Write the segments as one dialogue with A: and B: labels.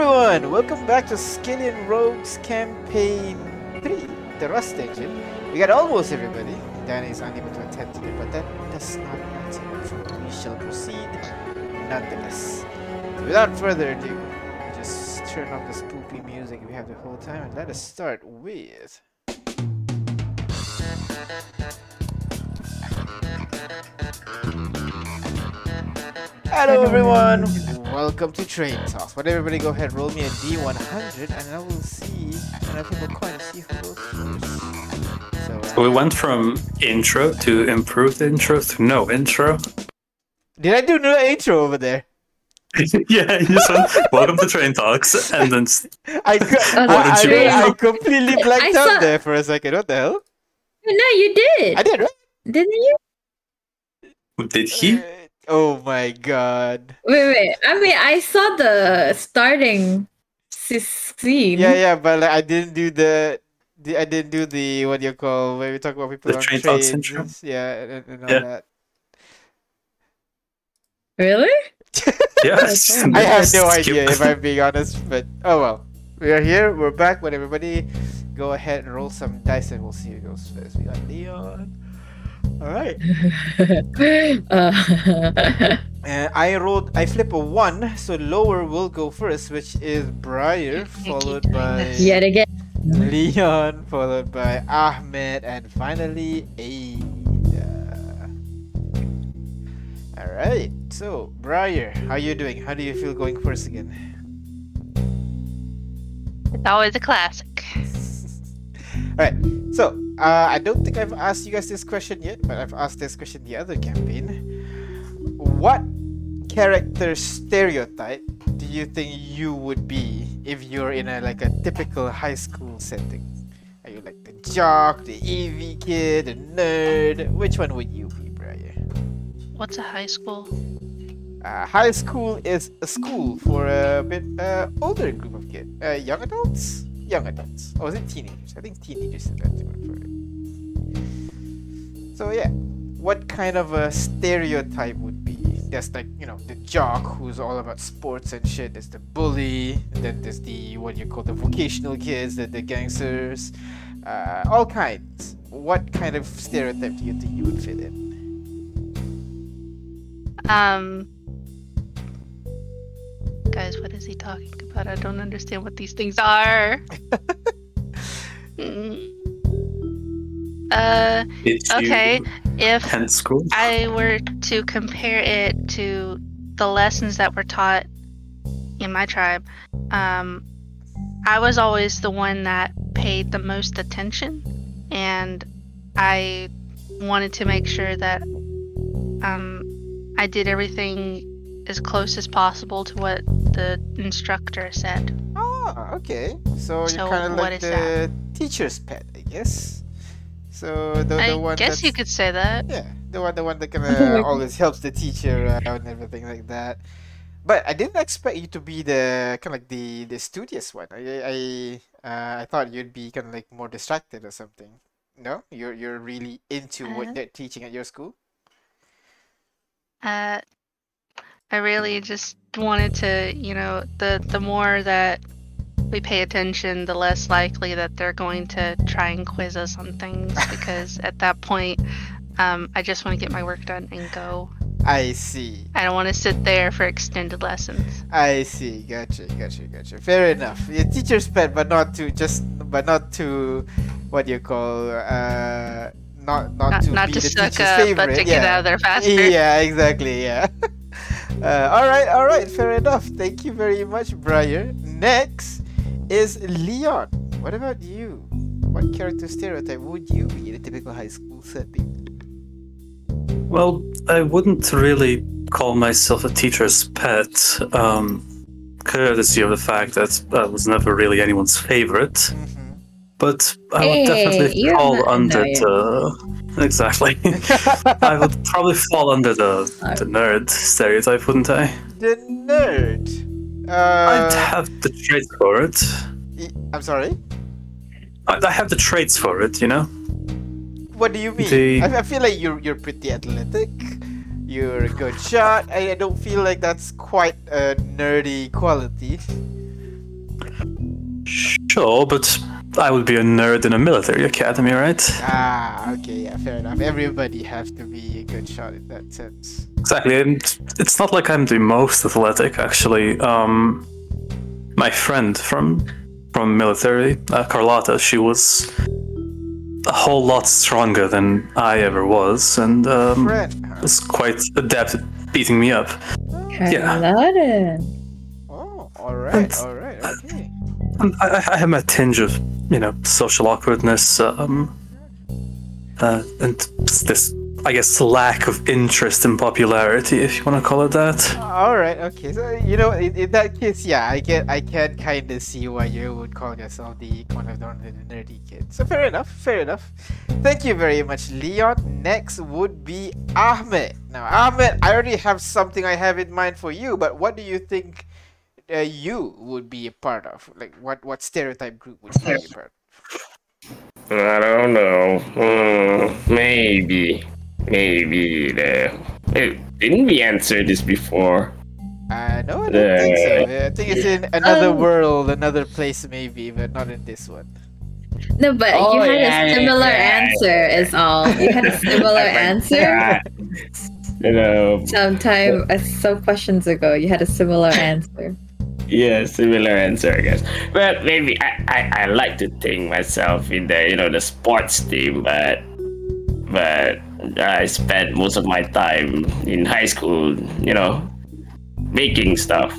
A: everyone! Welcome back to Skillion Rogues Campaign 3, the Rust Engine. We got almost everybody. Danny is unable to attend today, but that does not matter. We shall proceed nonetheless. Without further ado, just turn off the spoopy music we have the whole time and let us start with. Hello everyone! Welcome to Train Talks. But everybody go ahead, roll me a D100 and I will see, and I think we'll coin see who goes first. So, uh,
B: We went from intro to improved intro to no intro.
A: did I do no intro over there?
B: yeah, you just went, welcome to Train Talks, and then s-
A: I, co- I, I. I completely blanked
C: I
A: out there for a second. What the hell?
C: No, you did.
A: I did, right?
C: Didn't you?
B: did he?
A: Uh, oh my god.
C: Wait, wait. I mean, I saw the starting scene.
A: Yeah, yeah, but like, I didn't do the, the. I didn't do the what do you call when we talk about people
B: The
A: on
B: train talks
A: trains.
B: intro?
A: Yeah, and, and all
B: Yeah.
A: that.
C: Really?
B: Yes.
A: I have no idea if I'm being honest, but oh well. We are here, we're back, but everybody go ahead and roll some dice and we'll see who goes first. We got Leon. Alright.
C: uh,
A: And I rolled I flip a one, so lower will go first, which is Briar, followed by
C: yet again.
A: Leon, followed by Ahmed, and finally Ada. Alright, so Briar, how are you doing? How do you feel going first again?
D: It's always a classic.
A: Alright, so uh, I don't think I've asked you guys this question yet, but I've asked this question the other campaign. What character stereotype do you think you would be if you're in a like a typical high school setting? Are you like the jock, the AV kid, the nerd? Which one would you be, Briar?
D: What's a high school?
A: Uh, high school is a school for a bit uh, older group of kids. Uh, young adults? Young adults. Or was it teenagers? I think teenagers is that word for it. So yeah, what kind of a stereotype would be? There's like, you know, the jock who's all about sports and shit. There's the bully. Then there's the, what you call the vocational kids, the, the gangsters. Uh, all kinds. What kind of stereotype do you think you would fit in?
D: Um. Guys, what is he talking about? I don't understand what these things are. Mm. Uh,
B: Did
D: okay. If
B: attend school?
D: I were to compare it to the lessons that were taught in my tribe, um, I was always the one that paid the most attention, and I wanted to make sure that um, I did everything as close as possible to what the instructor said.
A: Oh, okay. So,
D: So
A: you're kind of
D: what
A: like
D: is
A: the teacher's pet, I guess. So the, the
D: I
A: one
D: guess you could say that.
A: Yeah, the one the one that kind of always helps the teacher out and everything like that. But I didn't expect you to be the kind of like the the studious one. I I uh, I thought you'd be kind of like more distracted or something. No, you're you're really into
D: Uh,
A: what they're teaching at your school.
D: Uh, I really just wanted to, you know, the the more that we pay attention, the less likely that they're going to try and quiz us on things. Because at that point, um, I just want to get my work done and go.
A: I see.
D: I don't want to sit there for extended lessons.
A: I see. Gotcha. Gotcha. Gotcha. Fair enough. Your teacher's pet, but not to just, but not to, what do you call, uh, not not,
D: Not,
A: to
D: not
A: be
D: to
A: the
D: suck
A: teacher's
D: up,
A: favorite.
D: but to
A: yeah.
D: get out of there faster.
A: Yeah, exactly. Yeah. uh, all right. All right. Fair enough. Thank you very much, Briar. Next is Leon. What about you? What character stereotype would you be in a typical high school setting?
B: Well, I wouldn't really call myself a teacher's pet, um, courtesy of the fact that I was never really anyone's favorite.
A: Mm-hmm.
B: But I would
C: Hey,
B: definitely fall
C: not-
B: under
C: no,
B: the exactly. I would probably fall under the the nerd stereotype, wouldn't I?
A: the nerd.
B: I'd
A: Uh,
B: have the traits for it.
A: I'm sorry.
B: I I have the traits for it, you know.
A: What do you mean?
B: The-
A: I, I feel like you're you're pretty athletic. You're a good shot. I, I don't feel like that's quite a nerdy quality.
B: Sure, but I would be a nerd in a military academy, right?
A: Ah, okay, yeah, fair enough. Everybody has to be a good shot in that sense.
B: Exactly, and it's not like I'm the most athletic, actually. Um, my friend from from military, uh, Carlotta, she was a whole lot stronger than I ever was, and um,
A: Friend.
B: was quite adept at beating me up. Yeah.
C: Carlotta.
A: Oh, all right,
B: And-
A: all right, okay.
B: Um, I, I- I have my tinge of, you know, social awkwardness, um, uh, and this, I guess, lack of interest and popularity, if you want to call it that.
A: All right, okay. So you know, in, in that case, yeah, I get, I can kind of see why you would call yourself the kind of the nerdy kid. So fair enough, fair enough. Thank you very much, Leon. Next would be Ahmed. Now, Ahmed, I already have something I have in mind for you, but what do you think uh, you would be a part of? Like, what what stereotype group would you be a part?
E: I don't know. Hmm, maybe. Maybe the. Hey, didn't we answer this before?
A: Uh, no, I don't think so.
E: Uh,
A: I think it's in another
C: Um,
A: world, another place, maybe, but not in this one.
C: No, but
E: Oh,
C: you had
E: yeah,
C: a similar
E: yeah.
C: answer, is all. You had a similar answer
E: Yeah. You know,
C: sometime, uh, some questions ago. You had a similar answer.
E: Yeah, similar answer, I guess. But maybe I, I, I like to think myself in the you know the sports team, but but I spent most of my time in high school, you know, making stuff.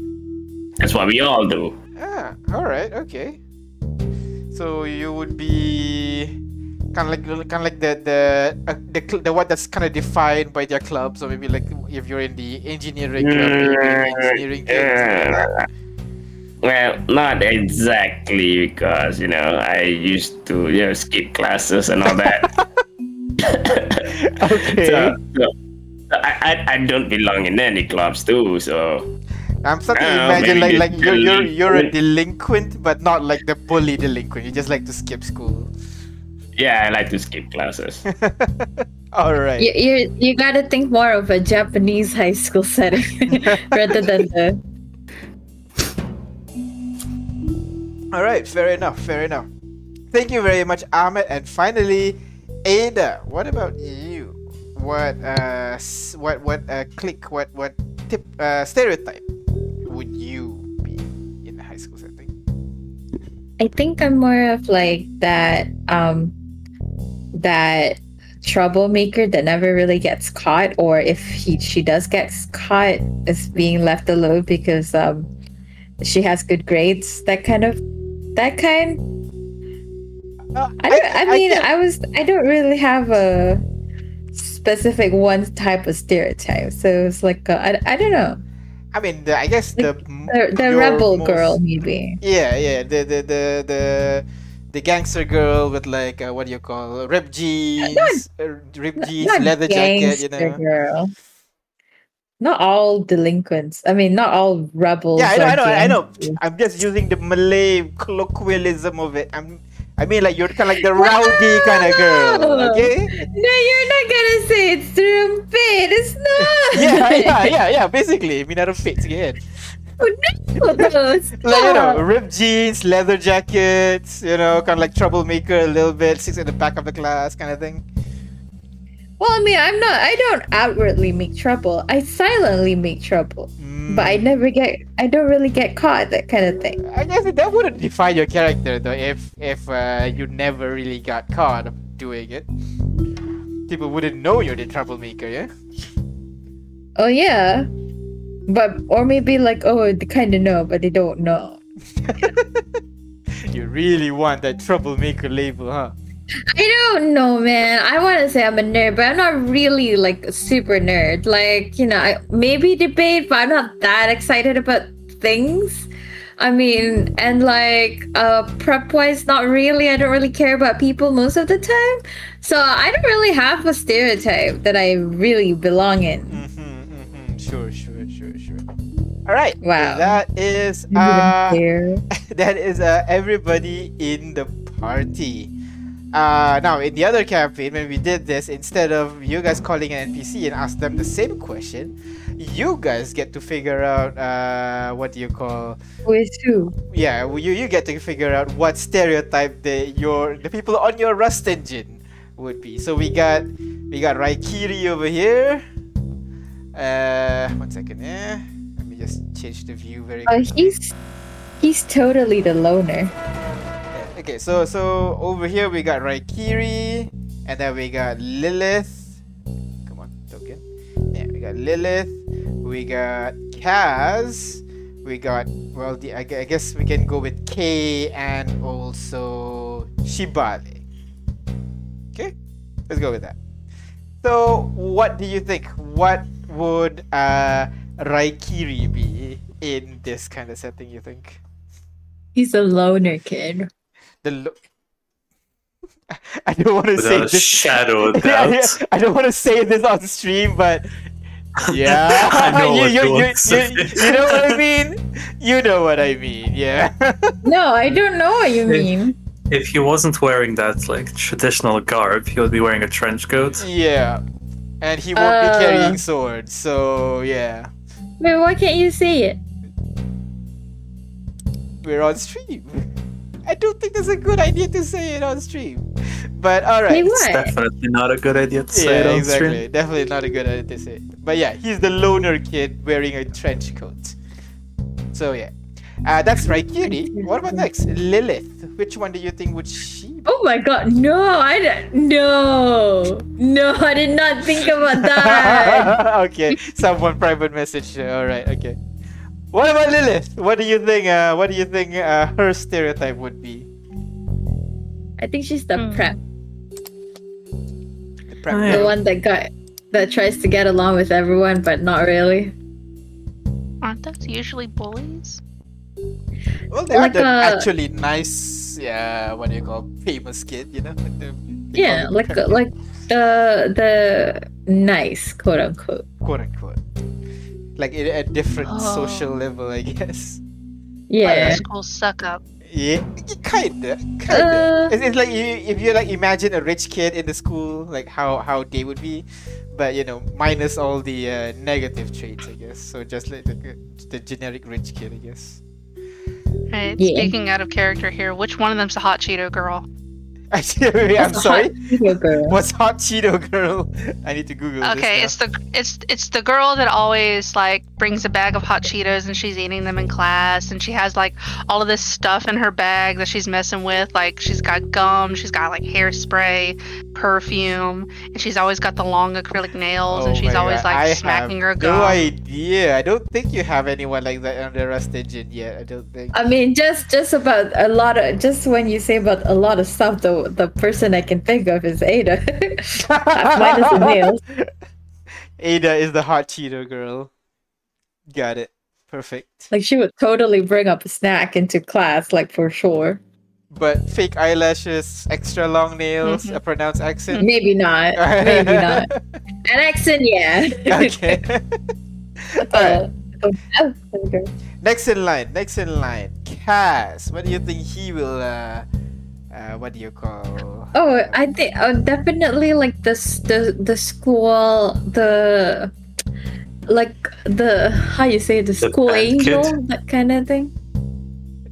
E: That's what we all do.
A: Ah, all right, okay. So you would be kind of like kind of like the the uh, the the one that's kind of defined by their club. So maybe like if you're in the engineering club, you'd engineering like.
E: Well, not exactly because you know I used to you know skip classes and all that.
A: Okay.
E: so, so I, I I don't belong in any clubs too. So
A: I'm starting to imagine like like you're you're you're a
E: delinquent.
A: delinquent, but not like the bully delinquent. You just like to skip school.
E: yeah, I like to skip classes.
A: all right.
C: You, you, you gotta think more of a Japanese high school setting rather than the.
A: All right, fair enough, fair enough. Thank you very much, Ahmed. And finally, Ada, what about you? What uh, what what uh, click? What what tip uh, stereotype would you be in a high school setting?
C: I think I'm more of like that um that troublemaker that never really gets caught or if he she does get caught is being left alone because um she has good grades that kind of that kind
A: Uh,
C: I don't I, mean
A: can-
C: I, was I don't really have a specific one type of stereotype so it's like uh, I, I don't know
A: I mean, the, I guess the
C: the, the rebel
A: most-
C: girl maybe
A: Yeah, yeah, the the the the the gangster girl with like uh, what do you call ripped jeans, uh, ripped jeans,
C: Not
A: leather jacket, you know.
C: girl. Not all delinquents. I mean, not all rebels.
A: Yeah, I know, I know, I know. I'm just using the Malay colloquialism of it. I'm, I mean, like you're kind of like the rowdy kind of girl, okay?
C: No, you're not gonna say it's trumpet. It's not.
A: Yeah, yeah, yeah, yeah. Basically, Minaro fits again.
C: No,
A: Like you know, ripped jeans, leather jackets. You know, kind of like troublemaker a little bit, sits in the back of the class, kind of thing.
C: Well, I mean, I'm not. I don't outwardly make trouble. I silently make trouble, but I
A: Mm,
C: never get. I don't really get caught. That kind of thing.
A: I guess that wouldn't define your character though. If if uh, you never really got caught doing it, people wouldn't know you're the troublemaker. Yeah.
C: Oh yeah, but or maybe like oh they kind of know, but they don't know.
A: You really want that troublemaker label, huh?
C: I don't know, man. I want to say I'm a nerd, but I'm not really like a super nerd. Like, you know, I maybe debate, but I'm not that excited about things. I mean, and like uh prep wise, not really. I don't really care about people most of the time. So I don't really have a stereotype that I really belong in.
A: Mm-hmm, mm-hmm. Sure, sure, sure, sure. All right.
C: Wow.
A: That is uh.
C: Care.
A: That is uh, everybody in the party. Uh, now in the other campaign when we did this, instead of you guys calling an NPC and ask them the same question, you guys get to figure out uh, what do you call
C: With who?
A: yeah you you get to figure out what stereotype the your the people on your Rust engine would be. So we got we got Raikiri over here. Uh, one second, eh? Let me just change the view very.
C: Oh,
A: quickly.
C: he's he's totally the loner.
A: Okay, so so over here we got Raikiri, and then we got Lilith. Come on, token. Yeah, we got Lilith. We got Kaz. We got well, the I, guess we can go with K and also Shibale. Okay, let's go with that. So, what do you think? What would uh Raikiri be in this kind of setting? You think?
C: He's a loner kid.
A: The look. I don't want to say
B: Without a
A: this.
B: shadow of
A: Yeah, yeah. I don't want to say this on stream, but yeah,
B: I know
A: you,
B: what
A: you,
B: you
A: you,
B: want to say.
A: you, you know what I mean. You know what I mean. Yeah.
C: No, I don't know what you mean.
B: If he wasn't wearing that like traditional garb, he would be wearing a trench coat.
A: yeah. And he won't be
C: Uh.
A: carrying swords, so yeah.
C: Wait, why can't you say it?
A: We're on stream. I don't think that's a good idea to say it on stream. But alright.
B: It's definitely not a good idea to say it on
A: exactly.
B: stream.
A: Definitely not a good idea to say. It. But yeah, he's the loner kid wearing a trench coat. So yeah. Uh, that's Raikiri. What about next? Lilith. Which one do you think would she be?
C: Oh my god, no, I don't, no, no, I did not think about that.
A: okay, someone private message. All right, okay. What about Lilith? What do you think? Uh, what do you think uh, her stereotype would be?
C: I think she's the
D: Hmm.
C: prep,
A: The prep
B: Oh,
C: the
B: yeah.
A: girl.
C: one that got that tries to get along with everyone, but not really.
D: Aren't those usually bullies?
A: Well, they are
C: like
A: the
C: a-
A: actually nice. Yeah, what do you call famous kid? You know. Like the, they
C: Yeah, like
A: them
C: like the the nice quote unquote.
A: quote unquote. Like in a different
D: Oh.
A: social level, I guess.
C: Yeah.
D: School suck up.
A: Yeah, kinda, kinda.
C: Uh,
A: it's, it's like you, if you like imagine a rich kid in the school, like how how they would be, but you know, minus all the uh, negative traits, I guess. So just like the, the generic rich kid, I guess.
D: Right.
C: Yeah.
D: Speaking out of character here, which one of them's a hot Cheeto girl?
A: Actually, I'm
C: What's
A: sorry.
C: hot
A: What's hot Cheeto girl? I need to Google
D: Okay,
A: this.
D: it's the it's it's the girl that always like brings a bag of hot Cheetos and she's eating them in class and she has like all of this stuff in her bag that she's messing with. Like she's got gum, she's got like hairspray, perfume, and she's always got the long acrylic nails and
A: Oh
D: she's always
A: God,
D: like
A: I
D: smacking
A: have
D: her gum.
A: No idea. I don't think you have anyone like that on the Rust engine yet. I don't think.
C: I mean, just just about a lot of just when you say about a lot of stuff, the the person I can think of is Ada. Minus the nails.
A: Ada is the hot Cheeto girl. Got it. Perfect.
C: Like she would totally bring up a snack into class, like for sure.
A: But fake eyelashes, extra long nails,
D: Mhm.
A: a pronounced accent.
C: Maybe not. Maybe not. An accent, yeah.
A: okay.
C: Uh, oh.
A: Next in line. Next in line. Kaz. What do you think he will? Uh, uh, what do you call?
C: Oh, I think uh, definitely like the the the school the like the how you say the
B: The
C: school
B: bad
C: angel
B: kid?
C: that kind of thing.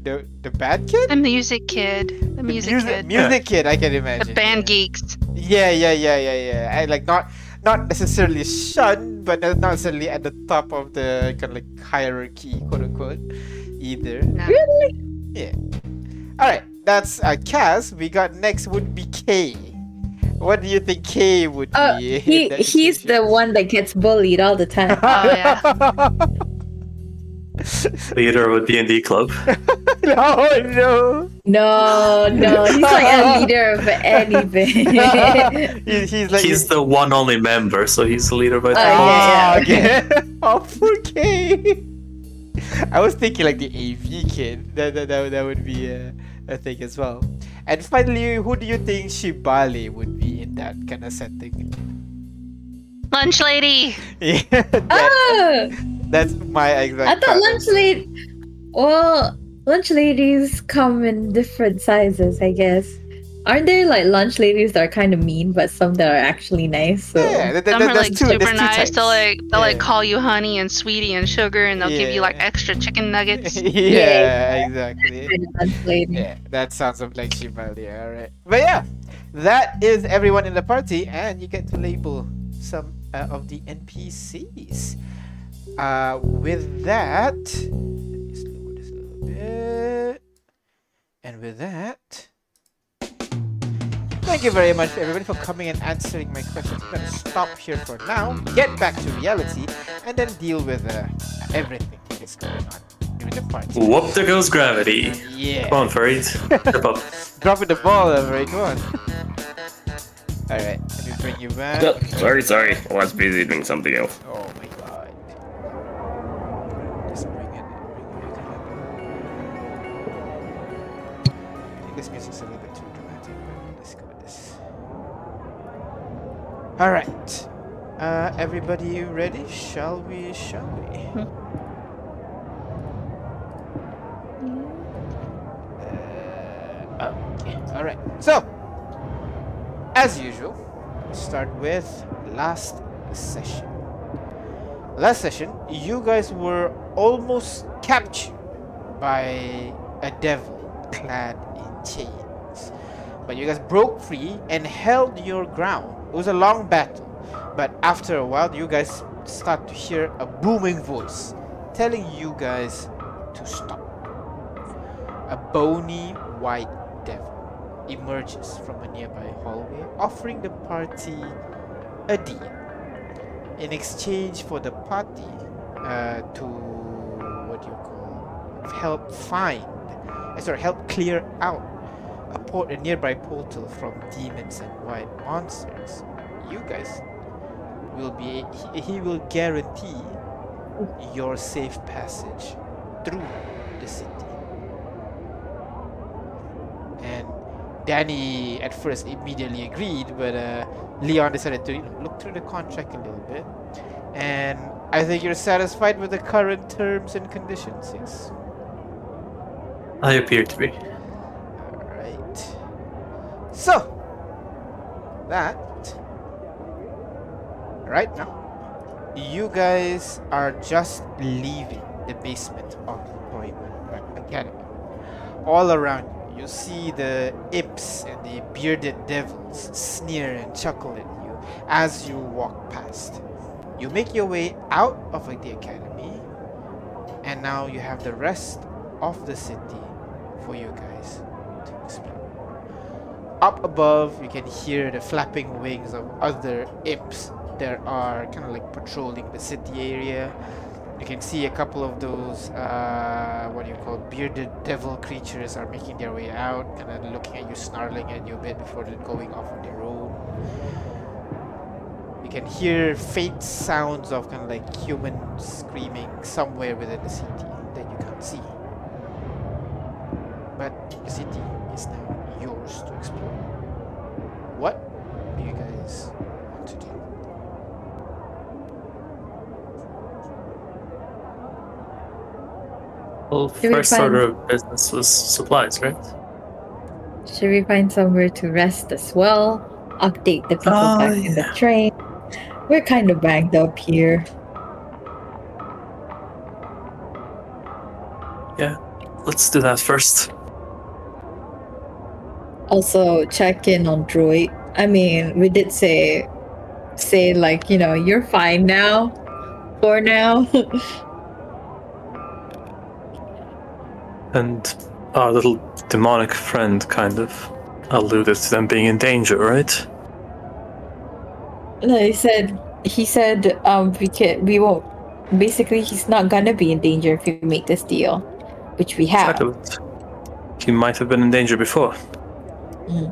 A: The the bad kid.
D: The music kid. The
A: The
D: music,
A: music,
D: kid.
A: music kid. I can imagine.
D: The band
A: yeah.
D: geeks.
A: Yeah, yeah, yeah, yeah, yeah. I like not not necessarily shunned, but not necessarily at the top of the kind of like hierarchy, quote unquote, either.
D: No.
C: Really? Yeah.
A: All right, that's uh, Kaz. We got next would be K. What do you think K would
C: Uh,
A: be? in
C: He, he's the one that gets bullied all the time.
D: Oh, yeah.
B: Leader of a D&D club.
A: no, no.
C: No, no, he's like a leader of anything.
A: He- he's like
B: He's the one only member, so he's the leader by
C: Oh,
B: default.
C: yeah,
A: Oh, okay. oh, poor K. I was thinking like the AV kid. That that, that, that would be a, a thing as well. And finally, who do you think Shibali would be in that kind of setting?
D: Lunch lady.
A: Yeah, that-
C: oh,
A: that's my exact.
C: I thought
A: thought.
C: lunch lady. Well, lunch ladies come in different sizes, I guess. Aren't there like lunch ladies that are kind of mean, but some that are actually nice? So
A: Yeah, that, that,
D: Some
A: that,
D: are
A: that's
D: like
A: two,
D: super nice.
A: types.
D: They'll like they'll like call you honey and sweetie and sugar, and they'll give you like extra chicken nuggets.
A: yeah, exactly.
C: kind of lunch lady.
A: Yeah, that sounds of like Shivalia, alright. But yeah, that is everyone in the party, and you get to label some uh, of the NPCs. Uh, with that, let me slow this a little bit. And with that, thank you very much everybody for coming and answering my questions. I'm gonna stop here for now, get back to reality, and then deal with uh, everything that is going on during the party.
B: Whoop, there goes gravity.
A: Yeah.
B: Come on, Farid. Step up.
A: Dropping the ball, Everett. Come on. Alright, let me bring you back.
E: Sorry, sorry. I was busy doing something else.
A: Oh my Alright. Uh, everybody ready? Shall we? Shall we? Uh, okay. Alright. So, as usual, start with last session. Last session, you guys were almost captured by a devil clad in chains. But you guys broke free and held your ground. It was a long battle, but after a while, you guys start to hear a booming voice telling you guys to stop. A bony white devil emerges from a nearby hallway, offering the party a deal. In exchange for the party uh, to what do you call help find, uh, sorry, help clear out a port, a nearby portal from demons and white monsters, you guys will be. He, he will guarantee your safe passage through the city. And Danny at first immediately agreed, but uh, Leon decided to you know, look through the contract a little bit. And I think you're satisfied with the current terms and conditions, yes?
B: I appear to be.
A: So, that. Right now, you guys are just leaving the basement of the Toyman Academy. All around you, you see the imps and the bearded devils sneer and chuckle at you as you walk past. You make your way out of the academy, and now you have the rest of the city for you guys. Up above, you can hear the flapping wings of other imps that are kind of like patrolling the city area. You can see a couple of those, uh, what do you call, bearded devil creatures are making their way out, kind of looking at you, snarling at you a bit before going off on their own. You can hear faint sounds of kind of like human screaming somewhere within the city that you can't see. But the city is now yours to explore. What do you guys want to do?
B: Well,
C: we
B: first
C: find-
B: order of business was supplies, right?
C: Should we find somewhere to rest as well? Update the people
B: Oh,
C: back in the train. We're kind of banged up here.
B: Yeah, let's do that first.
C: Also, check in on Droid. I mean, we did say, say like you know you're fine now, for now.
B: And our little demonic friend kind of alluded to them being in danger, right?
C: no, he said he said um we can't. we won't. Basically, he's not gonna be in danger if we make this deal, which we have.
B: Exactly. He might have been in danger before.
C: Mhm.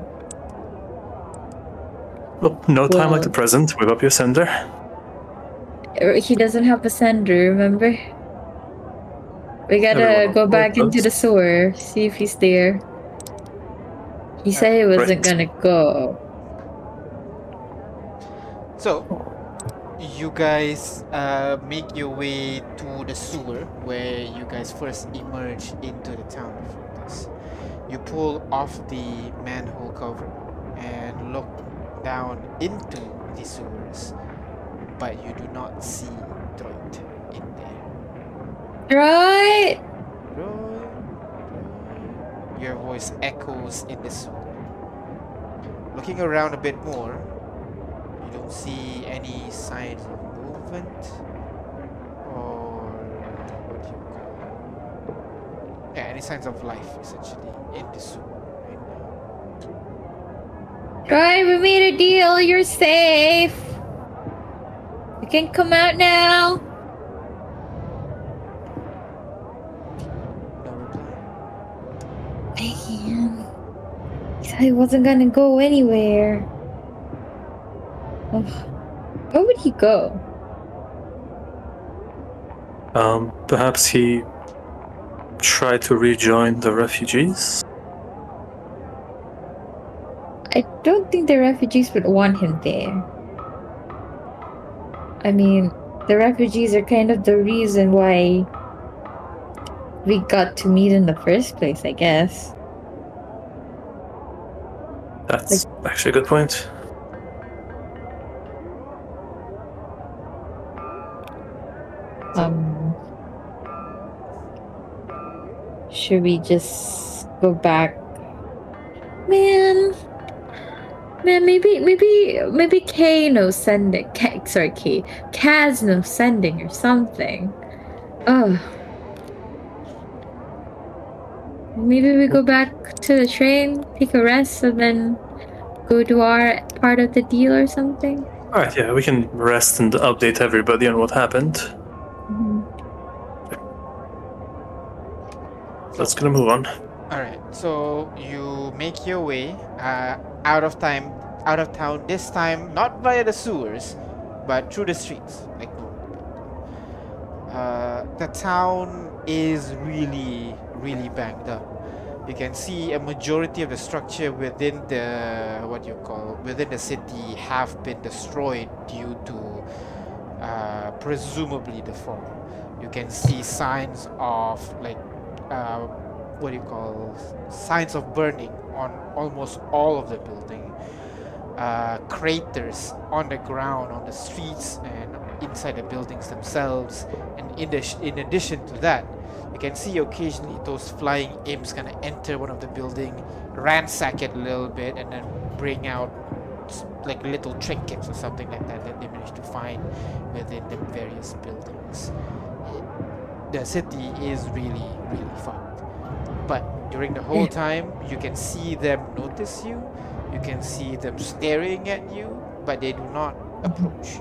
B: Well, no time like the
C: Well-
B: present. Whip up your sender.
C: Uh, He doesn't have a sender, remember? We gotta
B: Everyone
C: go back
B: board
C: into the sewer, see if he's there. He said he wasn't
B: Right.
C: gonna go.
A: So, you guys uh, make your way to the sewer where you guys first emerge into the town before this. You pull off the manhole cover and look down into the sewers, but you do not see Droid in there. Droid. Your voice echoes in the sewer. Looking around a bit more, you don't see any signs of movement or what do you call it? Yeah, any signs of life essentially in the sewer right now.
C: Right, we made a deal. You're safe. You can come out now.
A: No reply.
C: Man. He said he wasn't gonna go anywhere. Where would he go?
B: Um, perhaps he tried to rejoin the refugees.
C: I don't think the refugees would want him there. I mean, the refugees are kind of the reason why we got to meet in the first place, I guess.
B: That's actually a good point.
C: Um, should we just go back? Man, man, maybe, maybe, maybe K knows sending. K, sorry, K. Kaz knows sending or something. Oh. Maybe we go back to the train, take a rest, and then go to our part of the deal or something.
B: Alright, yeah, we can rest and update everybody on what happened. Let's gonna move on.
A: All right, so you make your way uh, out of time, out of town. This time, not via the sewers, but through the streets, like. Uh, the town is really, really banged up. You can see a majority of the structure within the what you call within the city have been destroyed due to uh, presumably the fall. You can see signs of like uh, what do you call signs of burning on almost all of the building. Uh, craters on the ground on the streets and inside the buildings themselves. And in, the sh- in addition to that you can see occasionally those flying imps of enter one of the building ransack it a little bit and then bring out like little trinkets or something like that that they managed to find within the various buildings the city is really really fucked. But during the whole mm. time you can see them notice you you can see them staring at you but they do not approach.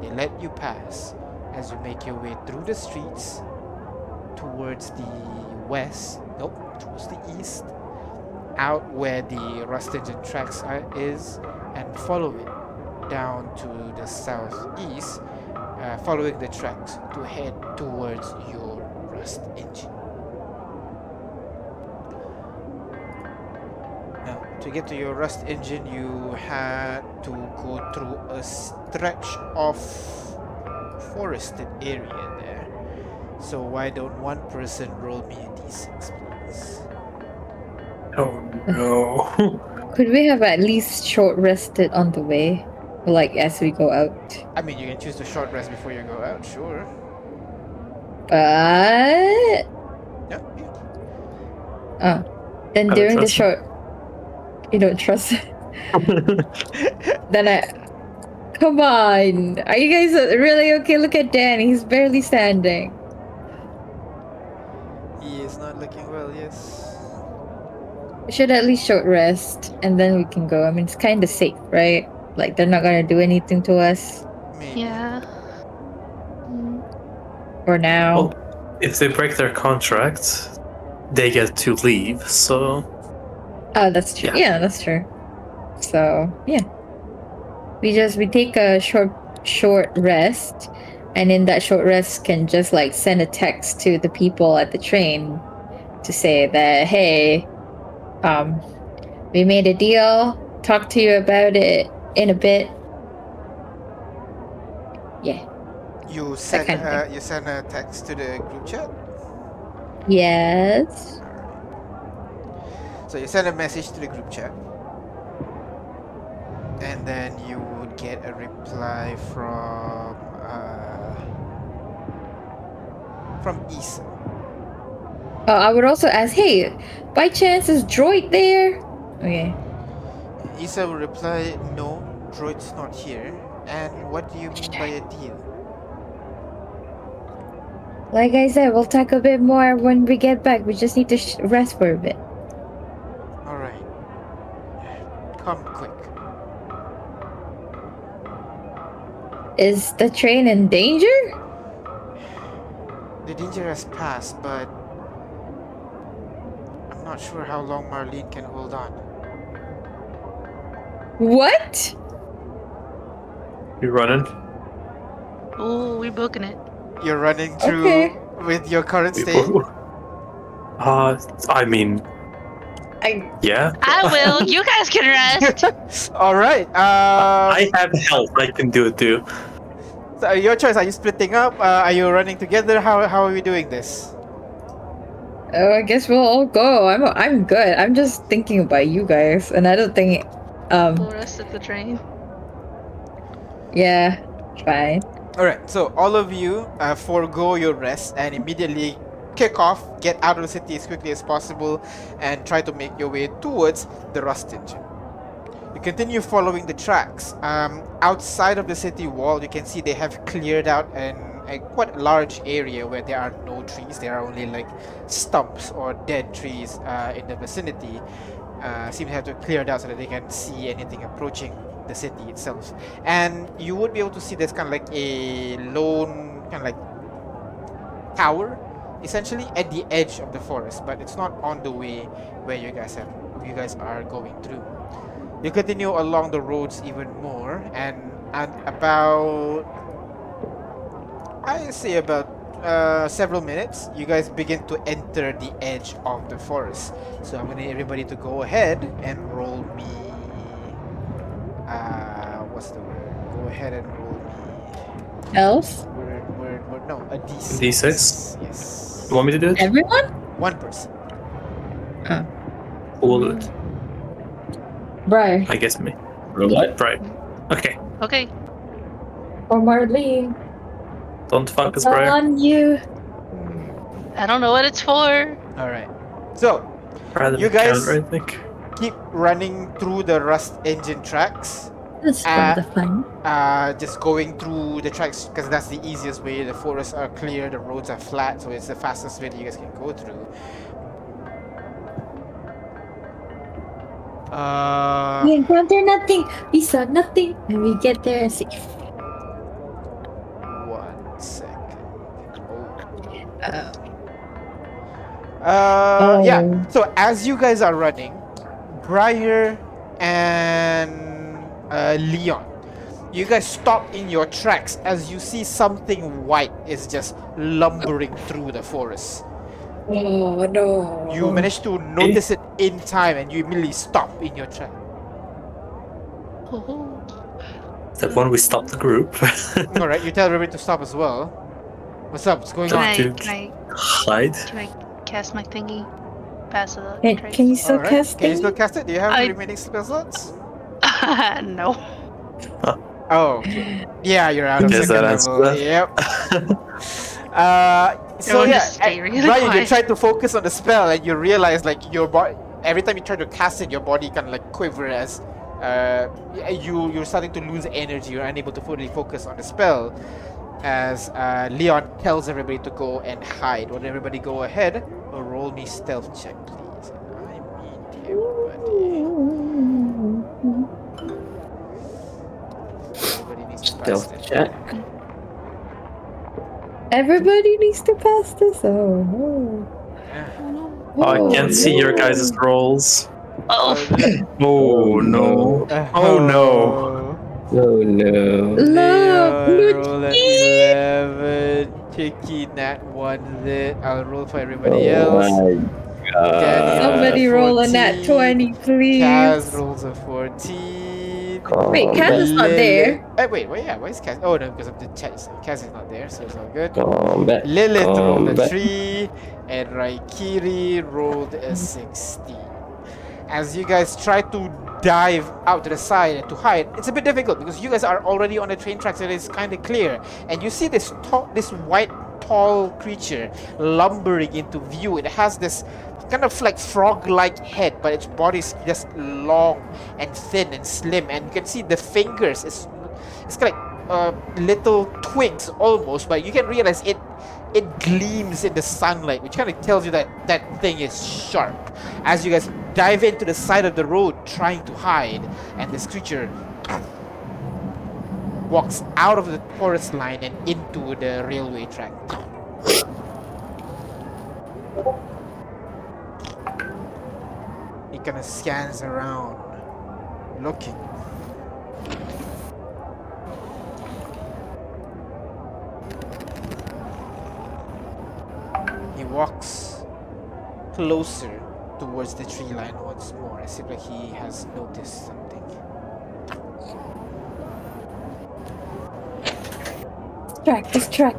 A: They let you pass as you make your way through the streets towards the west nope towards the east out where the rust engine tracks are, is and follow it down to the southeast uh, following the tracks to head towards your rust engine Now, to get to your rust engine, you had to go through a stretch of forested area there. So why don't one person roll me a d6, please?
B: Oh no.
C: Could we have at least short rested on the way? Like as we go out?
A: I mean, you can choose to short rest before you go out, sure.
C: But
A: Yeah.
C: oh. Then
B: I
C: during the
B: trust
C: short you don't trust then I Come on. Are you guys really okay? Look at Dan, he's barely standing.
A: He is not looking well, yes.
C: We should at least short rest and then we can go. I mean it's kinda safe, right? Like they're not gonna do anything to us
A: Maybe.
D: Yeah. Mm.
C: for now.
B: Well, if they break their contract, they get to leave, so
C: Oh, that's true.
B: Yeah.
C: Yeah. that's true. So yeah, we just we take a short short rest, and in that short rest, can just like send a text to the people at the train to say that hey, um, we made a deal. Talk to you about it in a bit. Yeah.
A: You send
C: kind of
A: you send a text to the group chat.
C: Yes.
A: So you send a message to the group chat, and then you would get a reply from uh, from Isa.
C: Uh, I would also ask, hey, by chance is Droid there? Okay.
A: Isa will reply, "No, droid's not here." And what do you mean by a deal?
C: Like I said, we'll talk a bit more when we get back. We just need to sh- rest for a bit.
A: All right, come quick.
C: Is the train in danger?
A: The danger has passed, but I'm not sure how long Marlene can hold on.
C: What?
B: You running?
D: Ooh, we're booking it.
A: You're running through
C: Okay.
A: with your current state.
B: Uh, I mean,
C: I
B: yeah.
D: I will. you guys can rest.
A: All right. Uh,
B: I have health. I can do it too.
A: so your choice. Are you splitting up? Uh, are you running together? How how are we doing this?
C: oh, I guess we'll all go. I'm I'm good. I'm just thinking about you guys, and I don't think, um,
D: Full rest of the train.
C: Yeah, fine.
A: All right. So all of you uh, forego your rest and immediately kick off. Get out of the city as quickly as possible, and try to make your way towards the rust engine. You continue following the tracks. Um, outside of the city wall, you can see they have cleared out an, a quite large area where there are no trees. There are only like stumps or dead trees uh, in the vicinity. Uh, seem to have to clear it out so that they can see anything approaching the city itself. And you would be able to see there's kind of like a lone kind of like tower, essentially at the edge of the forest, but it's not on the way where you guys have you guys are going through. You continue along the roads even more, and at about I say about uh, several minutes, you guys begin to enter the edge of the forest. So I'm gonna need everybody to go ahead and roll me. Uh, what's the word? Go ahead and roll me.
C: Else,
A: Word, word, word. No, a d6.
B: D6?
A: Yes.
B: You want me to do it?
C: everyone?
A: One person.
B: Who will do it?
C: Briar
B: I guess me.
E: What?
B: Right. Okay.
D: Okay.
C: or Marlene?
B: Don't fuck us, Briar.
C: On you.
D: I don't know what it's for.
A: All right. So
B: Rather
A: You guys-
B: counter, I think.
A: Keep running through the rust engine tracks.
C: That's
A: Uh,
C: fun.
A: uh, just going through the tracks because that's the easiest way. The forests are clear, the roads are flat, so it's the fastest way that you guys can go through. Uh,
C: We encounter nothing. We saw nothing, and we get there safe.
A: one second. Oh.
C: Uh,
A: Uh, yeah. So as you guys are running, Briar and uh, Leon, you guys stop in your tracks as you see something white is just lumbering through the forest.
C: oh no!
A: You manage to notice it in time, and you immediately stop in your track.
D: Ooh.
B: That when we stop the group.
A: All right, you tell everybody to stop as well. What's up? What's going
D: Can
A: on?
D: I, can I
B: Hide.
D: can I cast my thingy? Pass the
C: Can,
D: trace?
C: can you still
A: All right.
C: cast
A: Can you still cast it? Do you have
D: I-
A: remaining spell slots?
D: no.
A: Oh, yeah, you're out of
B: Guess
A: second
B: that
A: level.
B: that.
A: Yep. Uh, so yeah,
D: just really
A: Briar, you try to focus on the spell, and you realize like your body. Every time you try to cast it, your body kind of like quiver as uh, you you're starting to lose energy. You're unable to fully focus on the spell. As uh, Leon tells everybody to go and hide. Would everybody go ahead or roll me stealth check, please? I mean everybody. Everybody needs
E: Stealth
A: it.
E: check.
C: Everybody needs to pass this. Oh no!
B: Oh, I can't
C: Oh,
B: see your guys' rolls.
D: Oh,
B: Oh no. Oh no.
E: Oh no.
C: Look,
A: roll at
C: Luigi!
A: 11. Chicky, nat 1 lit. I'll roll for everybody
E: Oh
A: else.
E: my god.
A: Danny,
C: Somebody roll a nat twenty, please.
A: Kaz rolls a 14.
C: Wait, Kaz is not there.
A: Eh, wait, wait, yeah, why is Kaz? Oh, no, because of the chat. so Kaz is not there, so it's all good.
E: Combat.
A: Lilith rolled a 3, and Raikiri rolled a 16. as you guys try to dive out to the side to hide. It's a bit difficult because you guys are already on the train tracks and it's kind of clear. And you see this tall, this white tall creature lumbering into view. It has this kind of like frog-like head, but its body is just long and thin and slim. And you can see the fingers. It's it's kind of like uh, little twigs almost, but you can realize it it gleams in the sunlight, which kind of tells you that that thing is sharp. As you guys dive into the side of the road trying to hide, and this creature walks out of the forest line and into the railway track. He kind of scans around, looking. He walks closer towards the tree line once more. It seems like he has noticed something.
C: Distract, distract.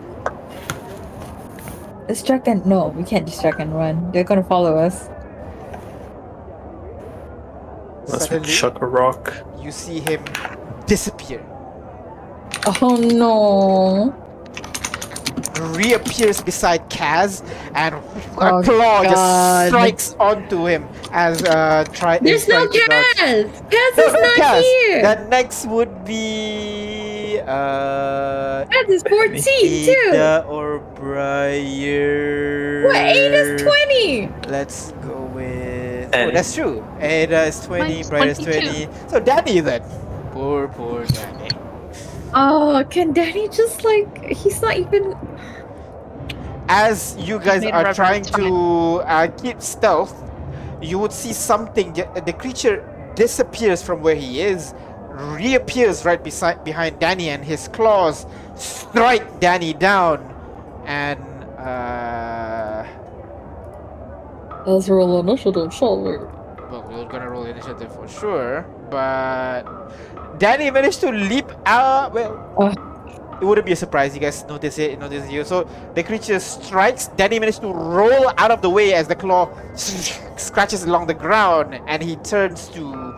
C: Distract and no, we can't distract and run. They're gonna follow us.
B: Unless we
A: Suddenly,
B: chuck a rock.
A: you see him disappear.
C: Oh no.
A: Reappears beside Kaz and a
C: Oh,
A: claw
C: God.
A: just strikes onto him as uh try
C: There's no
A: trying dodge.
C: Kaz! Kaz
A: No,
C: is
A: no,
C: not
A: Kaz.
C: here!
A: That next would be uh
C: Kaz is 14 too!
A: Ada or Briar.
C: What? Ada's 20!
A: Let's go with Oh, that's true. Ada is 20,
D: Mine's
A: Briar is 20. So Danny then. Poor poor Danny.
C: Oh, can Danny just like. He's not even.
A: as you guys are trying to uh, keep stealth, you would see something. The creature disappears from where he is, reappears right beside behind Danny, and his claws strike Danny down. And uh,
C: Let's roll initiative, shall we?
A: Well, gonna roll initiative for sure. But Danny managed to leap out. Well,
C: Uh.
A: it wouldn't be a surprise. You guys notice it. It notices you. So the creature strikes. Danny managed to roll out of the way as the claw scratches along the ground, and he turns to,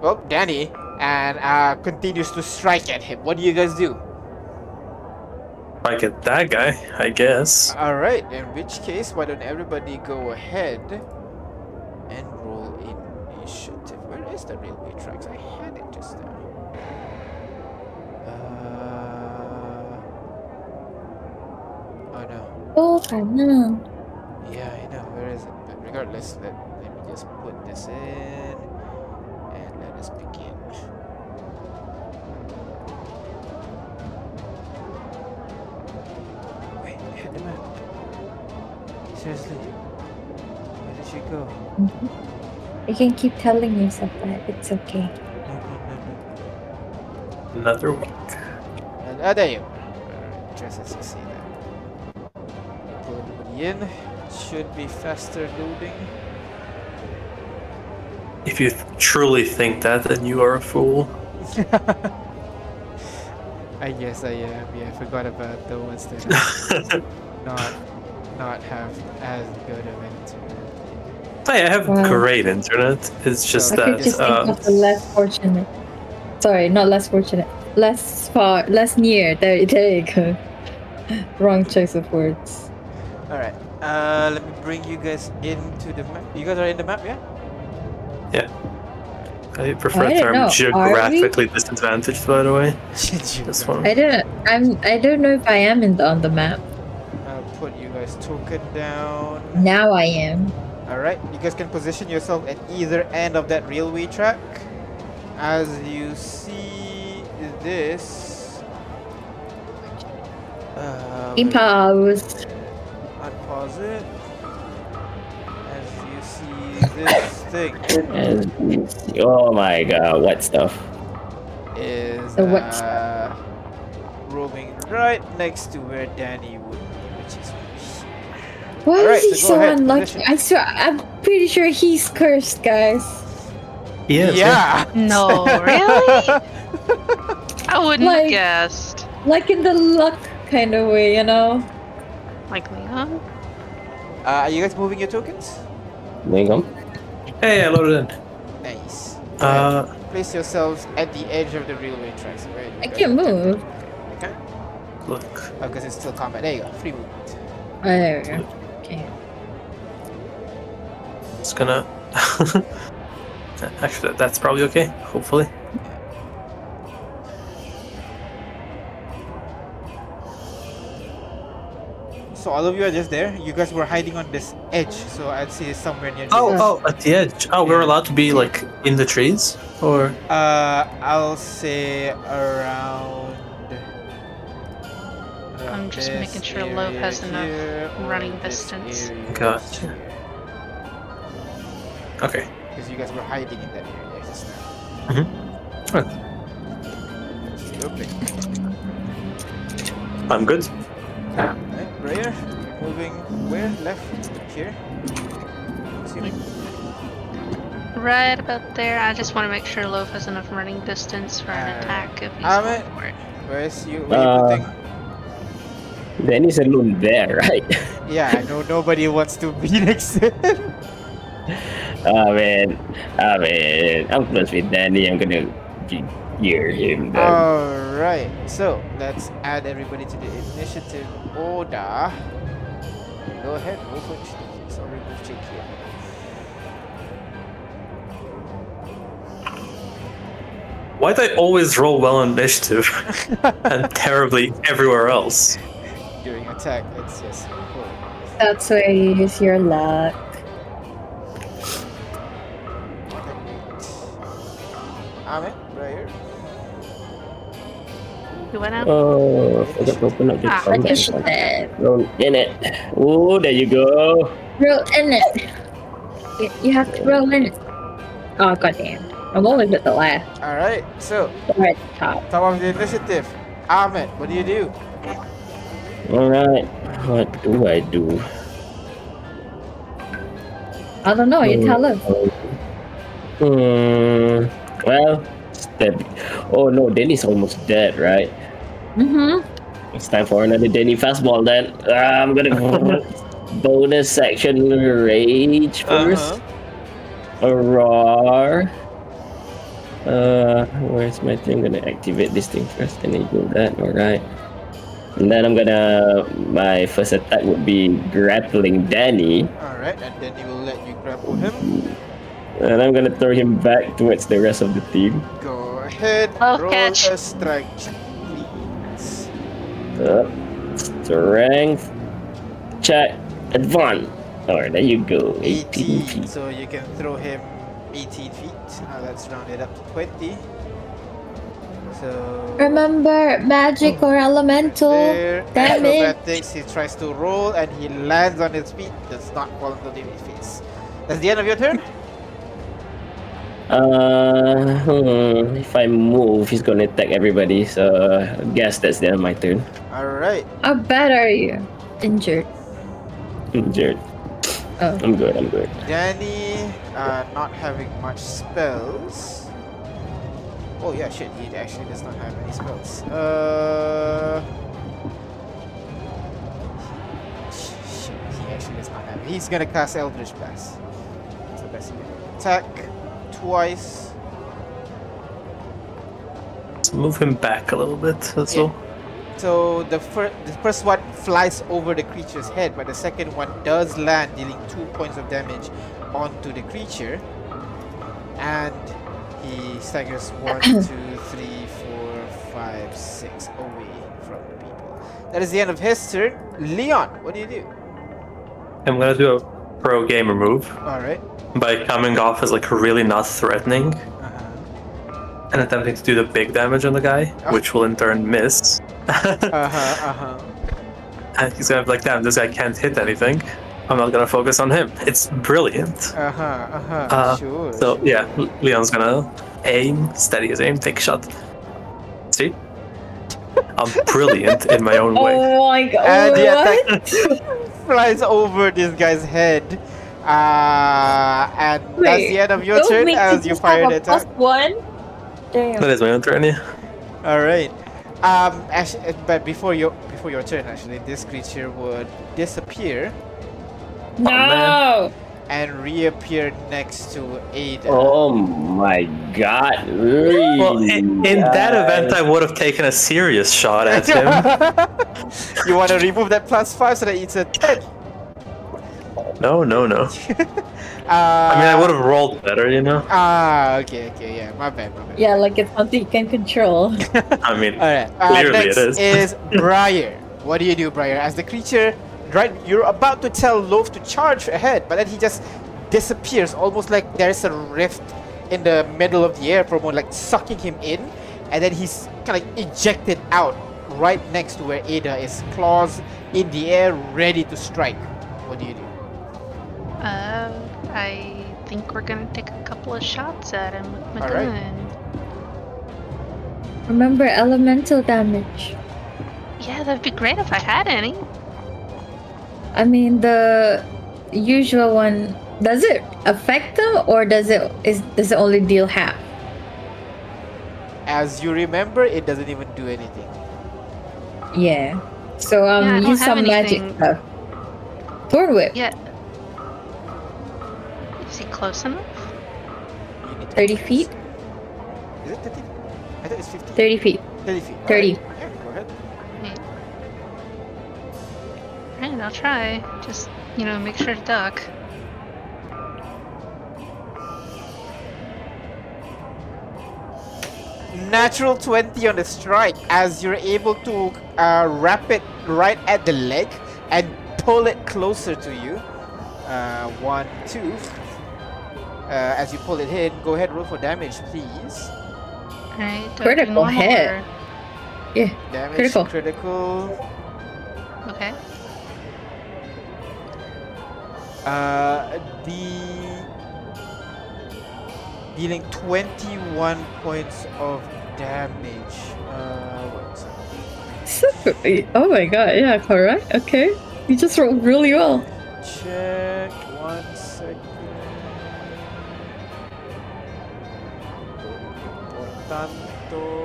A: well, Danny, and uh, continues to strike at him. What do you guys do?
B: I get that guy, I guess.
A: All right. In which case, why don't everybody go ahead and roll initiative? Where is the railway tracks? I had it just now. Uh, oh no.
C: Oh, I know.
A: Yeah, I know. Where is it? But regardless, let, let me just put this in and let us begin. Wait, I had the map. Seriously? Where did she go?
C: You can keep telling yourself that. It's okay.
A: No, no, no, no.
B: Another week.
A: And, ah, you Just as you see that. Pull everybody in. Should be faster loading.
B: If you th- truly think that, then you are a fool.
A: I guess I am. Yeah, I forgot about the ones that not not have as good of internet.
B: Hey, I have
C: Wow.
B: great internet. It's just
C: I
B: that
C: could just
B: uh,
C: think of the less fortunate. Sorry, not less fortunate. Less far, less near. There, there you go. Wrong choice of words.
A: All right. Uh, let me bring you guys into the map. You guys are in the map, yeah? Yeah.
B: I prefer
C: I
B: the term
C: know.
B: Geographically disadvantaged, by the way. This one.
C: I don't. I'm. I don't know if I am in the, on the map.
A: I'll put you guys token down.
C: Now I am.
A: All right. You guys can position yourself at either end of that railway track. As you see this. Uh, wait,
C: Impulse.
A: Unpause it. As you see this thing
E: oh my god, what stuff?
A: is uh, roaming right next to where Danny would
C: Why
A: Alright,
C: is he
A: so
C: so
A: ahead,
C: unlucky?
A: position.
C: I swear, I'm pretty sure he's cursed, guys.
B: He is,
A: yeah.
D: No, really? I wouldn't
C: Like-
D: have guessed.
C: Like in the luck kind of way, you know.
D: Like Leon?
A: Uh, are you guys moving your tokens?
E: Lingham?
B: Hey, I loaded in.
A: Nice.
B: Uh,
A: Place yourselves at the edge of the railway tracks. Where
C: I
A: guys-
C: can't move.
A: Okay.
B: look.
A: Oh, because it's still combat. There you go. Free movement.
C: Oh, there we go. Okay.
B: It's gonna. Actually, that's probably okay. Hopefully.
A: So all of you are just there. You guys were hiding on this edge, so I'd say somewhere near.
B: Oh,
A: edge.
B: oh, at the edge. Oh, we're allowed to be like in the trees, or
A: Uh, I'll say around.
D: I'm just making sure Loaf has enough running distance.
B: Gotcha. okay.
A: Because you guys were hiding in that area just now.
B: Right.
A: Lovely.
B: I'm good.
A: Right, Raya, moving where? Left? Here? Assuming.
D: Right about there. I just want to make sure Loaf has enough running distance for an
A: Alright.
D: attack if he's going for it.
A: Where's you? Where
E: Uh,
A: you putting?
E: Danny's alone there, right?
A: Yeah, I know nobody wants to be next to him.
E: Ah man, ah man, I'm close with Danny. I'm gonna ge- gear him. Then.
A: Alright, so let's add everybody to the initiative order. Go ahead, move for Chick. So remove Chick here.
B: Why do I always roll well on initiative and terribly everywhere else?
A: During attack, it's just cool.
C: That's where you use your luck.
A: Amen, Raya.
D: You went out?
E: Oh, forgot to open up the
D: Ah,
E: combat. Roll in it. Oh, there you go.
C: Roll in it. You, you have to roll in it. Oh, goddamn. I'm always at the left.
A: Alright, so
C: Or at the top.
A: top of the initiative. Ahmed, what do you do?
E: All right. What do I do?
C: I don't know. You tell us.
E: Hmm. Well, step. Oh no, Danny's almost dead, right?
C: Mm-hmm.
E: It's time for another Danny fastball then. Ah, I'm gonna bonus section rage 1st
A: Uh-huh.
E: A roar. Uh, where's my thing? I'm gonna activate this thing first. Enable that. All right. And then I'm gonna. My first attack would be grappling Danny,
A: Alright, and then you will let you grapple him.
E: and I'm gonna throw him back towards the rest of the team.
A: Go ahead,
D: Oh,
A: roll
D: catch.
A: a strike check, please.
E: Uh, strength check advance. Alright, there you go. 18
A: 18,
E: feet.
A: so you can throw him 18 feet. Now let's round it up to 20. So.
C: Remember, magic or elemental.
A: There,
C: Damn it.
A: acrobatics, he tries to roll and he lands on his feet, does not fall into the face. That's the end of your turn?
E: Uh, hmm, if I move, he's gonna attack everybody. So I guess that's the end of my turn.
A: Alright.
C: How bad are you? Injured.
E: Injured.
C: Oh.
E: I'm good. I'm good.
A: Danny, uh, not having much spells. Oh yeah, shit, he actually does not have any spells. Uh... Shit, he actually does not have. He's gonna cast Eldritch Blast. That's the best he can. Attack twice.
B: Let's move him back a little bit as
A: Yeah.
B: well.
A: So the first, the first one flies over the creature's head, but the second one does land, dealing two points of damage onto the creature. And he staggers one, two, three, four, five, six away from the people. That is the end of his turn. Leon, what do you do?
B: I'm gonna do a pro gamer move
A: All right.
B: by coming off as like really not threatening
A: Uh-huh.
B: and attempting to do the big damage on the guy, which will in turn miss.
A: Uh-huh. Uh-huh.
B: and he's gonna be like, damn, this guy can't hit anything. I'm not gonna focus on him. It's brilliant.
A: Uh-huh. Uh-huh.
B: Uh,
A: sure.
B: So
A: sure.
B: yeah, Leon's gonna aim, steady his aim, take a shot. See? I'm brilliant in my own way.
C: Oh my god.
A: And the attack flies over this guy's head. Uh, and that's the end of your turn as you
C: just
A: fire
C: have
A: the
C: a
A: attack.
C: one. Damn.
B: That is my own turn, yeah.
A: All right. Um, actually, but before your before your turn, actually, this creature would disappear,
C: No.
A: and reappeared next to Ada.
E: Oh my god! Really?
B: Well, in, in that event, I would have taken a serious shot at him.
A: you want to remove that plus five so that it's a ten.
B: no, no, no.
A: Uh,
B: I mean, I would have rolled better, you know.
A: Ah, okay, okay, yeah, my bad, my bad.
C: Yeah, like it's something you can control.
B: I mean,
A: All right. Uh,
B: Clearly
A: next
B: it is.
A: is Briar. What do you do, Briar? As the creature, right? You're about to tell Loaf to charge ahead, but then he just disappears, almost like there's a rift in the middle of the air for a moment, like sucking him in, and then he's kind of ejected out right next to where Ada is, claws in the air, ready to strike. What do you do?
D: Uh, I think we're gonna take a couple of shots at him with my
A: Alright.
D: gun.
C: Remember elemental damage.
D: Yeah, that'd be great if I had any.
C: I mean the usual one. Does it affect them or does it is does it only deal half?
A: As you remember, it doesn't even do anything.
C: Yeah. So um,
D: Yeah, I don't
C: use
D: have
C: some magic stuff. Thorn whip,
D: Yeah. Is he close enough?
A: You need to-
C: thirty feet.
A: Is it 30? I thought it's 50.
C: Thirty feet.
A: 30 feet.
C: 30.
A: Alright. Yeah,
D: I'll try. Just, you know, make sure to duck.
A: natural 20 on the strike as you're able to uh, wrap it right at the leg and pull it closer to you. Uh, one, two. Uh, as you pull it in, go ahead, roll for damage, please.
D: Alright, do I do
C: Critical hit.
D: or-
C: Yeah.
A: Damage,
C: Critical.
A: critical.
D: Okay.
A: Uh, the dealing 21 points of damage. Uh, one second.
C: Super. Oh my god. Yeah. Correct. Okay. You just rolled really well.
A: Check one second. Tanto.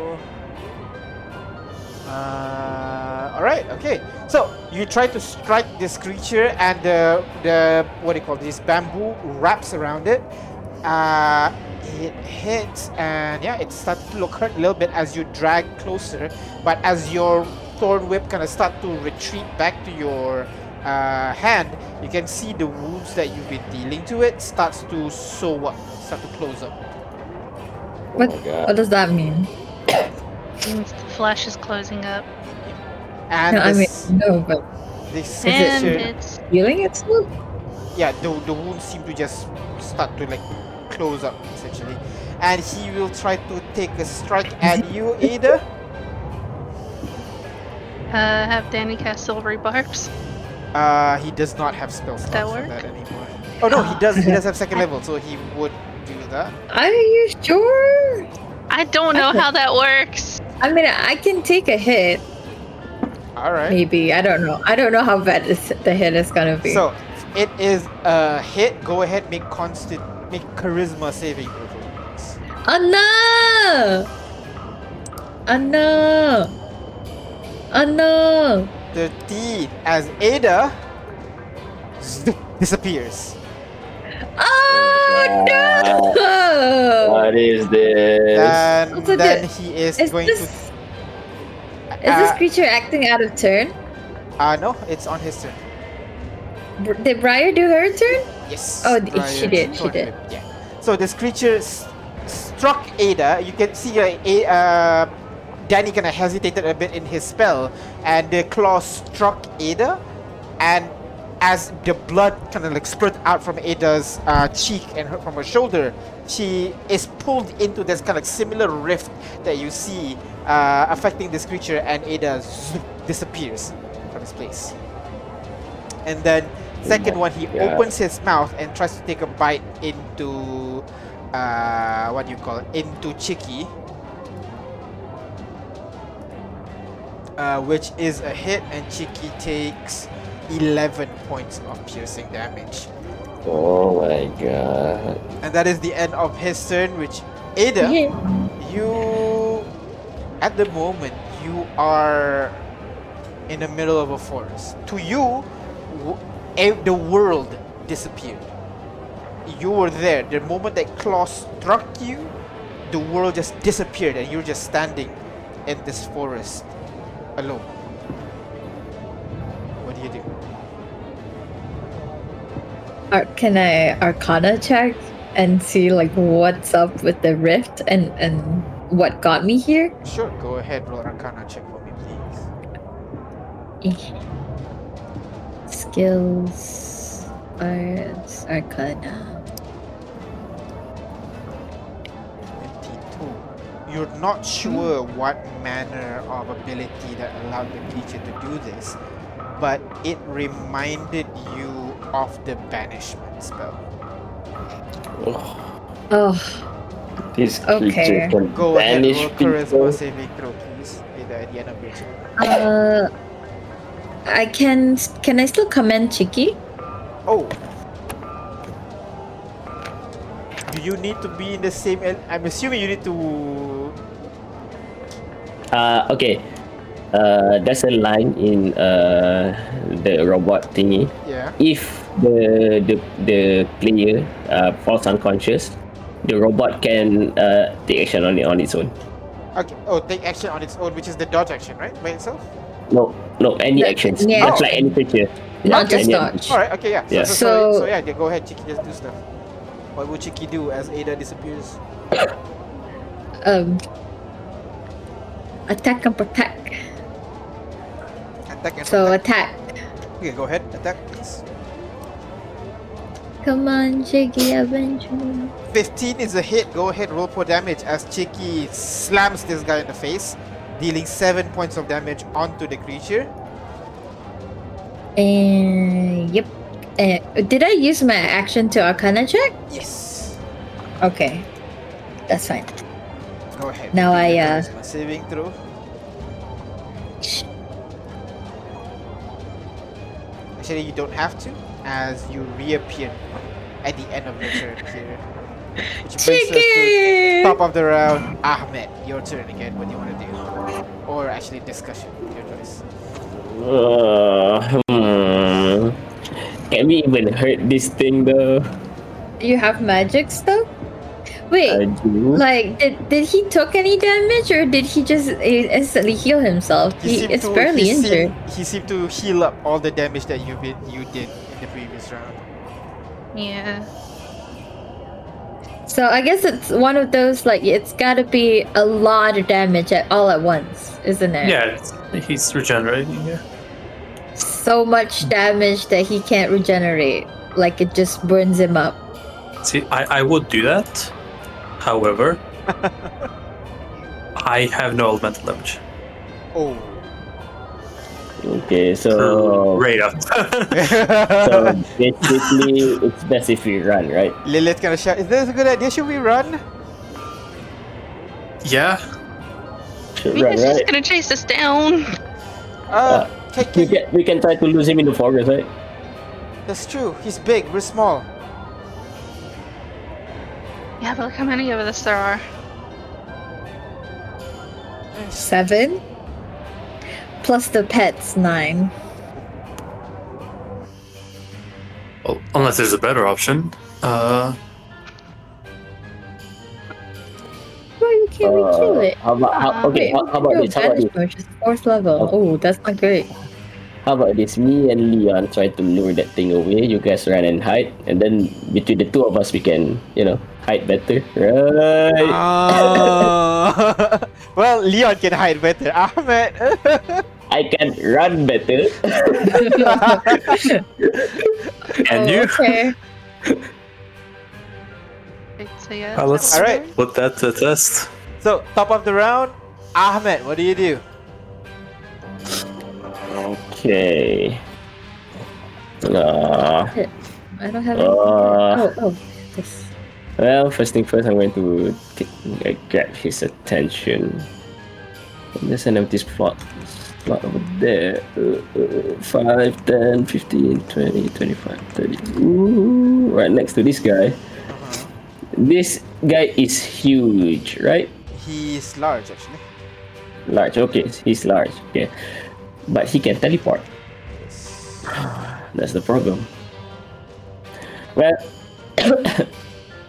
A: Uh, all right. Okay. So you try to strike this creature, and the the what do you call this bamboo wraps around it. Uh, it hits, and yeah, it starts to look hurt a little bit as you drag closer. But as your thorn whip kind of start to retreat back to your uh, hand, you can see the wounds that you've been dealing to it starts to sew up, start to close up.
C: What?
E: Oh.
C: What does that mean?
D: Means the flesh is closing up.
A: And
C: No, I mean
A: this,
C: no, but
A: this
D: And
A: creature-
D: it's
C: healing itself.
A: yeah, the, the wounds seem to just start to like close up essentially. And he will try to take a strike at you, Ada.
D: uh have Danny cast silvery barbs.
A: Uh, he does not have spell slots
D: That work?
A: that anymore. Oh no, he does. He does have second level, so he would do that.
C: Are you sure?
D: I don't know how that works.
C: I mean, I can take a hit.
A: All right.
C: Maybe I don't know. I don't know how bad this, the hit is gonna be.
A: So it is a hit. Go ahead, make constant, make charisma saving throw. for me, please.
C: oh no! Oh no! Oh no!
A: 13 as Ada disappears.
C: Oh no!
E: What is this?
A: And
C: Also,
A: then
C: the-
A: he is,
C: Is
A: going
C: this
A: to.
C: is this
A: uh,
C: creature acting out of turn?
A: Uh, no, it's on his turn.
C: Br- Did Briar do her turn?
A: Yes.
C: Oh, d- she did, she
A: Thornwhip,
C: did.
A: Yeah. So this creature s- struck Ada. You can see uh, A- uh, Danny kind of hesitated a bit in his spell, and the claw struck Ada, and as the blood kind of like spurted out from Ada's uh, cheek and her, from her shoulder, she is pulled into this kind of similar rift that you see uh, affecting this creature, and Ada zoop, disappears from his place. And then, second one, he
E: God.
A: opens his mouth and tries to take a bite into uh, what do you call it? Into Chicky. Uh, which is a hit, and Chicky takes 11 points of piercing damage.
E: Oh my god.
A: And that is the end of his turn, which Ada,
C: Yeah.
A: you at the moment you are in the middle of a forest. To you, w- the world disappeared. you were there, the moment that claw struck you, the world just disappeared and you're just standing in this forest alone.
C: Ar- can I Arcana check and see like what's up with the rift and and what got me here?
A: Sure, go ahead, roll Arcana check for me, please.
C: Skills, arts, Arcana.
A: 22. You're not sure what manner of ability that allowed the creature to do this, but it reminded you of the banishment spell.
C: Oh,
E: This
C: Okay.
E: creature can
A: Go ahead,
E: banish
A: roll charisma
E: people.
A: saving throw, please. At the, at the end of your turn.
C: uh, I can. Can I still commend Chiki?
A: Oh. Do you need to be in the same? El- I'm assuming you need to.
E: Uh, okay. Uh, there's a line in uh, the robot thingy.
A: Yeah.
E: If the the, the player uh, falls unconscious, the robot can uh, take action on it on its own.
A: Okay. Oh, take action on its own, which is the dodge action, right? By itself.
E: No, no, any
C: The-
E: actions.
C: yeah.
E: Just like any creature.
C: Not just
E: any
C: dodge.
A: All right. Okay. Yeah. So,
E: Yeah.
A: so, so,
C: So-
A: so yeah. yeah, Go ahead, Chiki. Just do stuff. What would Chiki do as Ada disappears?
C: Um, attack and protect.
A: Attack and
C: So
A: attack.
C: attack.
A: Okay. Go ahead. Attack, please.
C: Come on, Chiki, avenge me.
A: 15 is a hit. Go ahead, roll for damage as Chicky slams this guy in the face, dealing 7 points of damage onto the creature.
C: And yep. Uh, did I use my action to Arcana check?
A: Yes.
C: Okay, that's fine.
A: Go ahead.
C: Now I, uh,
A: charisma saving throw. Actually, you don't have to, as you reappear at the end of your turn here. Which brings us to top of the round. Ahmed, your turn again. What do you want to do? Or actually, discussion. Your choice.
E: Uh, hmm. Can we even hurt this thing though?
C: You have magic stuff? Wait,
E: I do.
C: like did, did he took any damage or did he just instantly heal himself? He,
A: seemed
C: is
A: to-
C: barely
A: he
C: injured.
A: Seemed, he seemed to heal up all the damage that you been you did
D: Yeah.
C: So I guess it's one of those like it's gotta be a lot of damage at all at once, isn't it?
B: Yeah, it's- he's regenerating. Yeah.
C: So much damage that he can't regenerate. Like it just burns him up.
B: See, I, I would do that. However, I have no elemental damage.
A: Oh.
E: Okay, so
B: Right up.
E: so basically it's best if we run, right?
A: Lilith gonna shout, is this a good idea? Should we run?
B: yeah.
E: Should
D: Because
E: run,
D: he's
E: right?
D: gonna chase us down.
A: Uh, can,
E: We
A: can,
E: can we can try to lose him in the forest, right?
A: that's true. He's big, we're small.
D: Yeah, but look how many of us there are.
C: Seven? Plus the pets, nine.
B: Well, unless there's a better option. Uh,
C: Why you can't we kill
E: Uh,
C: it?
E: How about how,
D: Uh,
E: okay?
C: Wait,
E: How, how about this? How about this?
C: Banishment is fourth level. Oh, that's not great.
E: How about this? Me and Leon try to lure that thing away. You guys run and hide, and then between the two of us, we can, you know, hide better, right?
A: Ah. well, Leon can hide better. Ahmed.
E: I can run better.
B: and
C: oh,
B: you
C: Okay.
D: Okay, so yeah.
B: Uh, let's-
A: Alright.
B: put that to test.
A: so, top of the round, Ahmed, what do you do?
E: okay. Uh,
C: I don't have.
E: Uh,
C: oh, oh, this.
E: well, first thing first, I'm going to get, uh, grab his attention. There's an empty spot. Spot over there. Uh, uh, 5, 10, 15, 20, 25, 30. Ooh, right next to this guy. This guy is huge, right?
A: He's large, actually.
E: Large, okay, he's large, okay. But he can teleport. That's the problem. Well,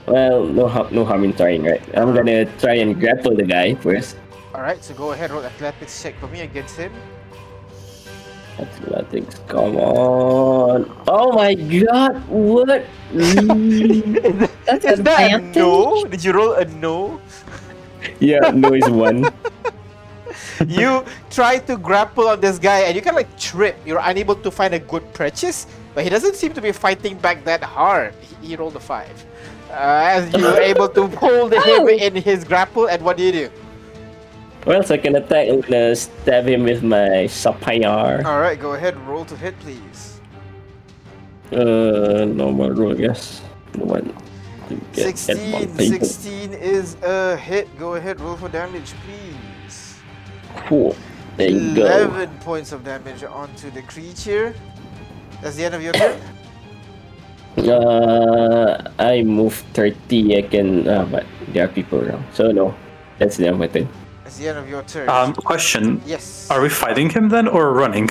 E: well, no, no harm in trying, right? I'm gonna try and grapple the guy first.
A: Alright, so go ahead, roll athletics check for me against him.
E: Athletics, come on. Oh my god, what? Mm.
C: That's
A: Is that a no? Did you roll a no?
E: yeah, no is one.
A: you try to grapple on this guy and you kind of like trip. You're unable to find a good purchase, but he doesn't seem to be fighting back that hard. He, he rolled a five. Uh, as you're able to hold him
C: Oh.
A: in his grapple, and what do you do?
E: Well, second attack, I'm gonna stab him with my sapphire.
A: Alright, go ahead, roll to hit, please.
E: Uh, normal roll, yes. One. to get
A: 16,
E: advantage.
A: 16 is a hit. Go ahead, roll for damage, please.
E: Cool. There you go.
A: 11 points of damage onto the creature. That's the end of your turn.
E: Uh, I move 30, I can, uh, but there are people around. So no, that's the end of my turn.
A: That's the end of your turn.
B: Um, question:
A: yes.
B: Are we fighting him then, or running?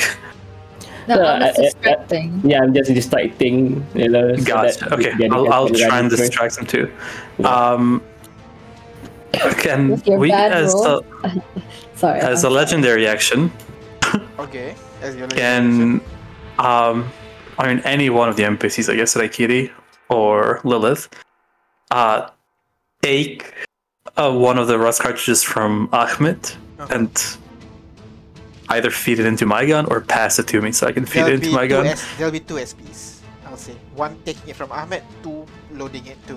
C: No,
E: Uh,
C: I'm
E: I- I-
C: distracting.
E: Yeah, I'm just distracting, you know. so
B: Gotcha.
E: that
B: Okay, I'll, I'll try and
E: running first.
B: distract him too.
E: Yeah.
B: Um, can we, as
C: roll?
B: a,
C: Sorry.
B: as a
C: I'm-
B: legendary action,
A: Okay. As your
B: can um, I mean any one of the NPCs, I guess, like Kiri or Lilith, uh, take uh, one of the rust cartridges from Ahmed
A: Okay.
B: and either feed it into my gun or pass it to me so I can feed
A: There'll
B: it into my gun.
A: S- there'll be two SPs. I'll say one taking it from Ahmed, two loading it to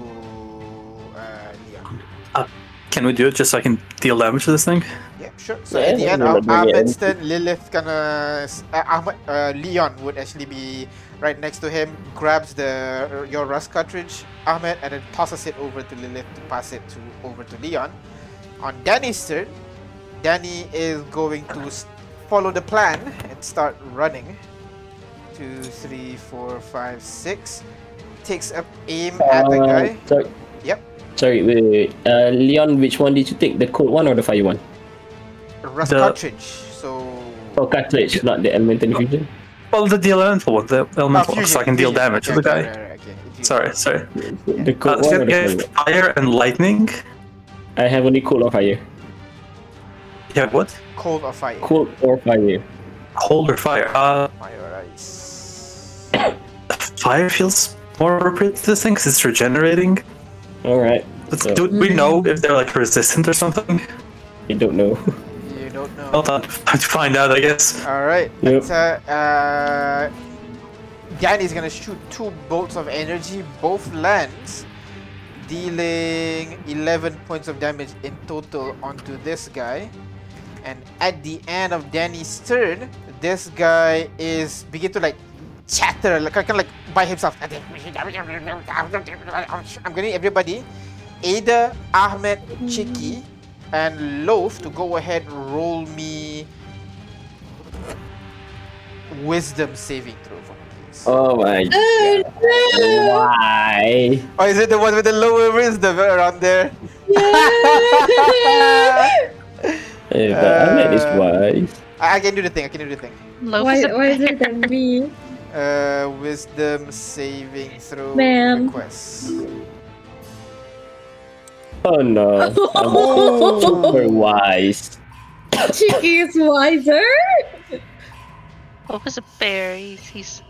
A: uh, Leon.
B: Can we do it just so I can deal damage to this thing?
A: Yeah, sure. So
E: Yeah,
A: at the end
E: we'll
A: of
E: bring it in.
A: Ahmed's turn, Lilith gonna uh, Ahmed, uh, Leon would actually be right next to him, grabs the your rust cartridge, Ahmed, and then tosses it over to Lilith to pass it to over to Leon. On Danny's turn, Danny is going to follow the plan and start running. Two, three, four, five, six. Takes up aim at the
E: Uh,
A: guy.
E: Sorry.
A: Yep.
E: Sorry, wait, wait, wait. Uh, Leon, which one did you take? The cold one or the fire one?
A: Rust
B: the-
A: cartridge. So
E: Oh, cartridge, not the elemental infusion.
B: Well, the, the elemental one, the elemental one, so I can deal damage to the guy.
A: right, right, okay.
B: Sorry, sorry.
E: The
B: Uh, so
E: one or the
B: you
E: fire one?
B: and lightning.
E: I have only cold or fire.
B: Yeah, what?
A: Cold or fire?
E: Cold or fire.
B: Cold or fire? Uh,
A: Fire ice.
B: fire feels more appropriate to this thing because it's regenerating.
E: Alright. So-
B: do we know if they're like resistant or something?
E: You don't know.
A: You don't.
B: Well, time to time to find out, I guess.
A: Alright.
E: Yep.
A: So, uh, Danny's gonna shoot two bolts of energy, both lands, dealing 11 points of damage in total onto this guy. And at the end of Danny's turn, this guy is begin to like chatter, like kind of like by himself. I'm getting everybody, Ada, Ahmed, Chiki, and Loaf to go ahead roll me wisdom saving throw for me, please.
E: Oh my
C: Oh,
E: god.
C: no.
E: Why?
A: Or is it the one with the lower wisdom around there?
E: Eh, but Ahmed is
A: Uh,
E: wise.
A: I, I can do the thing. I can do the thing.
D: Loaf
C: why,
D: is
C: why is
D: bear.
C: it on me?
A: Uh, wisdom saving throw
C: Man.
A: request.
E: Oh no. I'm super wise.
C: Cheeky is wiser.
D: Loaf is a bear. He's, he's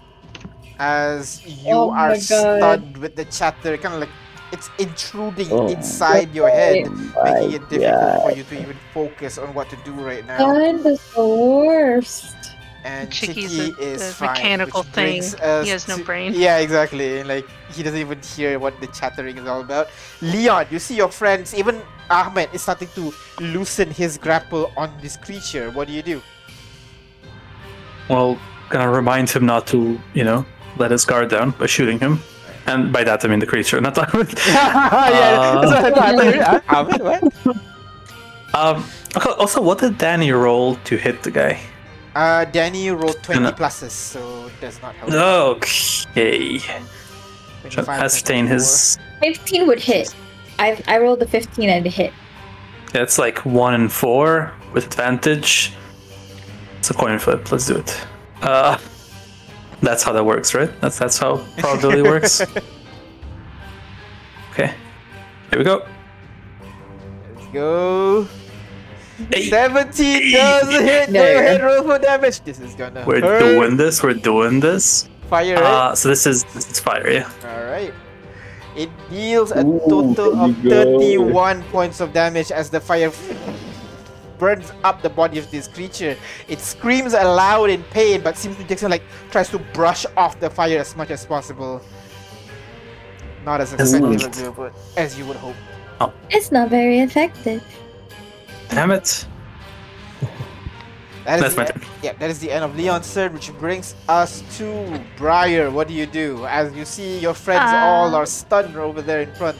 A: As you
C: Oh
A: are
C: my
A: stunned with the chatter, kind of like it's intruding
E: Oh.
A: inside your head,
E: oh
A: making it difficult for you to even focus on what to do right now.
C: Kind is the worst.
A: And
D: Chicky's
A: Chicky
D: a-
A: is
D: a
A: fine,
D: mechanical thing.
A: us
D: He has no
A: to-
D: brain.
A: Yeah, exactly. Like he doesn't even hear what the chattering is all about. Leon, you see your friends, even Ahmed is starting to loosen his grapple on this creature. What do you do?
B: Well, gonna remind him not to, you know, let his guard down by shooting him. And by that I mean the creature, not Ahmed.
A: yeah, that's what I thought. I thought you- Ahmed,
B: um, also, what did Danny roll to hit the guy?
A: Uh, Danny rolled 20
B: No.
A: pluses, so it does not help.
B: Okay.
A: 25,
B: Ascertain
A: 24.
B: his.
C: 15 would hit. I, I rolled a 15 and it hit.
B: Yeah, it's like one and four with advantage. It's a coin flip. Let's do it. Uh, that's how that works, right? That's that's how probability works. Okay. Here we go.
A: Let's go.
B: Hey,
A: 17 does hit. Go
C: There.
A: ahead, roll for damage. This is gonna
B: we're
A: hurt.
B: doing this. We're doing this.
A: Fire it.
B: Uh, so this is this is fire, yeah.
A: Alright. It deals a
E: Ooh,
A: total
E: there
A: of 31 points of damage as the fire burns up the body of this creature. It screams aloud in pain, but seems to just like tries to brush off the fire as much as possible. Not as effective as you would, as you would hope.
C: It's not very effective.
B: Damn it.
A: That is
B: That's my turn.
A: Yeah, that is the end of Leon's turn, which brings us to Briar. What do you do? As you see, your friends all
D: Uh,
A: are stunned over there in front.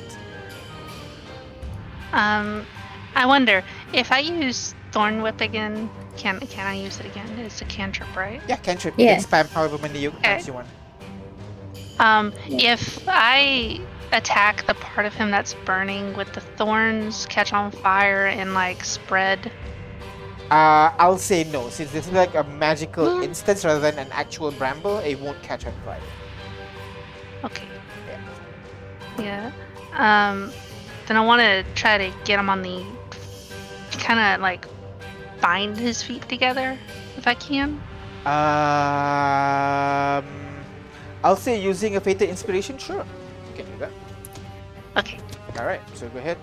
D: Um, I wonder if I use Thorn Whip again. Can can I use it again? It's a cantrip, right?
A: Yeah, cantrip.
C: Yeah.
A: You can spam however many you, times you want.
D: Um, if I attack the part of him that's burning, with the thorns catch on fire and like spread?
A: Uh, I'll say no, since this is like a magical
D: Hmm.
A: instance rather than an actual bramble, it won't catch on fire.
D: Okay. Yeah. Um, then I want to try to get him on the, kind of like, bind his feet together if I can.
A: Um, I'll say using a fated inspiration. Sure,
D: Okay.
A: All right, so go ahead,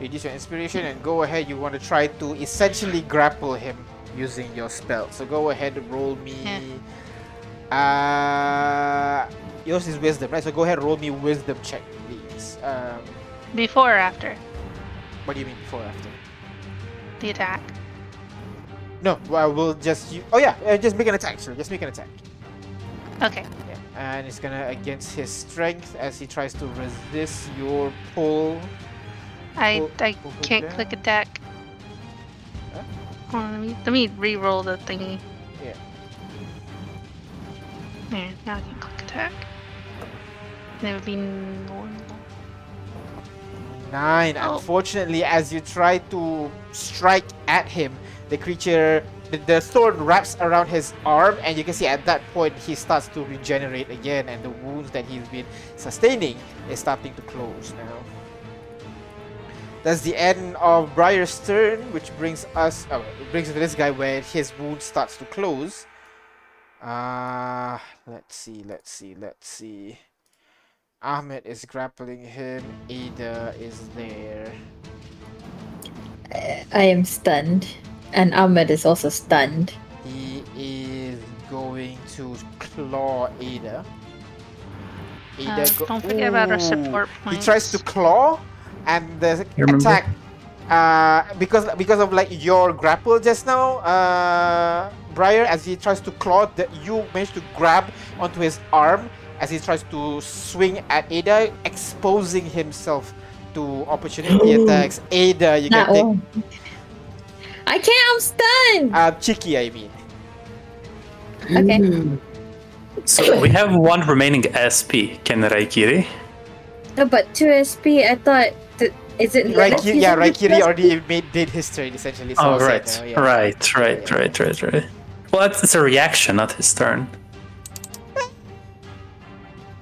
A: reduce your inspiration, and go ahead. You want to try to essentially grapple him using your spell. So go ahead, roll me. Uh, yours is wisdom, right? So go ahead, roll me wisdom check, please. Um,
D: Before or after
A: what do you mean before or after?
D: the attack?
A: No, well, we'll just. Oh yeah, uh, just make an attack. Sure, just make an attack.
D: Okay.
A: And it's gonna against his strength as he tries to resist your pull.
D: I
A: Pull-
D: I
A: pull
D: can't
A: down.
D: click attack.
A: Huh?
D: Hold on, let me let me re-roll the thingy.
A: Yeah.
D: There, now I can click attack. It would be normal.
A: Nine.
D: Oh.
A: Unfortunately, as you try to strike at him, the creature, the, sword wraps around his arm, and you can see at that point he starts to regenerate again, and the wounds that he's been sustaining is starting to close now. That's the end of Briar's turn, which brings us, oh, brings to this guy where his wound starts to close. Uh, let's see, let's see, let's see. Ahmed is grappling him. Ada is there.
C: I am stunned. And Ahmed is also stunned.
A: He is going to claw Ada. Ada
D: Uh,
A: go-
D: don't forget about our
A: Ooh.
D: support
A: He tries to claw, and the
B: You
A: attack. Uh, because because of like your grapple just now, uh, Briar, as he tries to claw, that you manage to grab onto his arm as he tries to swing at Ada, exposing himself to opportunity attacks. Ada, you
C: That
A: can take
C: one. I can't, I'm stunned!
A: uh, Chiki, I mean.
C: Okay.
B: So we have one remaining SP. Can Raikiri?
C: No, but 2 SP, I thought. Th- is it. Lennox
A: Raikiri, yeah,
C: the
A: Raikiri
C: 2
A: already made did his turn essentially. So
B: Oh
A: I'll say
B: right,
A: no, yeah.
B: right, right, right, right, right. Well, it's, it's a reaction, not his turn.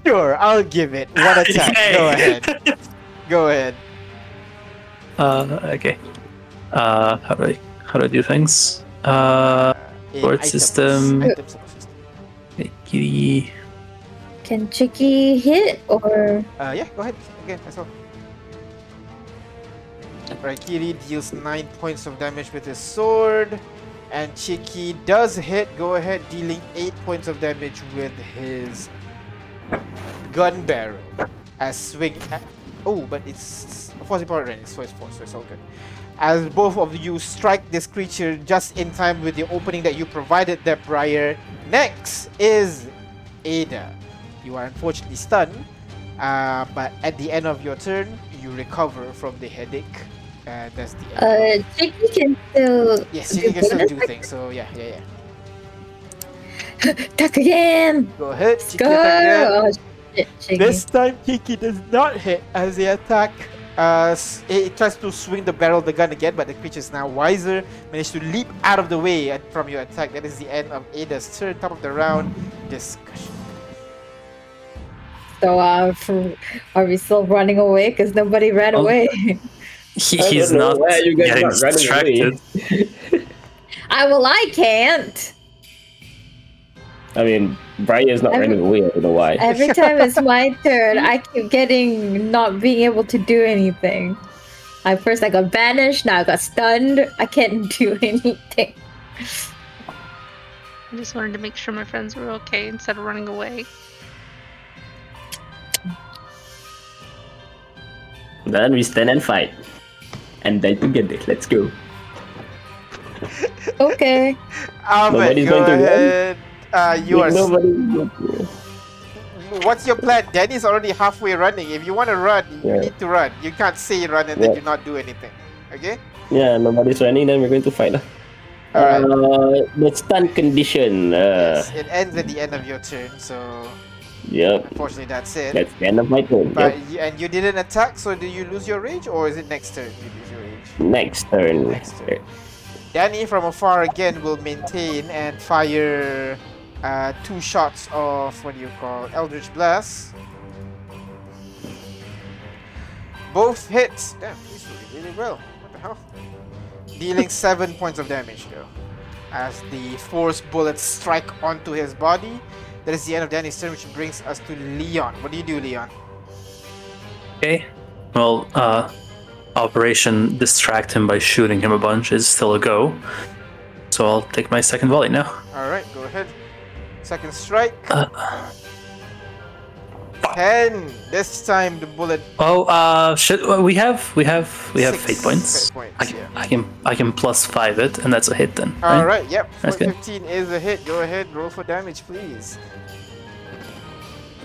A: Sure, I'll give it one attack. Go ahead. Go ahead.
B: Uh, okay. Uh, how do I how do I do things? Uh,
A: In
B: Sword
A: items-
B: system.
A: items of
C: Can Chicky hit or.
A: Uh, yeah, go ahead. Again, that's all. Raikiri deals 9 points of damage with his sword. And Chiki does hit. Go ahead, dealing 8 points of damage with his gun barrel. As swing. At, oh, but it's force important range, so it's force, so it's all good. As both of you strike this creature just in time with the opening that you provided there, Briar. Next is Ada. You are unfortunately stunned. Uh, but at the end of your turn, you recover from the headache. And that's the end.
C: Uh, Chicky can still.
A: yes, you can still do things. So yeah, yeah, yeah.
C: Attack again!
A: Go ahead. Chiki
C: go!
A: again.
C: Oh, shit,
A: This time, Kiki does not hit as the attack. Uh, it, it tries to swing the barrel of the gun again, but the creature is now wiser. Managed to leap out of the way from your attack. That is the end of Ada's turn. Top of the round. Discussion.
C: So, uh, f- are we still running away? Because nobody ran
B: Oh.
C: away.
B: He, he's not
E: why you guys
B: getting
E: not running
B: distracted.
C: I well, I can't.
E: I mean, Briar's not
C: Every-
E: running away. I don't know why.
C: Every time it's my turn, I keep getting not being able to do anything. I first I got banished, now I got stunned. I can't do anything.
D: I just wanted to make sure my friends were okay instead of running away.
E: Then we stand and fight. And die together. Let's go.
C: Okay.
A: Oh Ahmed,
E: Nobody's
A: go
E: going to run?
A: Uh, yours. What's your plan? Danny's already halfway running. If you want to run, you need to run. You can't say run and then
E: Yeah.
A: do not do anything. Okay?
E: Yeah, nobody's running. Then we're going to fight. lah.
A: Alright.
E: Uh, the stun condition. Uh,
A: Yes, it ends at the end of your turn, so
E: Yep.
A: unfortunately that's it.
E: That's the end of my turn.
A: But
E: Yep.
A: you, and you didn't attack, so do you lose your rage, or is it next turn you lose your rage?
E: Next turn.
A: Next turn. Danny from afar again will maintain and fire uh, two shots of what do you call Eldritch Blast. Both hits. Damn, he's doing really well. What the hell? Dealing seven points of damage though. As the force bullets strike onto his body. That is the end of Danny's turn, which brings us to Leon. What do you do, Leon?
B: Okay. Well, uh, Operation Distract him by shooting him a bunch is still a go. So I'll take my second volley now.
A: Alright, go ahead. Second strike.
B: Uh,
A: 10. This time the bullet.
B: oh, uh, should, well, we have we have we have fate points.
A: fate points,
B: I, can-
A: yeah.
B: I can I can plus five it, and that's a hit then. right?
A: Alright, yep.
B: That's good.
A: 15 is a hit. Go ahead, roll for damage, please.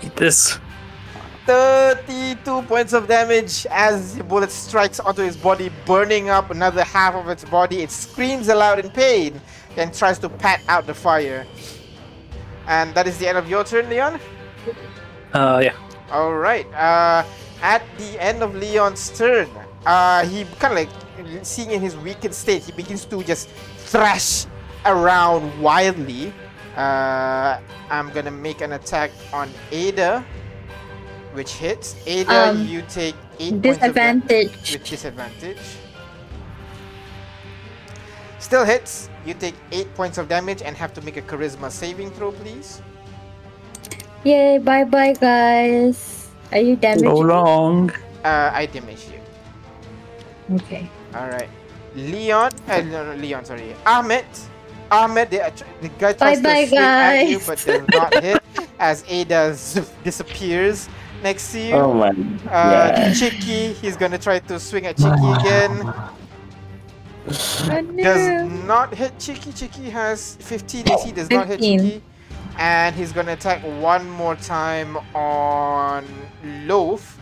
B: Eat this.
A: 32 points of damage as the bullet strikes onto his body, burning up another half of its body. It screams aloud in pain, then tries to pat out the fire. And that is the end of your turn, Leon?
B: Uh, yeah.
A: Alright, uh, at the end of Leon's turn, uh, he kind of like, seeing in his weakened state, he begins to just thrash around wildly. Uh, I'm gonna make an attack on Ada, which hits. Ada,
C: Um,
A: you take 8 points of damage with disadvantage. Still hits. You take 8 points of damage and have to make a charisma saving throw, please.
C: Yay! Bye bye, guys. Are you damaged?
B: So long.
A: Uh, I damage you.
C: Okay.
A: Alright. Leon, uh, no, no, Leon, sorry. Ahmed. Ahmed, the, the guy tries
C: Bye-bye,
A: to swing at you,
C: guys.
A: but does not hit as Ada z- disappears next to you.
E: Oh my.
A: uh,
E: yeah.
A: Chicky, he's gonna try to swing at Chicky again.
C: Oh, no.
A: Does not hit Chicky. Chicky has 15 AC, does not hit
C: 15.
A: Chicky. And he's gonna attack one more time on Loaf.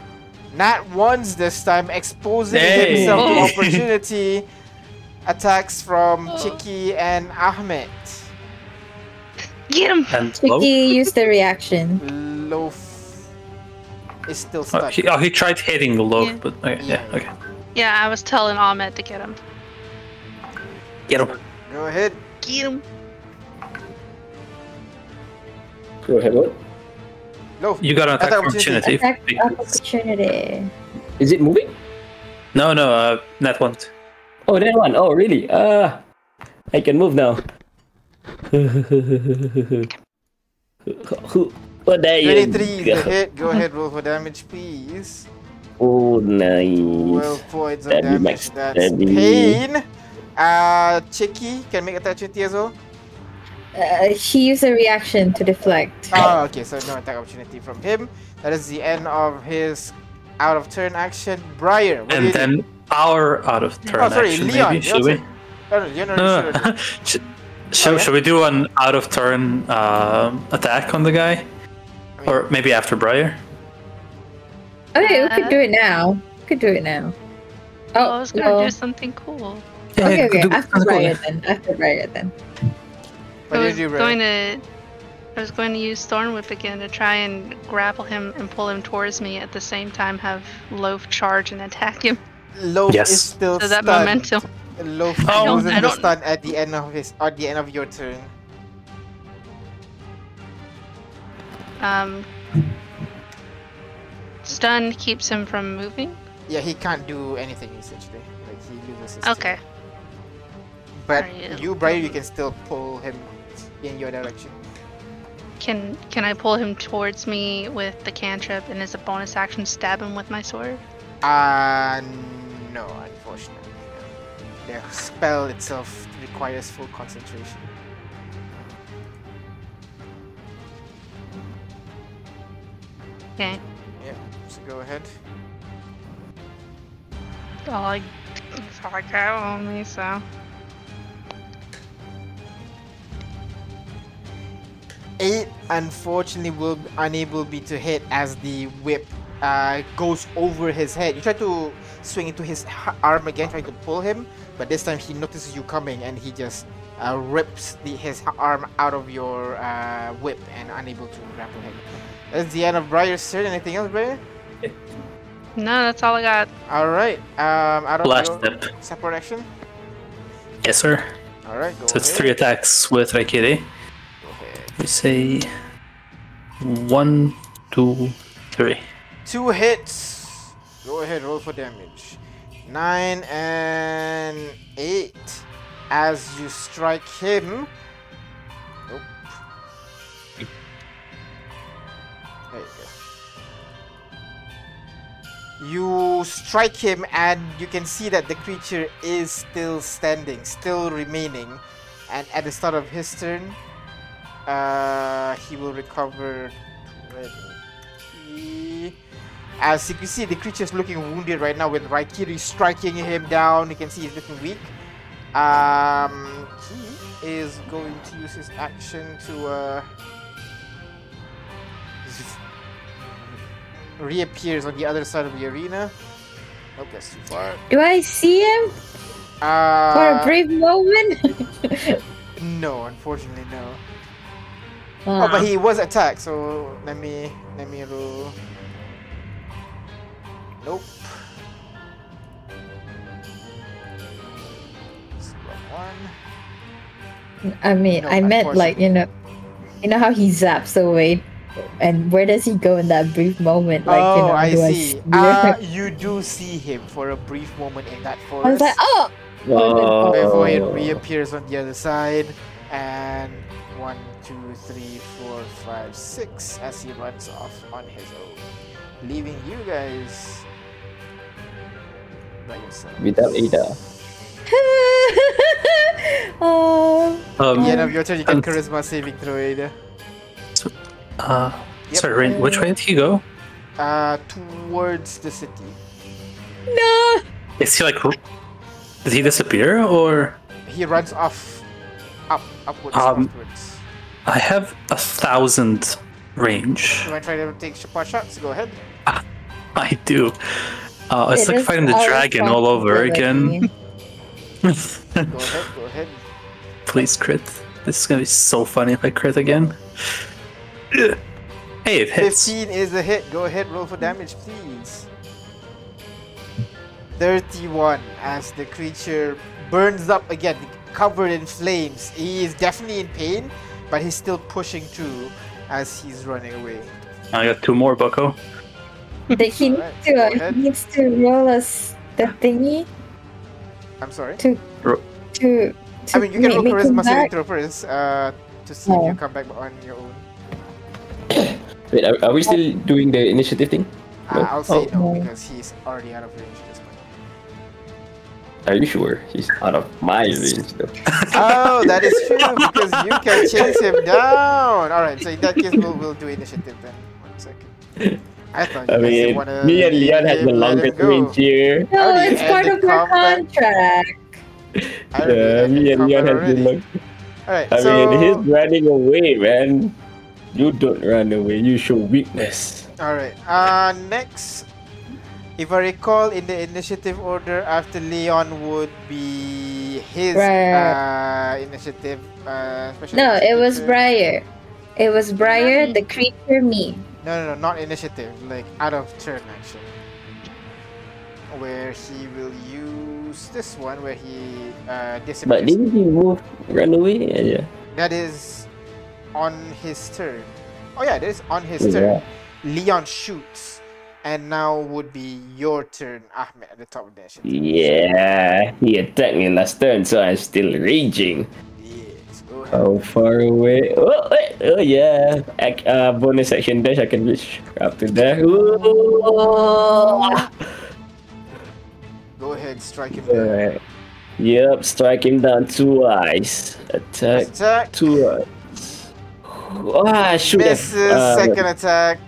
A: Not once this time, exposing
B: Hey.
A: himself to opportunity. Attacks from oh. Chiki and Ahmed.
D: Get him!
B: And
C: Vicky used the reaction.
A: Loaf is still
B: Oh,
A: stuck.
B: he, oh, he tried hitting the loaf,
D: Yeah.
B: but okay, yeah,
A: Yeah.
B: okay.
D: Yeah, I was telling Ahmed to get him.
B: Get him.
A: Go ahead.
D: Get him!
E: Go ahead. What?
A: No.
B: You got an attack
A: Attack
B: opportunity.
C: Attack opportunity.
E: Is it moving?
B: No, no, uh, net one.
E: Oh, that one. Oh, really? Ah, I can move now. oh, there you
A: 23
E: go.
A: the hit. Go ahead, roll for damage, please.
E: Oh, nice.
A: 12 points of
E: That'd be
A: damage. That's
E: that'd be-
A: pain. Uh, Chicky can make attack opportunity as well.
C: Uh, he used a reaction to deflect.
A: Oh, okay, so no attack opportunity from him. That is the end of his out of turn action. Briar, what do
B: And then
A: do?
B: our out of turn
A: Oh, sorry,
B: action,
A: Leon.
B: maybe.
A: your
B: Should we?
A: turn. Oh, no, you're
B: No,
A: sure.
B: no. Sh- Shall,
A: yeah?
B: shall we do an out of turn um attack on the guy?
A: mean-
B: Or maybe after Briar?
C: Okay, we could do it now. We could do it now.
D: Oh,
C: Oh,
D: I was gonna
C: well,
D: do something cool.
C: Okay, okay.
B: do-
C: After
B: do-
C: Briar then. After Briar then.
A: What
D: I was
A: you do,
D: going to. I was going to use Thorn Whip again to try and grapple him and pull him towards me at the same time. Have Loaf charge and attack him.
A: Loaf
B: Yes.
A: is still
D: So that
A: stunned.
D: momentum.
A: Loaf
B: I don't-
A: loses
D: I
A: the
D: don't-
A: stun at the end of his at the end of your turn.
D: Um. stun keeps him from moving.
A: Yeah, he can't do anything essentially. Like he loses his. turn. But
D: Alright.
A: you, Briar, you can still pull him in your direction.
D: Can can I pull him towards me with the cantrip and as a bonus action stab him with my sword?
A: Uh, no, unfortunately. no. The spell itself requires full concentration.
D: Okay.
A: Yeah, so go ahead.
D: All I, that's all I got on me, so.
A: Eight, unfortunately, will unable be to hit as the whip uh, goes over his head. You try to swing into his arm again, trying to pull him, but this time he notices you coming and he just uh, rips the, his arm out of your uh, whip and unable to grapple him. That's the end of Briar's turn. Anything else, Briar?
D: No, that's all I got.
A: All right. Um, out of
B: Last
A: your
B: step.
A: Separate action.
B: Yes, sir.
A: All right, go
B: So it's three attacks with Raikiri. We say one, two, three.
A: Two hits. Go ahead, roll for damage. Nine and eight. As you strike him. Nope. There you go. You strike him, and you can see that the creature is still standing, still remaining. And at the start of his turn, uh, he will recover 20. As you can see, the creature is looking wounded right now with Raikiri striking him down. You can see he's looking weak. Um, he is going to use his action to uh, reappears on the other side of the arena. Nope, that's too far.
C: Do I see him for
A: Uh,
C: a brief moment?
A: no, unfortunately, no.
C: Ah,
A: Oh, but he was attacked, so let me let me roll. Nope. One.
C: I mean,
A: No,
C: I meant like you know, you know how he zaps away, and where does he go in that brief moment? Like
A: oh,
C: you know,
A: I
C: do
A: see.
C: see
A: Uh, you do see him for a brief moment in that
C: I
A: forest
C: was like, oh,
E: Oh.
A: before it reappears on the other side. And one, two, three, four, five, six as he runs off on his own, leaving you guys by yourself.
E: Without Ada.
C: oh,
B: Um,
A: At the end of your turn, you can
B: Um,
A: charisma saving throw Ada.
B: uh,
A: Yep.
B: Sorry, Rain, which way did he go?
A: Uh, towards the city.
C: no!
B: Is he like. r- Did he disappear or.
A: He runs off, up, upwards,
B: Um,
A: upwards.
B: I have a thousand range.
A: You want to try to take pot shots? Go ahead.
B: I do. Uh, it's
C: It
B: like fighting the dragon all over again.
A: Go ahead. Go ahead.
B: Please crit. This is gonna be so funny if I crit again. Hey, it hits.
A: 15 is a hit. Go ahead, roll for damage, please. 31 as the creature burns up again, covered in flames. He is definitely in pain, but he's still pushing through as he's running away.
B: I got two more, Bucko.
C: That he needs
A: Alright,
C: to, uh, he needs to roll us the thingy
A: I'm sorry.
C: to
B: Ro-
C: to. to
A: I mean, you can
C: make
A: roll
C: me come
A: charisma saving throw first uh, to see if you come back on your own.
E: Wait, are, are we still doing the initiative thing?
A: Uh, I'll say
C: Oh.
A: no
C: No.
A: because he's already out of range at this point.
E: Are you sure? He's out of my range though.
A: Oh, that is true because you can chase him down. All right, so in that case, we'll, we'll do initiative then. One second. I thought you
E: I
A: guys
E: mean,
A: wanna
E: me and Leon has
A: him,
E: the
A: let him
E: longest range here.
C: No,
A: Already
C: it's part of our contract.
E: Yeah, me and Leon
A: combat
E: has the
A: already.
E: longest.
A: All right,
E: I
A: so
E: mean, he's running away, man. You don't run away. You show weakness.
A: all right. Uh, next, if I recall, in the initiative order, after Leon would be his
C: Right.
A: uh, initiative. Uh, special
C: No, it was
A: creature.
C: Briar. It was Briar, the creature, me.
A: No, no, no, not initiative. Like out of turn action. Where he will use this one, where he uh, disappears.
E: But didn't he move, run away? Yeah, yeah.
A: That is on his turn. Oh yeah, that is on his
E: Yeah.
A: turn. Leon shoots And now would be your turn, Ahmed, at the top of the initiative.
E: Yeah, he attacked me last turn, so I'm still raging.
A: Yes, go ahead.
E: How far away? Oh, wait, oh yeah. Ac- uh, bonus action dash, I can reach up to there. Ooh.
A: Go ahead, strike him down.
E: Alright. Yep, strike him down twice. Attack
A: Attack.
E: twice. Ah, have.
A: Misses.
E: uh,
A: second attack.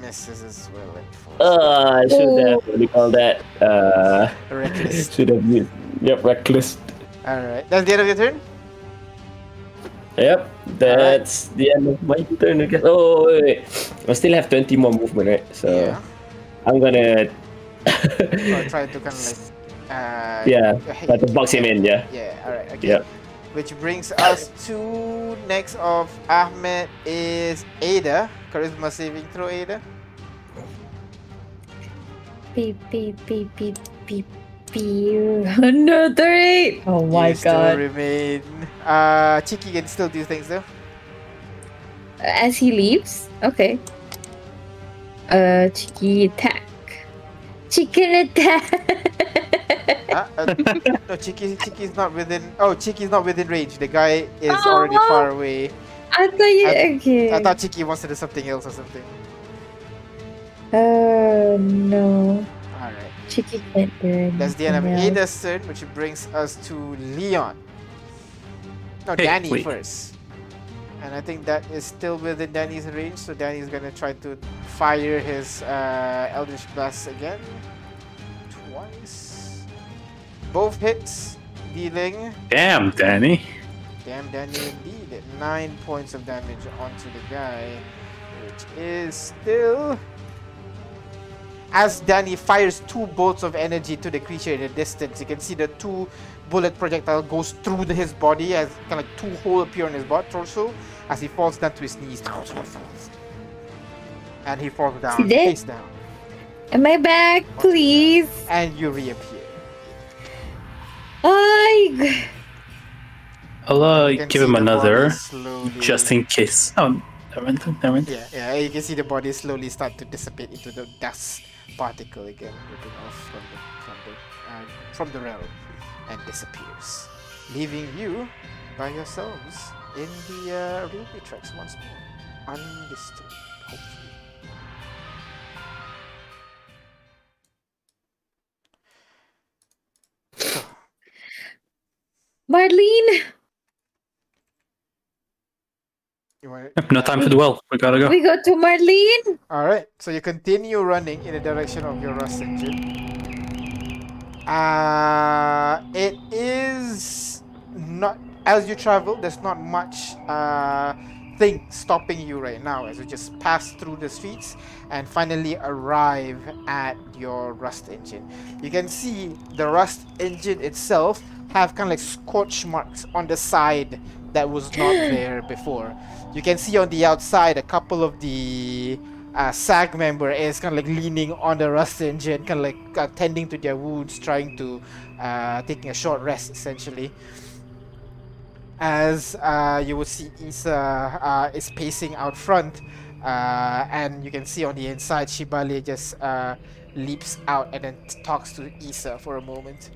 A: Misses as well. Unfortunately.
E: Uh, I should have. What do you call that? Uh,
A: Reckless.
E: should have used. Yep, reckless.
A: Alright. That's the end of your turn?
E: Yep, that's the end of my turn. I guess. Oh, wait, wait. I still have 20 more movement, right? So
A: Yeah.
E: I'm gonna.
A: So I try to kind of like. Uh,
E: yeah, try to box him in, yeah.
A: Yeah, alright, okay.
E: Yep.
A: Which brings us to next of Ahmed is Ada. Charisma saving throw, Ada.
C: Beep beep beep beep beep beep. Another eight. Oh my
A: you still
C: god.
A: remain. Uh, Chiki can still do things though.
C: As he leaves, okay. Uh, cheeky attack. Chicken attack.
A: Uh, uh, no, Chiki, Chiki's not within. Oh, Chiki's not within range. The guy is
C: Oh.
A: already far away.
C: I thought you
A: I-
C: okay.
A: I thought Chiki wants to do something else or something.
C: Uh no.
A: Alright.
C: Chicky can't do anything.
A: That's the end of
C: else.
A: Ada's turn, which brings us to Leon. No,
B: Hey,
A: Danny
B: wait.
A: first. And I think that is still within Danny's range, so Danny's gonna try to fire his uh, Eldritch Blast again. Twice. Both hits, dealing.
B: Damn, Danny.
A: Damn, Danny indeed. Nine points of damage onto the guy, which is still. As Danny fires two bolts of energy to the creature in the distance, you can see the two bullet projectile goes through the- his body as kind of like two holes appear on his butt torso as he falls down to his knees. And he falls down,
C: he dead?
A: face down,
C: Am I back, please?
A: and you reappear.
C: I.
B: I'll uh, give him another, just in case. Oh, never mind. Never mind.
A: Yeah, yeah, you can see the body slowly start to dissipate into the dust particle again, ripping off from the from the uh, from the realm, and disappears, leaving you by yourselves in the uh, railway tracks once more, undisturbed, hopefully.
C: Marlene,
A: You want
B: Yep, No time to dwell. We gotta go.
C: we go to Marlene.
A: All right, so you continue running in the direction of your rust engine. Uh, it is not as you travel. There's not much uh, thing stopping you right now as you just pass through the streets and finally arrive at your rust engine. You can see the rust engine itself have kind of like scorch marks on the side that was not there before. You can see on the outside a couple of the uh, SAG member is kind of like leaning on the rust engine, kind of like uh, tending to their wounds, trying to uh, taking a short rest essentially. As uh, you would see, Isa uh, is pacing out front, uh, and you can see on the inside, Shibali just uh, leaps out and then talks to Isa for a moment.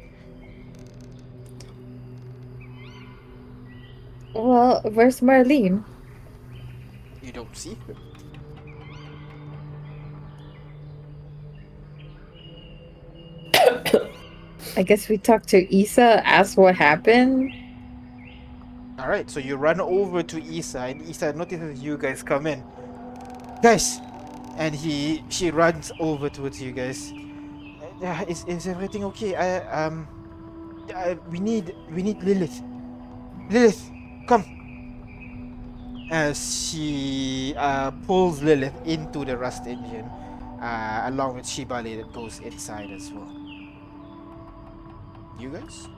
C: Well, where's Marlene?
A: You don't see her.
C: I guess we talked to Isa, ask what happened.
A: All right, so you run over to Isa, and Isa notices you guys come in. Guys, and he she runs over towards you guys. Uh, is is everything okay? I um, I, we need we need Lilith. Lilith, come. As she uh, pulls Lilith into the rust engine, uh, along with Shibali that goes inside as well. You guys?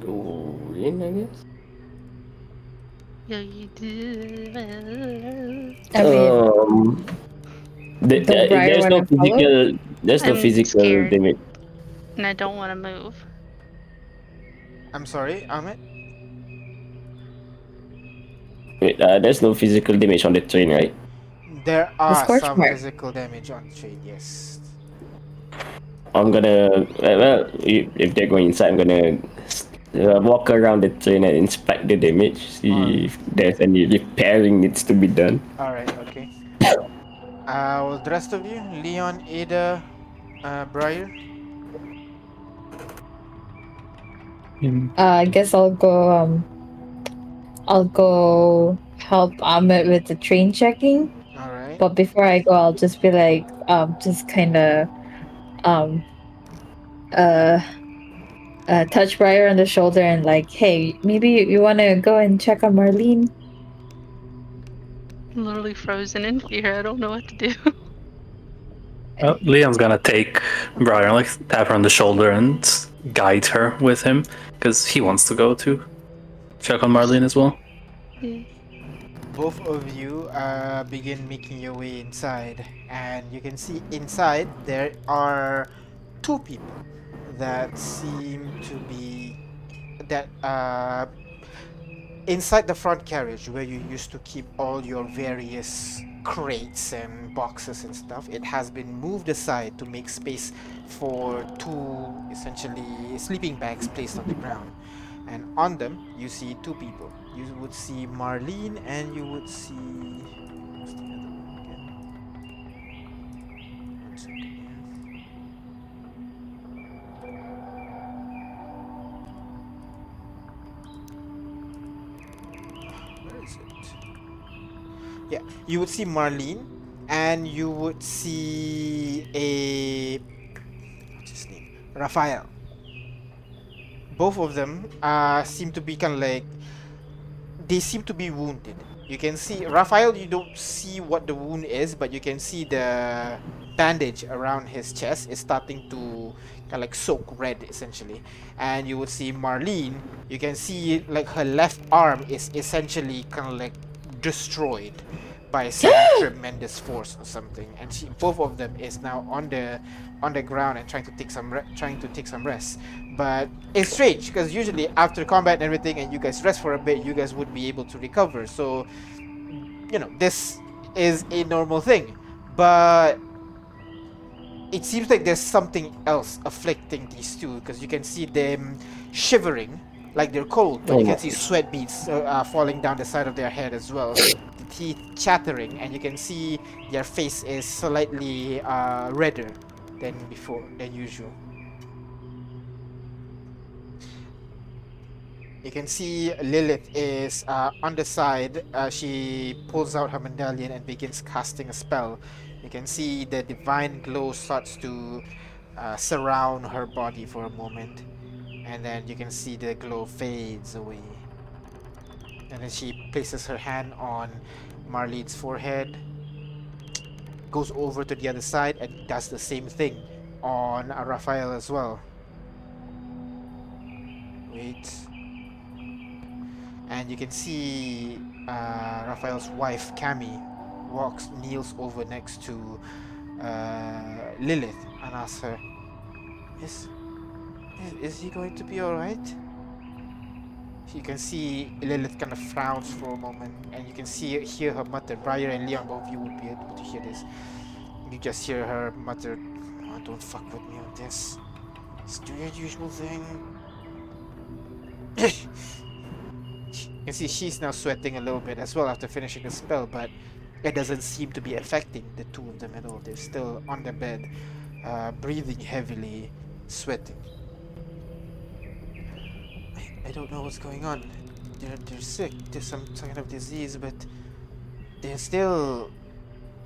E: Go in, I guess.
D: Yeah, you do.
C: I mean,
E: um, th-
C: Don't
E: th-
C: Briar
E: there's no
C: wanna follow?
E: physical. There's no
D: I'm
E: physical
D: scared.
E: damage.
D: And I don't want to move.
A: I'm sorry, Ahmed.
E: Wait, uh, there's no physical damage on the train, right?
A: There are
C: scorch
A: some
C: mark.
A: physical damage on the train, yes.
E: I'm gonna well, well, if they're going inside, I'm gonna uh, walk around the train and inspect the damage, see
A: Alright.
E: if there's any repairing needs to be done.
A: Alright, okay. Uh, well, the rest of you, Leon, Ada, uh, Briar.
C: Uh, I guess I'll go. Um, I'll go help Ahmed with the train checking.
A: Alright.
C: But before I go, I'll just be like, um, just kind of, um, uh, uh, touch Briar on the shoulder and like, hey, maybe you, you want to go and check on Marlene.
D: I'm literally frozen in fear. I don't know what to do.
B: Uh, Leon's gonna take Briar, like tap her on the shoulder and guide her with him, because he wants to go to check on Marlene as well.
A: both of you uh, begin making your way inside and you can see inside there are two people that seem to be that uh, inside the front carriage where you used to keep all your various crates and boxes and stuff it has been moved aside to make space for two essentially sleeping bags placed on the ground. And on them you see two people. You would see Marlene and you would see you would see Marlene and you would see a what's his name? Raphael both of them uh, seem to be kind of like they seem to be wounded. You can see Raphael. You don't see what the wound is, but you can see the bandage around his chest is starting to kind of like soak red, essentially. And you would see Marlene. You can see like her left arm is essentially kind of like destroyed by some tremendous force or something. And she, both of them is now on the on the ground and trying to take some re- trying to take some rest. But it's strange because usually after combat and everything, and you guys rest for a bit, you guys would be able to recover. So, you know, this is a normal thing. But it seems like there's something else afflicting these two because you can see them shivering like they're cold, but you can see sweat beads uh, uh, falling down the side of their head as well. Teeth chattering, and you can see their face is slightly uh, redder than before, than usual. You can see Lilith is uh, on the side. Uh, she pulls out her medallion and begins casting a spell. You can see the divine glow starts to uh, surround her body for a moment, and then you can see the glow fades away. And then she places her hand on Marlene's forehead, goes over to the other side, and does the same thing on Raphael as well. Wait. And you can see uh, Raphael's wife, Cami, walks, kneels over next to uh, Lilith and asks her, is, is, is he going to be alright? You can see Lilith kind of frowns for a moment, and you can see hear her mutter. Briar and Leon, both you would be able to hear this. You just hear her mutter, oh, "Don't fuck with me on this. Just do your usual thing." you can see she's now sweating a little bit as well after finishing the spell, but it doesn't seem to be affecting the two of them at all. They're still on the bed, uh, breathing heavily, sweating. I, don't know what's going on. They're, they're sick. There's some, kind of disease, but they're still.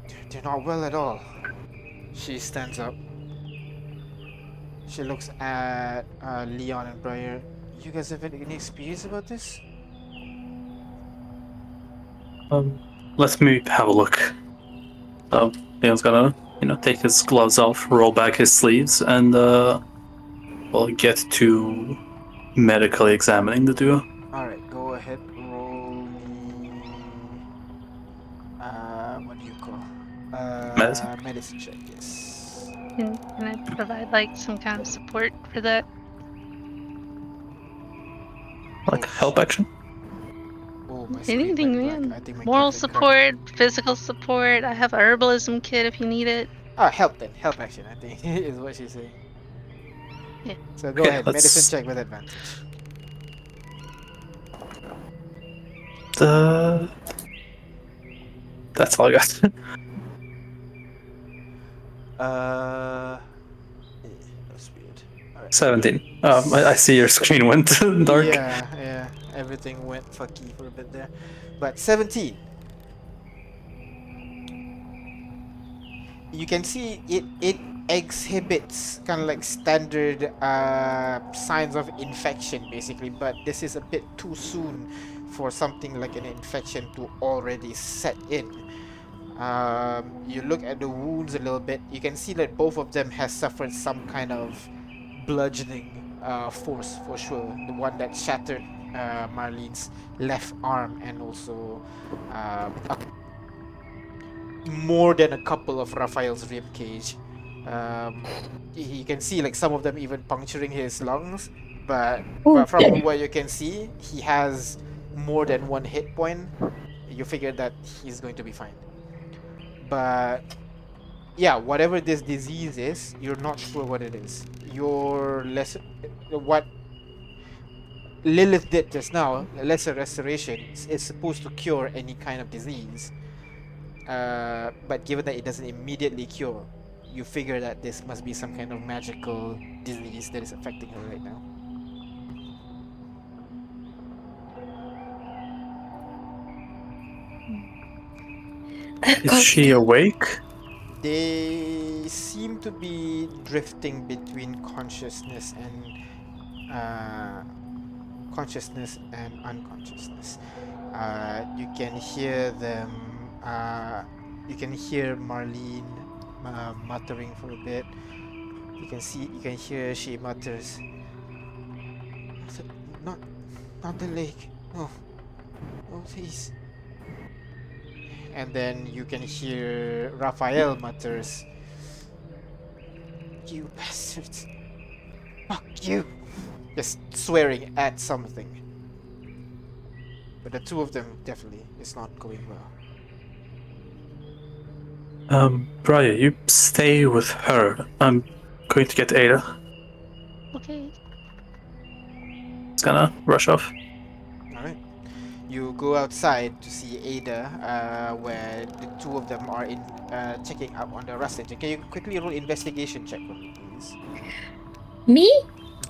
A: They're, they're not well at all. She stands up. She looks at uh, Leon and Briar. You guys have any experience about this?
B: Um, let me have a look. Um, Leon's gonna, you know, take his gloves off, roll back his sleeves, and uh, well, get to medically examining the duo.
A: Alright, go ahead. Roll. Uh, what do you call? Uh,
B: Medicine?
A: Medicine check, yes.
D: Can, can I provide like some kind of support for that?
B: Like a help action.
A: Oh, full my screen
D: Anything, man.
A: I
D: Moral
A: graphic cracked.
D: support, physical support. I have a herbalism kit if you need it.
A: Oh, help then. Help action, I think, is what she's saying. So go
B: Okay,
A: ahead,
B: let's-
A: medicine check with advantage.
B: Uh, that's all I got.
A: Uh, that's weird. Alright.
B: 17. Um, I, I see your screen went dark.
A: Yeah, yeah. Everything went fucky for a bit there. But 17. You can see it it exhibits kind of like standard uh, signs of infection basically, but this is a bit too soon for something like an infection to already set in. Um, you look at the wounds a little bit, you can see that both of them has suffered some kind of bludgeoning uh, force for sure. The one that shattered uh, Marlene's left arm and also a, more than a couple of Raphael's rib cage. Um, you can see like some of them even puncturing his lungs, but, but from what you can see, he has more than one hit point. You figure that he's going to be fine. But yeah, whatever this disease is, you're not sure what it is. Your lesser, what Lilith did just now, lesser restoration, is, is supposed to cure any kind of disease. Uh, but given that it doesn't immediately cure, you figure that this must be some kind of magical disease that is affecting her right now.
B: Is she awake?
A: They seem to be drifting between consciousness and uh, consciousness and unconsciousness. Uh, you can hear them. Uh, you can hear Marlene uh, muttering for a bit. You can see. You can hear she mutters. Not, not the lake. No, no, please. And then you can hear Raphael mutters, You bastards. Fuck you. Just swearing at something. But the two of them definitely is not going well.
B: Um, Briar, you stay with her. I'm going to get Ada.
D: Okay.
B: It's gonna rush off.
A: Alright. You go outside to see Ada, uh, where the two of them are in uh, checking up on the rust engine. Can you quickly roll investigation check for me, please?
C: Me?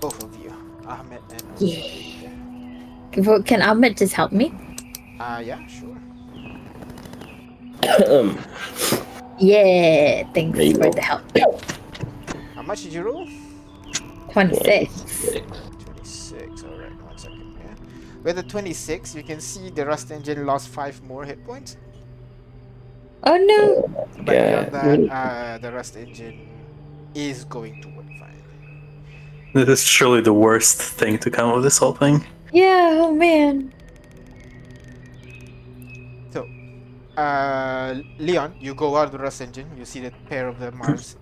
A: Both of you. Ahmed and
C: Yeah.
A: Ada.
C: Well, Can Ahmed just help me?
A: Uh, yeah, sure.
C: Yeah, thanks
E: you
C: for
E: go.
C: the help.
A: How much did you roll?
C: 26.
A: 26, alright, one second yeah. With the 26, you can see the rust engine lost 5 more hit points.
C: Oh no!
A: But
E: Yeah.
A: beyond that, uh, the rust engine is going to work fine.
B: This is surely the worst thing to come of this whole thing.
C: Yeah, oh man.
A: Uh, Leon, you go out of the rust engine. You see the pair of the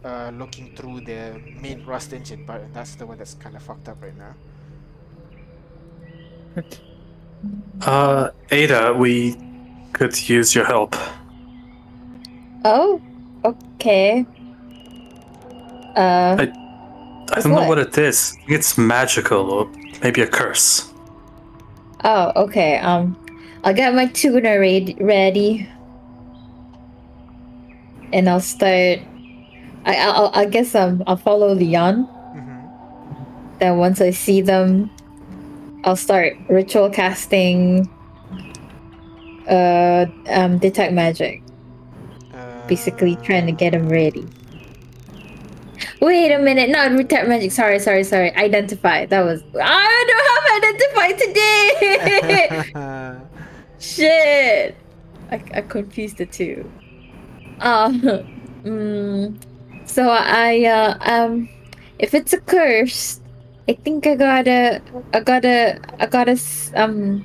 A: are uh, looking through the main rust engine, but that's the one that's kind of fucked up right now.
B: Uh, Ada, we could use your help.
C: Oh, okay. Uh,
B: I don't know
C: What?
B: what it is. It's magical or maybe a curse.
C: oh, okay. Um, I'll get my tuner read- ready, and I'll start. I I'll, I guess um I'll follow Leon.
A: Mm-hmm.
C: Then once I see them, I'll start ritual casting. Uh, um, detect magic.
A: Uh,
C: Basically, trying to get them ready. Wait a minute, not detect magic. Sorry, sorry, sorry. Identify. That was. I don't have identify today. Shit. I, I confused the two. Um. mm, so I uh um, if it's a curse, I think I gotta I gotta I gotta um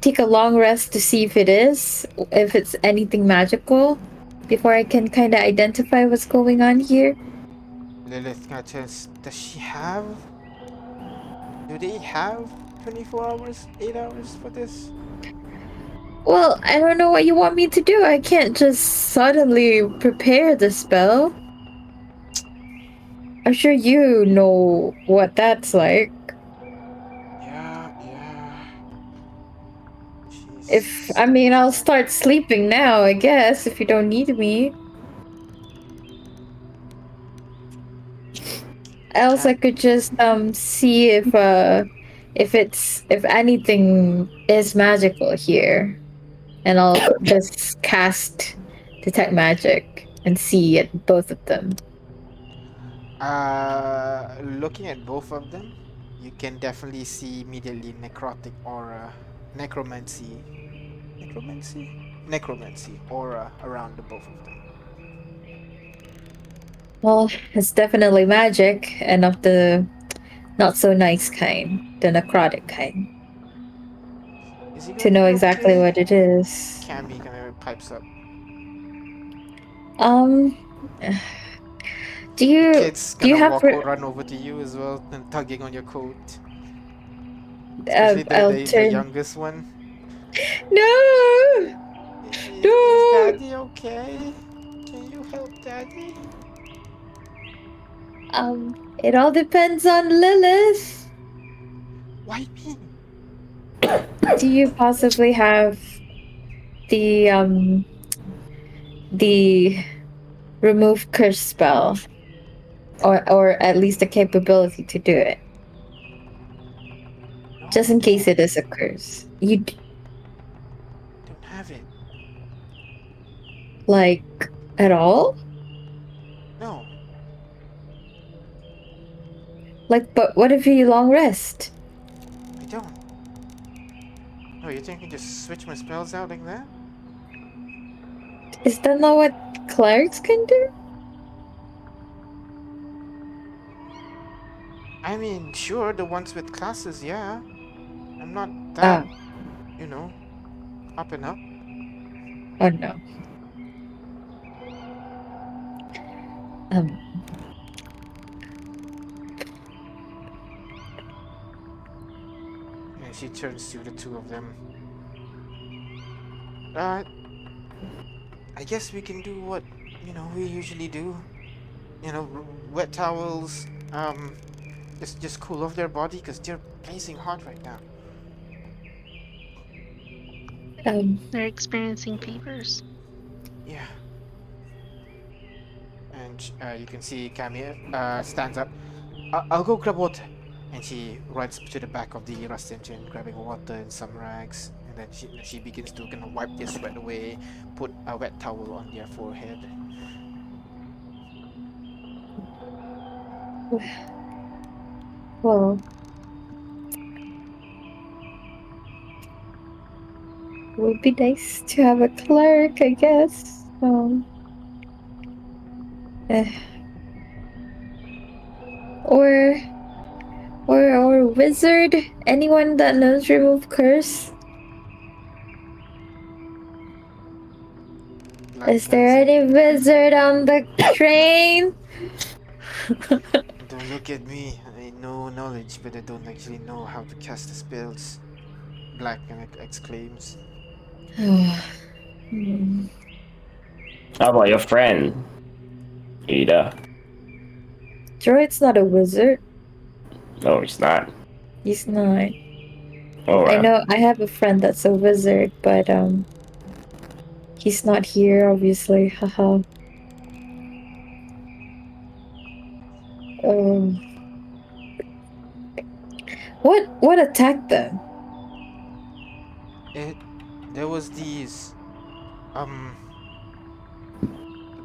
C: take a long rest to see if it is if it's anything magical before I can kind of identify what's going on here.
A: Lilith does she have? Do they have 24 hours, 8 hours for this?
C: Well, I don't know what you want me to do. I can't just suddenly prepare the spell. I'm sure you know what that's like.
A: Yeah, yeah.
C: If I mean, I'll start sleeping now, I guess, if you don't need me. Else, I could just um see if uh if it's if anything is magical here, and I'll just cast detect magic and see at both of them.
A: Uh, looking at both of them, you can definitely see immediately necrotic aura, necromancy, necromancy, necromancy aura around the both of them.
C: Well, it's definitely magic, and of the not so nice kind, the necrotic kind.
A: Is
C: To know exactly what it is.
A: Cammy kind of pipes up.
C: Um, do you
A: Kids
C: do you
A: gonna
C: have
A: walk
C: re-
A: run over to you as well and tugging on your coat.
C: uh,
A: Especially the,
C: I'll
A: the, the
C: turn.
A: youngest one.
C: No.
A: Is, is
C: No.
A: daddy okay? Can you help daddy?
C: Um, it all depends on Lilith.
A: Why me?
C: Do you possibly have the um the remove curse spell, or or at least the capability to do it, just in case it is a curse? You d-
A: don't have it.
C: like at all?
A: No.
C: Like, but what if you long rest?
A: I don't. Oh, you think I can just switch my spells out like that?
C: Is that not what clerics can do?
A: I mean, sure, the ones with classes, yeah. I'm not that,
C: Ah,
A: you know, up and up.
C: oh no. Um,
A: she turns to the two of them. Uh, I guess we can do what, you know, we usually do. You know, wet towels, um, just, just cool off their body because they're blazing hot right now.
C: um,
D: They're experiencing fevers.
A: Yeah. And uh, you can see Camille uh, stands up. I- I'll go grab water. And she runs to the back of the rust engine, grabbing water and some rags. And then she, she begins to kind of wipe their sweat away, put a wet towel on their forehead.
C: well. Would be nice to have a clerk, I guess. Um, eh. Or, or, or wizard. Anyone that knows remove curse.
A: Black
C: Is there any wizard on the train?
A: Don't look at me. I know knowledge, but I don't actually know how to cast the spells. Black exclaims.
C: Hmm.
E: How about your friend, Ada?
C: Droid's not a wizard.
E: No, he's not.
C: He's not.
E: Oh,
C: I know I have a friend that's a wizard, but um he's not here obviously. Haha. um What what attacked them?
A: It there was these um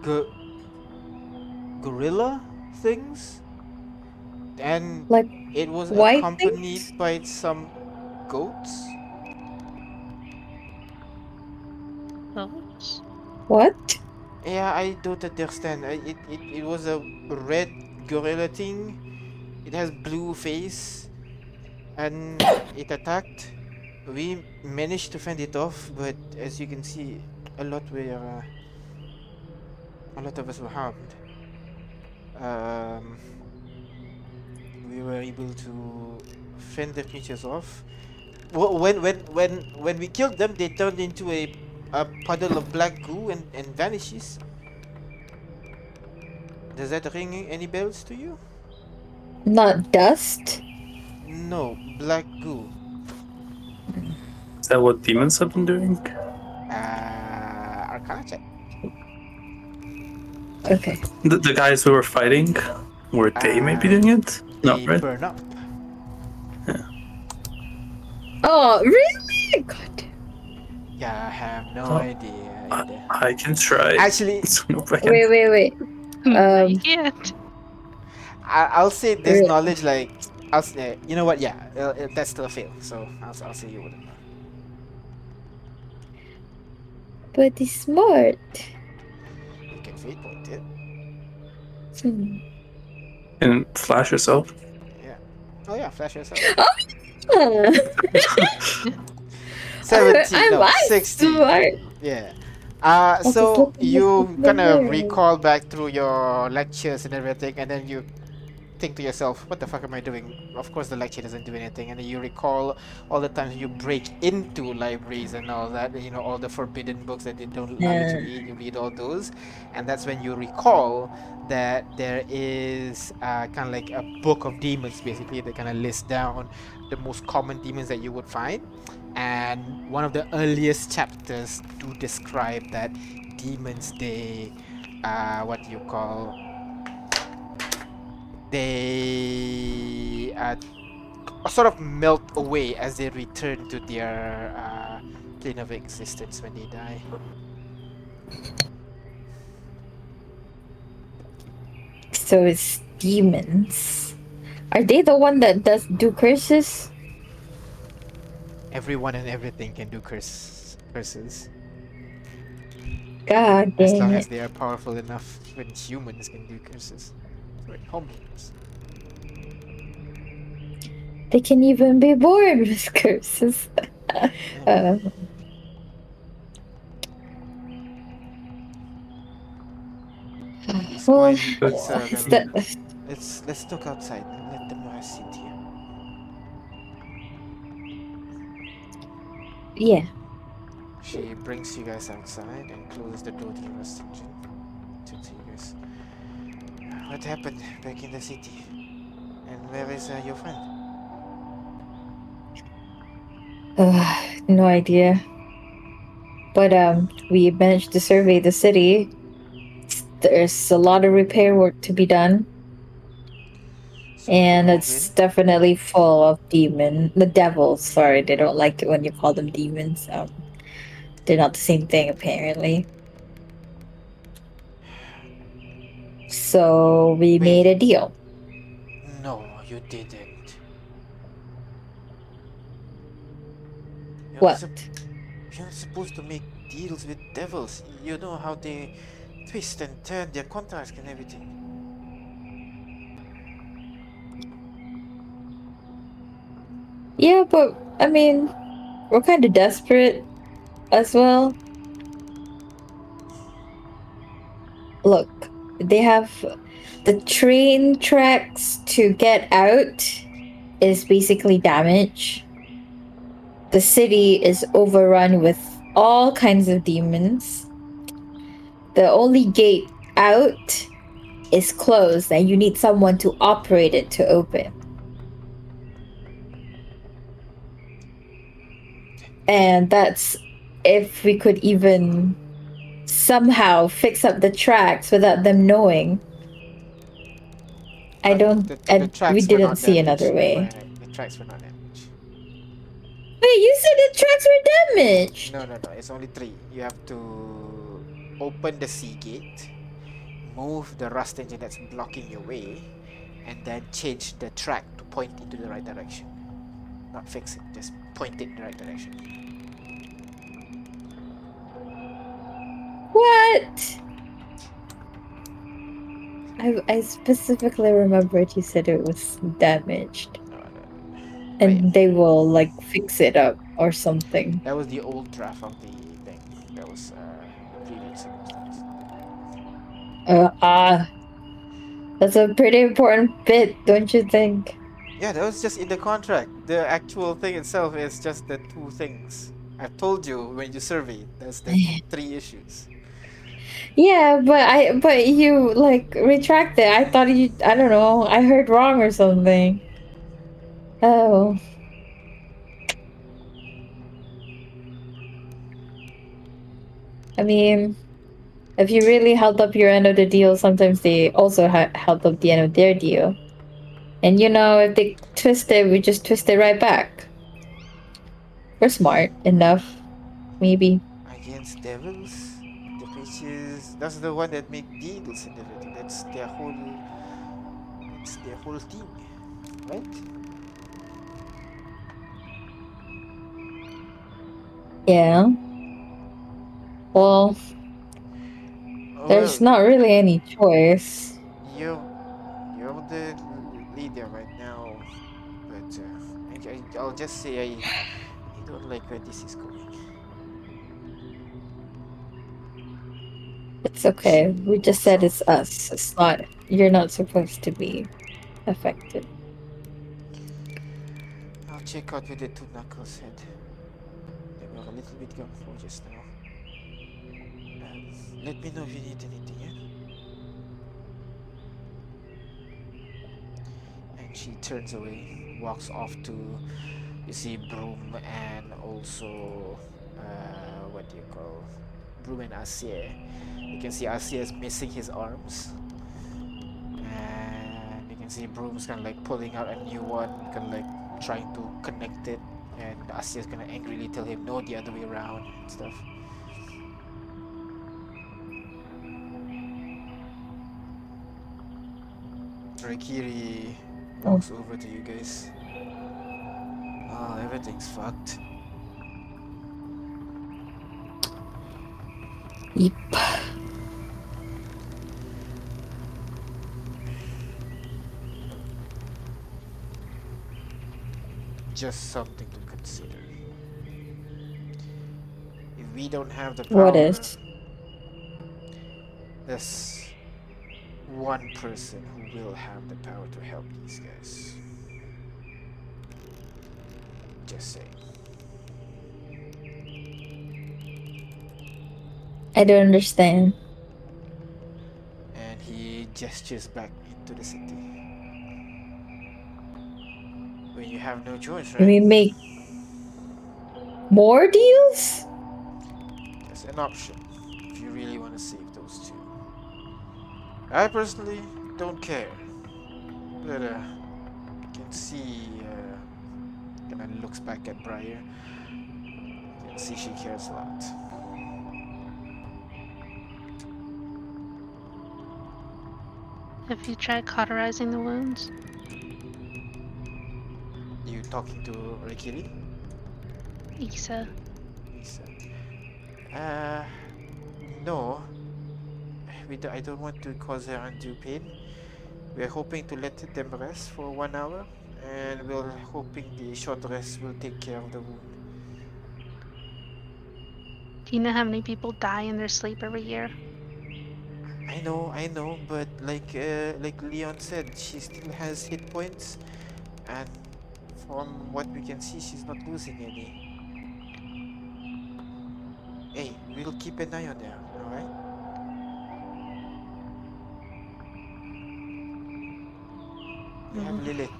A: go- gorilla things and
C: Like
A: it was accompanied
C: things?
A: by some goats
D: Goats.
C: what?
A: yeah i don't understand I, it, it, it was a red gorilla thing it has blue face and it attacked we managed to fend it off but as you can see a lot were uh, a lot of us were harmed um, we were able to fend the creatures off. When when when when we killed them, they turned into a a puddle of black goo and, and vanishes. Does that ring any bells to you?
C: Not dust.
A: No, black goo.
B: Is that what demons have been doing?
A: Uh, Arcana check.
C: Okay.
B: The, the guys who were fighting, were they maybe
A: Uh,
B: doing it? No,
A: They burn up. Yeah.
C: Oh, really? God.
A: Yeah, I have no
B: Oh.
A: idea.
B: I. I can try.
A: Actually,
B: So if I
C: Wait, wait, wait. Um,
D: you can't.
A: I, I'll say this
C: Really?
A: knowledge, like, I'll say, you know what? Yeah, uh, uh, that's still a fail. So I'll, I'll say you wouldn't.
C: But he's smart.
A: You can fate point it.
C: Hmm.
B: And flash yourself. Yeah.
A: Oh yeah, flash yourself.
C: Ah,
A: Seventeen,
C: I'm
A: no, sixteen.
C: smart.
A: Yeah. Uh, so you
C: at the
A: kind of recall back through your lectures and everything, and then you think to yourself, "What the fuck am I doing?" Of course, the lecture doesn't do anything, and then you recall all the times you break into libraries and all that. You know, all the forbidden books that they don't allow you to read. You read all those, and that's when you recall that there is uh, kind of like a book of demons, basically, that kind of lists down the most common demons that you would find and one of the earliest chapters do describe that demons they uh what you call they uh, sort of melt away as they return to their uh, plane of existence when they die
C: So it's demons. Are they the one that does do curses?
A: everyone and everything can do curse curses
C: God
A: as long
C: it.
A: as they are powerful enough when humans can do curses Homunculus.
C: They can even be born with curses. uh,
A: It's
C: well,
A: it's, uh,
C: that,
A: Let's let's look outside and let them rest in here.
C: yeah.
A: She brings you guys outside and closes the door to the rust engine. What happened back in the city? And where is uh, your friend?
C: Uh, no idea. But um, we managed to survey the city. There's a lot of repair work to be done,
A: So
C: and it's definitely full of demon, the devils. Sorry, they don't like it when you call them demons. Um, they're not the same thing apparently. So we
A: Wait.
C: made a deal.
A: No, you didn't. You're
C: What?
A: sup- you're not supposed to make deals with devils. You know how they twist and turn their contracts and everything.
C: Yeah, but I mean, we're kind of desperate as well. Look, they have the train tracks to get out is basically damaged. The city is overrun with all kinds of demons. The only gate out is closed, and you need someone to operate it to open. and that's if we could even somehow fix up the tracks without them knowing. I don't,
A: the- the
C: and we didn't see another way.
A: The tracks were not damaged.
C: Wait, you said the tracks were damaged.
A: No, no, no. It's only three. You have to open the sea gate, move the rust engine that's blocking your way, and then change the track to point into the right direction. Not fix it, just point it in the right direction.
C: What? I, I specifically remembered you said it was damaged,
A: No, no.
C: and
A: Wait.
C: they will like fix it up or something.
A: That was the old draft of the thing. That was uh, previous circumstance.
C: Uh, ah, that's a pretty important bit, don't you think?
A: Yeah, that was just in the contract. The actual thing itself is just the two things. I've told you when you surveyed. That's the three issues.
C: Yeah, but I but you like retracted. I thought you I don't know. I heard wrong or something. Oh. I mean, if you really held up your end of the deal, sometimes they also ha- held up the end of their deal. And you know, if they twist it, we just twist it right back. We're smart enough, maybe.
A: Against devils. That's the one that make deals and everything. That's their whole. It's their whole thing, right?
C: Yeah. Well, there's
A: Well,
C: not really any choice.
A: You, you're the leader right now, but uh, I, I, I'll just say I, I don't like where this is going.
C: It's okay. We just said it's us. It's not. You're not supposed to be affected.
A: I'll check out with the two knuckles head. They were a little bit gun for just now. Um, let me know if you need anything, yeah? And she turns away, walks off to you see Broom and also uh, what do you call Broom and Asier. You can see Asier is missing his arms. And you can see Broom's kind of like pulling out a new one, kind of like trying to connect it. And Asier's gonna angrily tell him no, the other way around and stuff. Rakiri walks oh. over to you guys. Oh, everything's fucked.
C: Yep.
A: Just something to consider. If we don't have the power,
C: What is?
A: there's one person who will have the power to help these guys. Just saying.
C: I don't understand.
A: And he gestures back into the city. When you have no choice, right?
C: We make more deals?
A: That's an option if you really want to save those two. I personally don't care, but uh, you can see, uh, kind of looks back at Briar. You can see she cares a lot.
D: Have you tried cauterizing the wounds?
A: You talking to Rikiri?
D: Isa.
A: Lisa. Uh, no. We do, I don't want to cause her undue pain. We're hoping to let them rest for one hour, and we're hoping the short rest will take care of the wound.
D: Do you know how many people die in their sleep every year?
A: I know, I know, but like uh, like Leon said, she still has hit points, and from what we can see, she's not losing any. Hey, we'll keep an eye on her, alright? We have Lilith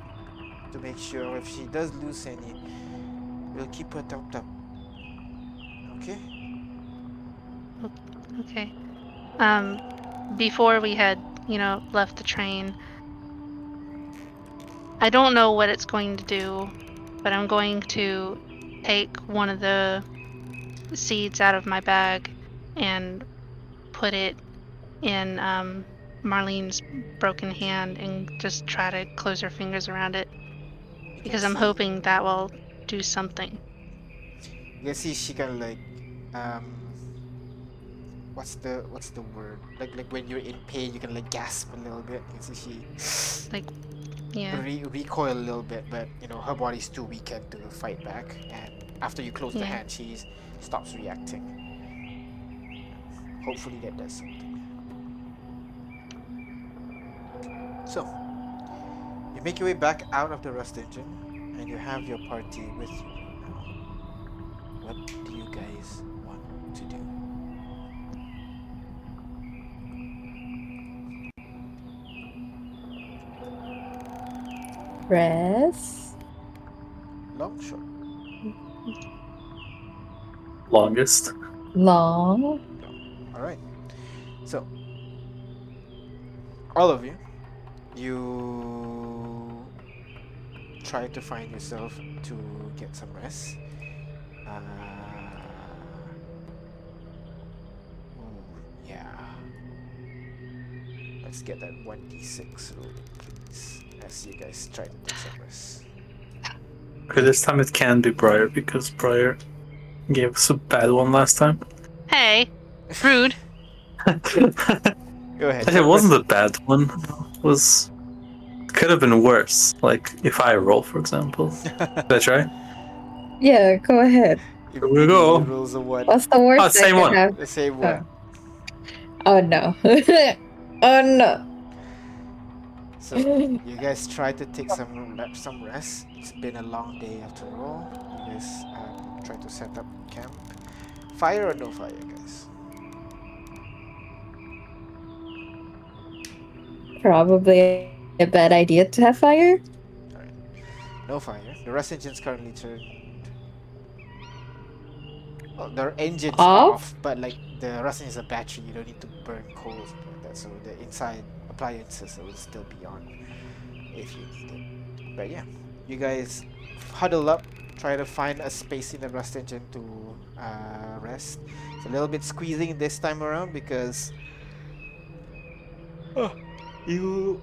A: to make sure if she does lose any, we'll keep her topped up. Okay?
D: Okay. Um, before we had, you know, left the train, I don't know what it's going to do, but I'm going to take one of the seeds out of my bag and put it in um, Marlene's broken hand and just try to close her fingers around it because I'm hoping that will do something.
A: You can see she of like, um, what's the what's the word? Like like when you're in pain, you can like gasp a little bit. You can see she like
D: Yeah.
A: re- recoil a little bit, but you know her body's too weakened to fight back. And after you close the hand, she stops reacting. Hopefully that does something. So, you make your way back out of the rust engine, and you have your party with you now. What do you guys want to do?
C: Rest.
A: Long, short.
B: Longest.
C: Long.
A: All right. So, all of you, you try to find yourself to get some rest. Uh, yeah. Let's get that 1d6 rolling, please, as you guys try to take some.
B: Okay, this time it can be Briar because Briar gave us a bad one last time.
D: Hey, rude.
A: Go ahead.
B: It wasn't a bad one. It was could have been worse. Like if I roll, for example. Did I try?
C: Yeah, go ahead.
A: Here
B: we go.
A: Rolls a one.
C: What's the worst?
B: Oh, same one.
C: have?
A: The same one.
C: Oh no. oh no.
A: Oh, So you guys try to take some some rest. It's been a long day after all. You guys um, try to set up camp. Fire or no fire, guys?
C: Probably a bad idea to have fire.
A: No fire. The rust engine's currently turned. Well, their engine's
C: Off?
A: off, but like the rust engine is a battery. You don't need to burn coal or something like that. So the inside appliances will still be on if you need it. But yeah, you guys huddle up, try to find a space in the rust engine to uh, rest. It's a little bit squeezing this time around because oh, you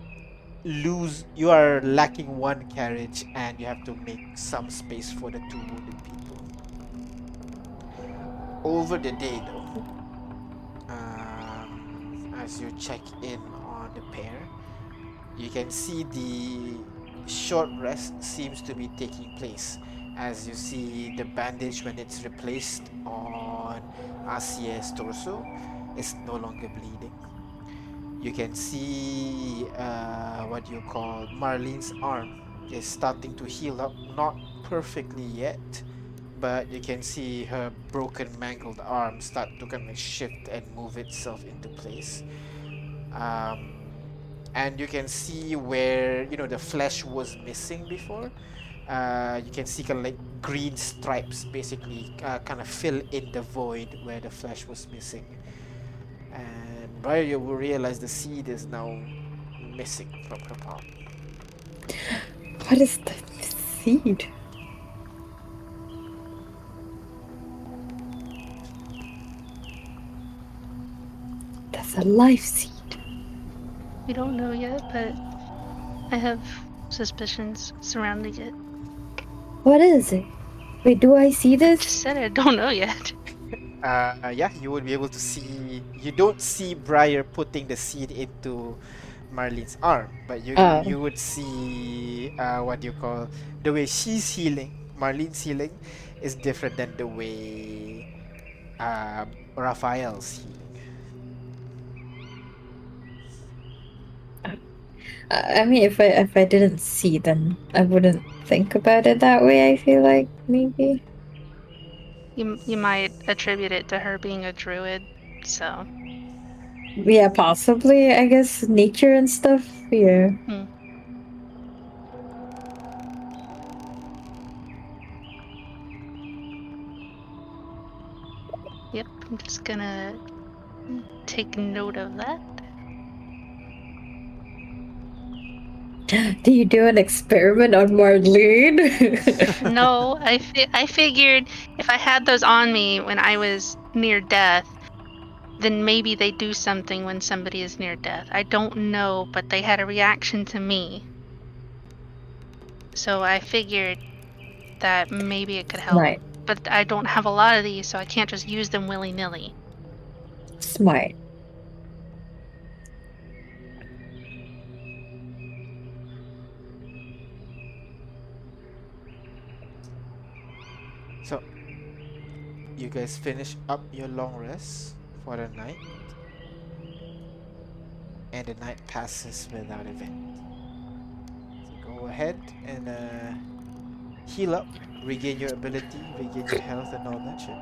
A: lose you are lacking one carriage and you have to make some space for the two wounded people over the day though um, as you check in the pair. You can see the short rest seems to be taking place. As you see the bandage when it's replaced on Asia's torso is no longer bleeding. You can see uh, what you call Marlene's arm is starting to heal up, not perfectly yet, but you can see her broken, mangled arm start to kind of shift and move itself into place. Um, and you can see where you know the flesh was missing before. Uh, you can see kind of like green stripes basically uh, kind of fill in the void where the flesh was missing and you will realize the seed is now missing from her palm.
C: What is the seed? That's a life seed.
D: We don't know yet, but I have suspicions surrounding it.
C: What is it? Wait, do I see this?
D: Just said I don't know yet.
A: Uh, yeah, you would be able to see. You don't see Briar putting the seed into Marlene's arm, but you
C: Oh.
A: you would see uh, what do you call the way she's healing. Marlene's healing is different than the way uh, Raphael's healing.
C: I mean, if I if I didn't see, then I wouldn't think about it that way. I feel like maybe.
D: You you might attribute it to her being a druid, so
C: Yeah, possibly. I guess nature and stuff. Yeah. Hmm.
D: yep. I'm just gonna take note of that.
C: Do you do an experiment on Marlene?
D: no, I fi- I figured if I had those on me when I was near death, then maybe they do something when somebody is near death. I don't know, but they had a reaction to me. So I figured that maybe it could help.
C: Right.
D: But I don't have a lot of these, so I can't just use them willy nilly.
C: Smart.
A: You guys finish up your long rest for the night, and the night passes without event. So go ahead and uh, heal up, regain your ability, regain your health, and all that shit.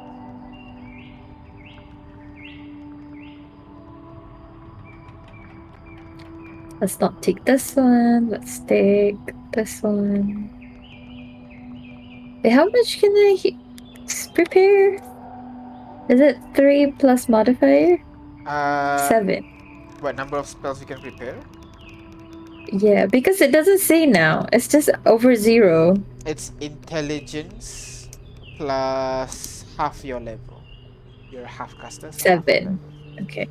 C: Let's not take this one. Let's take this one. Wait, how much can I prepare? Is it three plus modifier?
A: Uh,
C: Seven.
A: What number of spells you can prepare?
C: Yeah, because it doesn't say now. It's just over zero.
A: It's intelligence plus half your level. You're a half caster. so
C: Seven.
A: level.
C: Okay.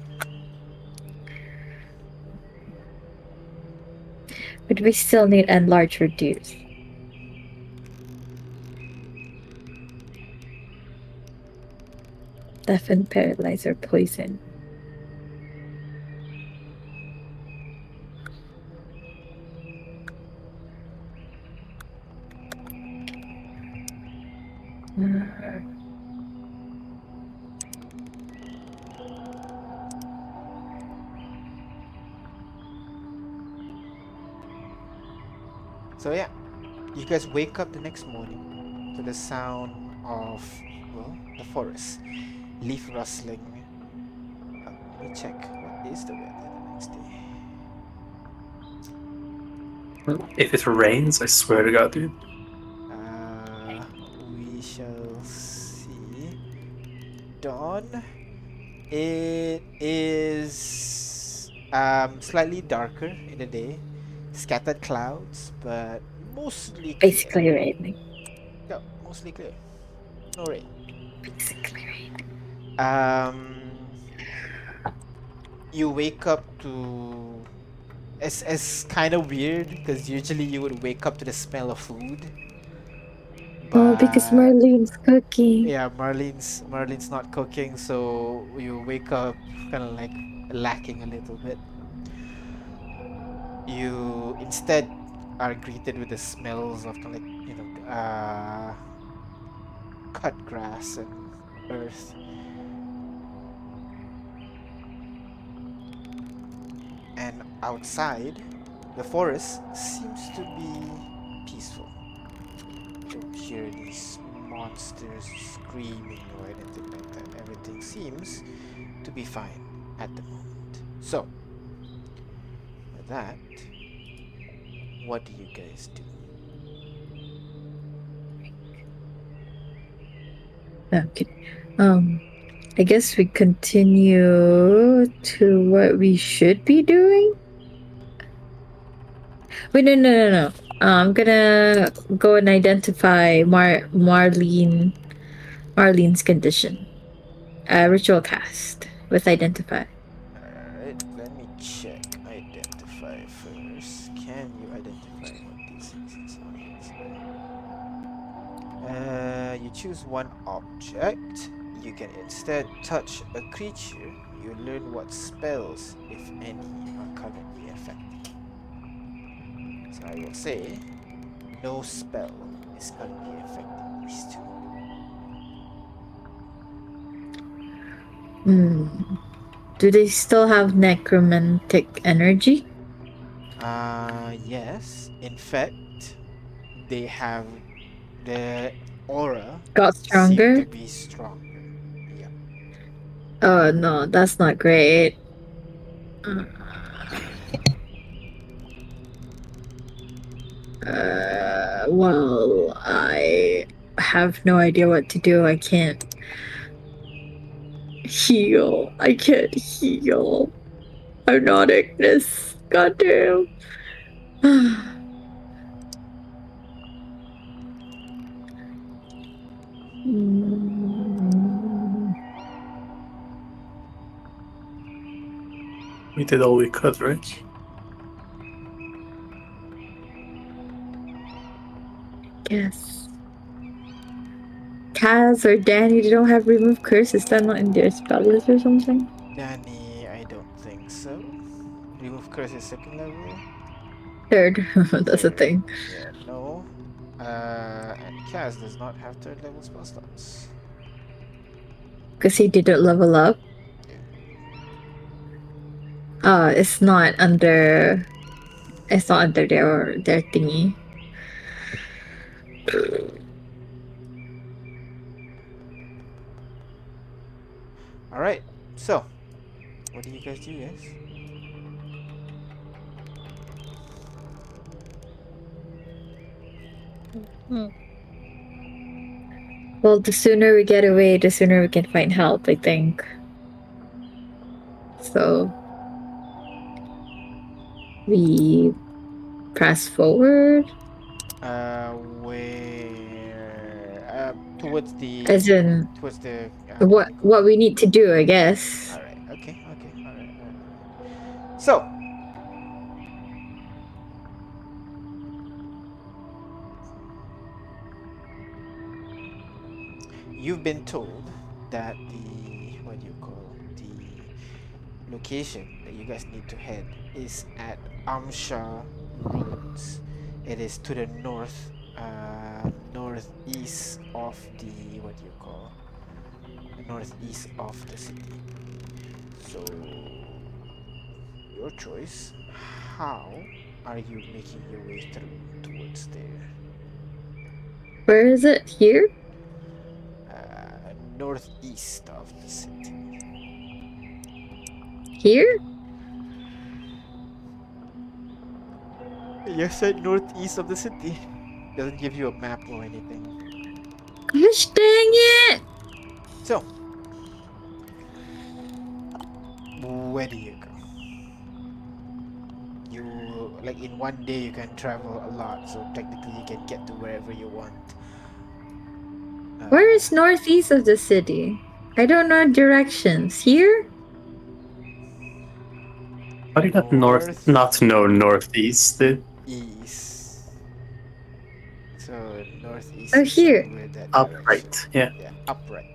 C: But we still need enlarge reduce. Deafen, paralyzer, poison.
A: So yeah, you guys wake up the next morning to the sound of well the forest, leaf rustling. Uh, let me check what is the weather the next day.
B: If it rains, I swear to God, dude.
A: Uh, we shall see. Dawn. It is um slightly darker in the day, scattered clouds, but mostly clear.
C: basically raining.
A: Yeah, mostly clear. No rain.
C: Basically raining.
A: Um, you wake up to. It's, it's kind of weird because usually you would wake up to the smell of food.
C: Oh, because
A: but-
C: Marlene's cooking.
A: Yeah, Marlene's Marlene's not cooking, so you wake up kind of like lacking a little bit. You instead are greeted with the smells of kind of like you know uh, cut grass and earth. Outside, the forest seems to be peaceful. You don't hear these monsters screaming or anything like that. Everything seems to be fine at the moment. So, with that, what do you guys do?
C: Okay. Um, I guess we continue to what we should be doing. Wait, no, no, no, no. Uh, I'm gonna go and identify Mar Marlene, Marlene's condition. Uh, ritual cast with identify.
A: Alright, let me check. Identify first. Can you identify? Uh, you choose one object. You can instead touch a creature. You learn what spells, if any, are affecting. So I will say, no spell is currently affecting these two.
C: Hmm. Do they still have necromantic energy?
A: Uh, yes. In fact, they have the aura
C: Got stronger?
A: to be stronger. Yeah.
C: Oh no, that's not great. Uh, Uh, well, I have no idea what to do. I can't heal. I can't heal. I'm not Ignis. Goddamn.
B: We did all we could, right?
C: Yes. Kaz or Danny, they don't have remove curse. Is that not in their spell list or something?
A: Danny, I don't think so. Remove curse is second level.
C: Third. That's a thing.
A: Yeah, no. Uh, and Kaz does not have third level spell slots.
C: Because he didn't level up. Uh, it's not under. It's not under their their thingy.
A: All right. So, what do you guys do, guys?
C: Well, the sooner we get away, the sooner we can find help, I think. So we press forward
A: Uh, where? Uh, towards the.
C: as in
A: towards the. Uh,
C: what what we need to do, I guess.
A: All right. Okay. Okay. All right. All right. So. You've been told that the what do you call the location that you guys need to head is at Amsha Ruins. It is to the north, uh, northeast of the what do you call northeast of the city. So, your choice. How are you making your way through towards there?
C: Where is it? Here?
A: Uh, northeast of the city.
C: Here?
A: You said northeast of the city. Doesn't give you a map or anything.
C: Gosh dang it!
A: So, where do you go? You like in one day you can travel a lot, so technically you can get to wherever you want. Uh,
C: Where is northeast of the city? I don't know directions. Here?
B: How do you not north,
A: North.
B: not know northeast? dude?
A: Northeast.
C: Oh, here.
B: Upright. Yeah.
A: Yeah, upright.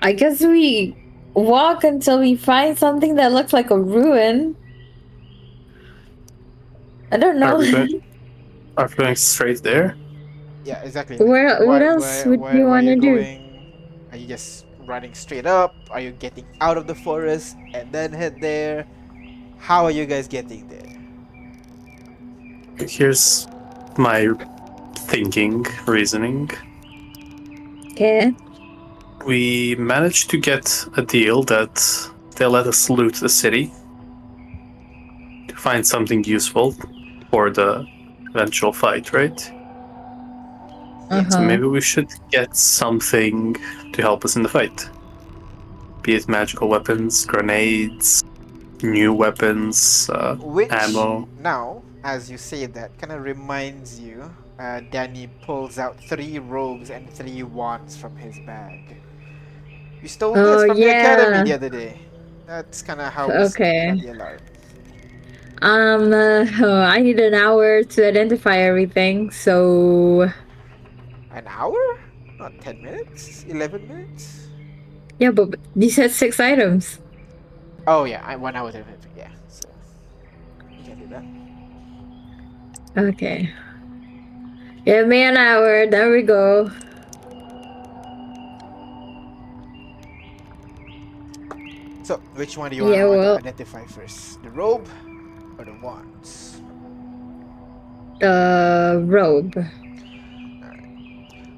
C: I guess we walk until we find something that looks like a ruin. I don't
B: Are
C: know.
B: we going, are we going straight there?
A: Yeah, exactly.
C: Where- what else would you wanna do?
A: going? Are you just running straight up? Are you getting out of the forest and then head there? How are you guys getting there?
B: Here's my thinking, reasoning.
C: Okay.
B: We managed to get a deal that they let us loot the city to find something useful for the eventual fight, right?
C: Uh-huh.
B: maybe we should get something to help us in the fight. Be it magical weapons, grenades, new weapons, uh,
A: Which
B: ammo.
A: now, as you say that, kind of reminds you. Uh, Danny pulls out three robes and three wands from his bag. You stole this
C: Oh,
A: from the academy the other day. That's kind of how. we
C: Okay.
A: got the alarm.
C: Um, uh, oh, I need an hour to identify everything, so
A: An hour? Not ten minutes. Eleven minutes.
C: yeah, but you said six items.
A: Oh yeah, I one hour. Yeah, so you can do that.
C: Okay. Give me an hour. There we go.
A: So which one do you
C: Yeah,
A: want
C: well-
A: to identify first? The robe or the wands?
C: The robe.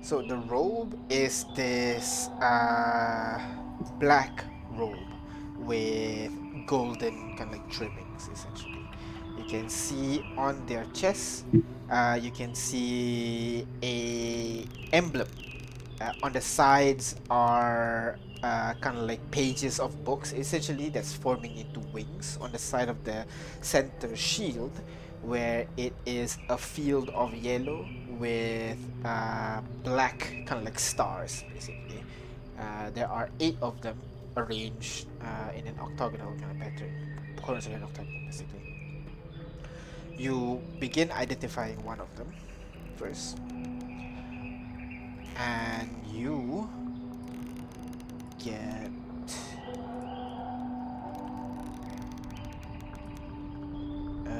A: So the robe is this uh, black robe with golden kind of like trimmings, can see on their chest, uh, you can see a emblem. Uh, on the sides are uh, kind of like pages of books, essentially that's forming into wings. On the side of the center shield, where it is a field of yellow with uh, black kind of like stars basically uh, there are eight of them arranged uh, in an octagonal kind of pattern octagon basically you begin identifying one of them first and you get uh,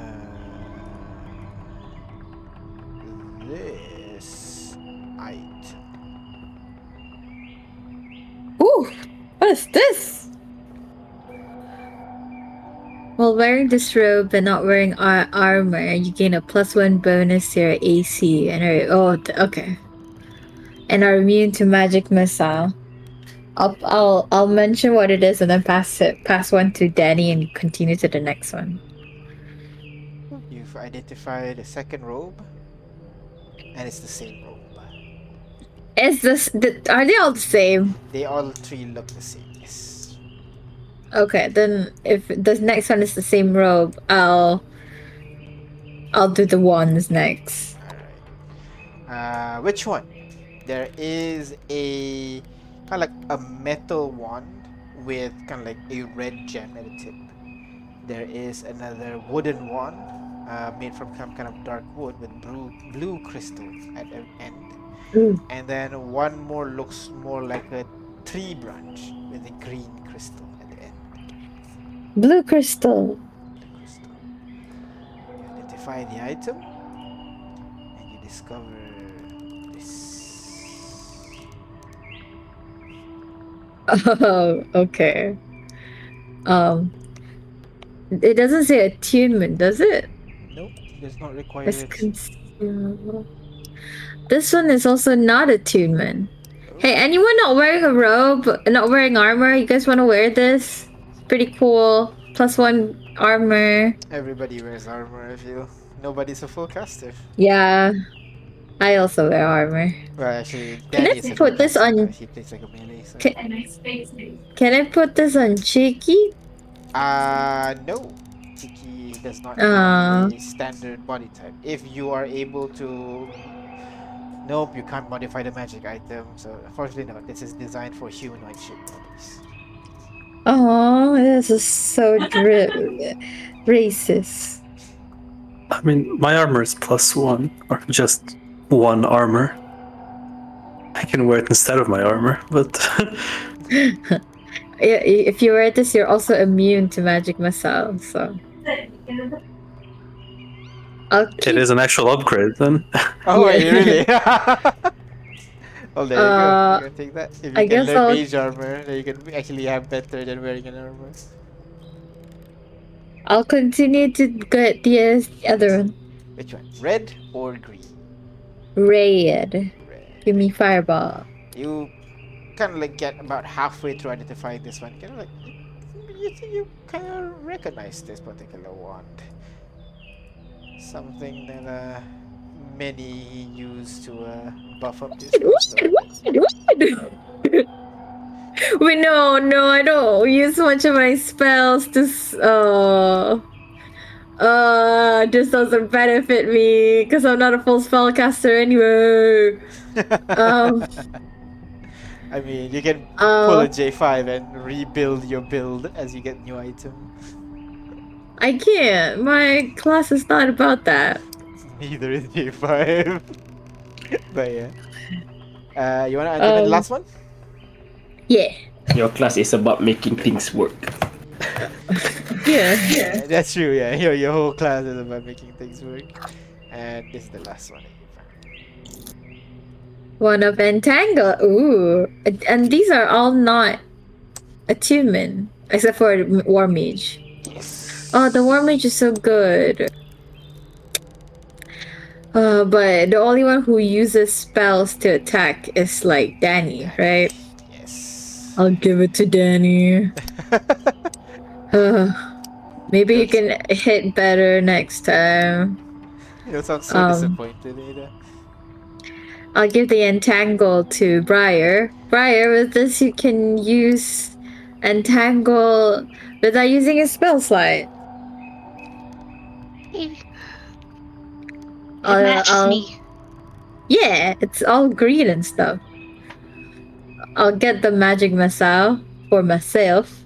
A: this item.
C: Ooh, what is this? While wearing this robe and not wearing ar- armor, you gain a plus one bonus to your AC and are oh okay, and are immune to magic missile. I'll I'll I'll mention what it is and then pass it pass one to Danny and continue to the next one.
A: You've identified a second robe, and it's the same robe.
C: Is this the, are they all the same?
A: They all three look the same.
C: Okay, then if the next one is the same robe, I'll I'll do the wands next.
A: Right. Uh, which one? There is a kind of like a metal wand with kind of like a red gem at the tip. There is another wooden wand uh, made from some kind of dark wood with blue blue crystal at the end.
C: Ooh.
A: And then one more looks more like a tree branch with a green
C: Blue crystal.
A: You identify the item, and you discover this.
C: Oh, okay. Um, it doesn't say attunement, does it?
A: Nope, does not require
C: It's concealable. This one is also not attunement. Hey, anyone not wearing a robe, not wearing armor? You guys want to wear this? It's pretty cool. Plus one armor.
A: Everybody wears armor, I feel. Nobody's a full caster.
C: Yeah. I also wear armor.
A: Well, actually,
C: Can I
A: Danny is a
C: put this on-
A: He plays like a melee. So.
C: Can, can I put this on Cheeky?
A: Uh, no. Tiki does not
C: Ah.
A: have a standard body type. If you are able to. Nope, you can't modify the magic item. So, unfortunately, no. This is designed for humanoid shaped bodies.
C: Oh, this is so dri- racist.
B: I mean, my armor is plus one, or just one armor. I can wear it instead of my armor, but
C: I- i- If you wear this, you're also immune to magic missile. So I'll keep
B: is an actual upgrade then.
A: Oh, are you really? oh, there you
C: Uh,
A: go. You can take that. If you
C: I
A: can learn mage armor, then you can actually have better than wearing an armor.
C: I'll continue to get the uh, other one.
A: Which one? Red or green?
C: Red.
A: Red.
C: Give me fireball.
A: You kind of like get about halfway through identifying this one. Kind of like you, you think you kind of recognize this particular wand. Something that uh, many use to uh, buff up this.
C: Wait, no, no, I don't use much of my spells to. s- Uh, uh, this doesn't benefit me because I'm not a full spellcaster anyway. Um,
A: I mean, you can pull a
C: uh,
A: J5 and rebuild your build as you get new item.
C: I can't. My class is not about that.
A: Neither is J5. but yeah. Uh, you wanna answer the
C: Um,
A: last one?
C: Yeah.
E: Your class is about making things work.
C: Yeah.
A: Yeah, that's true. Yeah, your your whole class is about making things work, and this is the last one. that you found.
C: Wand of Entangle. Ooh. And- And these are all not attunement, except for M- War Mage.
A: Yes.
C: Oh, the War Mage is so good. Uh, but the only one who uses spells to attack is like Danny, right?
A: Yes.
C: I'll give it to Danny. Uh, maybe you can hit better next time.
A: you don't sound so
C: um,
A: disappointed, Ada.
C: I'll give the entangle to Briar. Briar, with this you can use entangle without using a spell slot.
D: It
C: Uh,
D: matches
C: I'll-
D: me.
C: Yeah, it's all green and stuff. I'll get the magic missile for myself.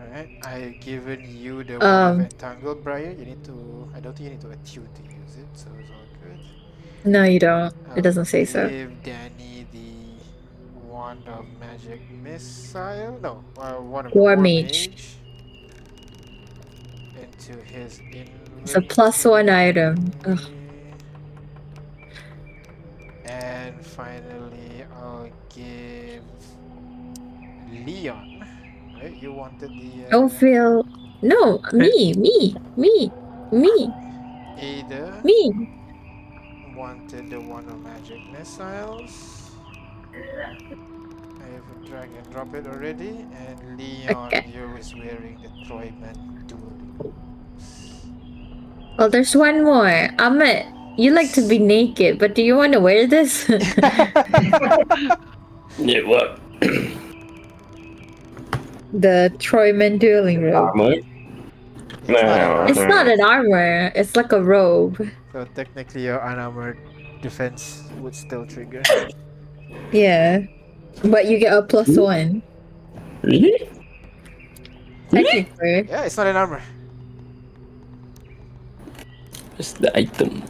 A: Alright, I've given you the
C: Um,
A: one of entangled briar. You need to. I don't think you need to attune to use it, so it's all good.
C: No, you don't.
A: I'll
C: It doesn't say so.
A: Give Danny the wand of magic missile. No, uh, wand of
C: War
A: war
C: mage.
A: mage. Into his
C: It's a plus one item. Ugh.
A: And finally, I'll give Leon right? You wanted the. Uh,
C: Don't feel. No, me, me, me, me,
A: Ada
C: me.
A: wanted the one of magic missiles. I have a drag and drop it already, and Leon,
C: Okay.
A: you is wearing the Troyman duel.
C: Well, there's one more. Amit, you like to be naked, but do you want to wear this?
E: Yeah, what?
C: the Troyman dueling robe.
E: Armor? No.
C: It's not an armor. It's like a robe.
A: So technically, your unarmored defense would still trigger.
C: Yeah, but you get a plus hmm? one.
E: Really?
C: Technically.
A: yeah, it's not an armor.
E: Where's the item?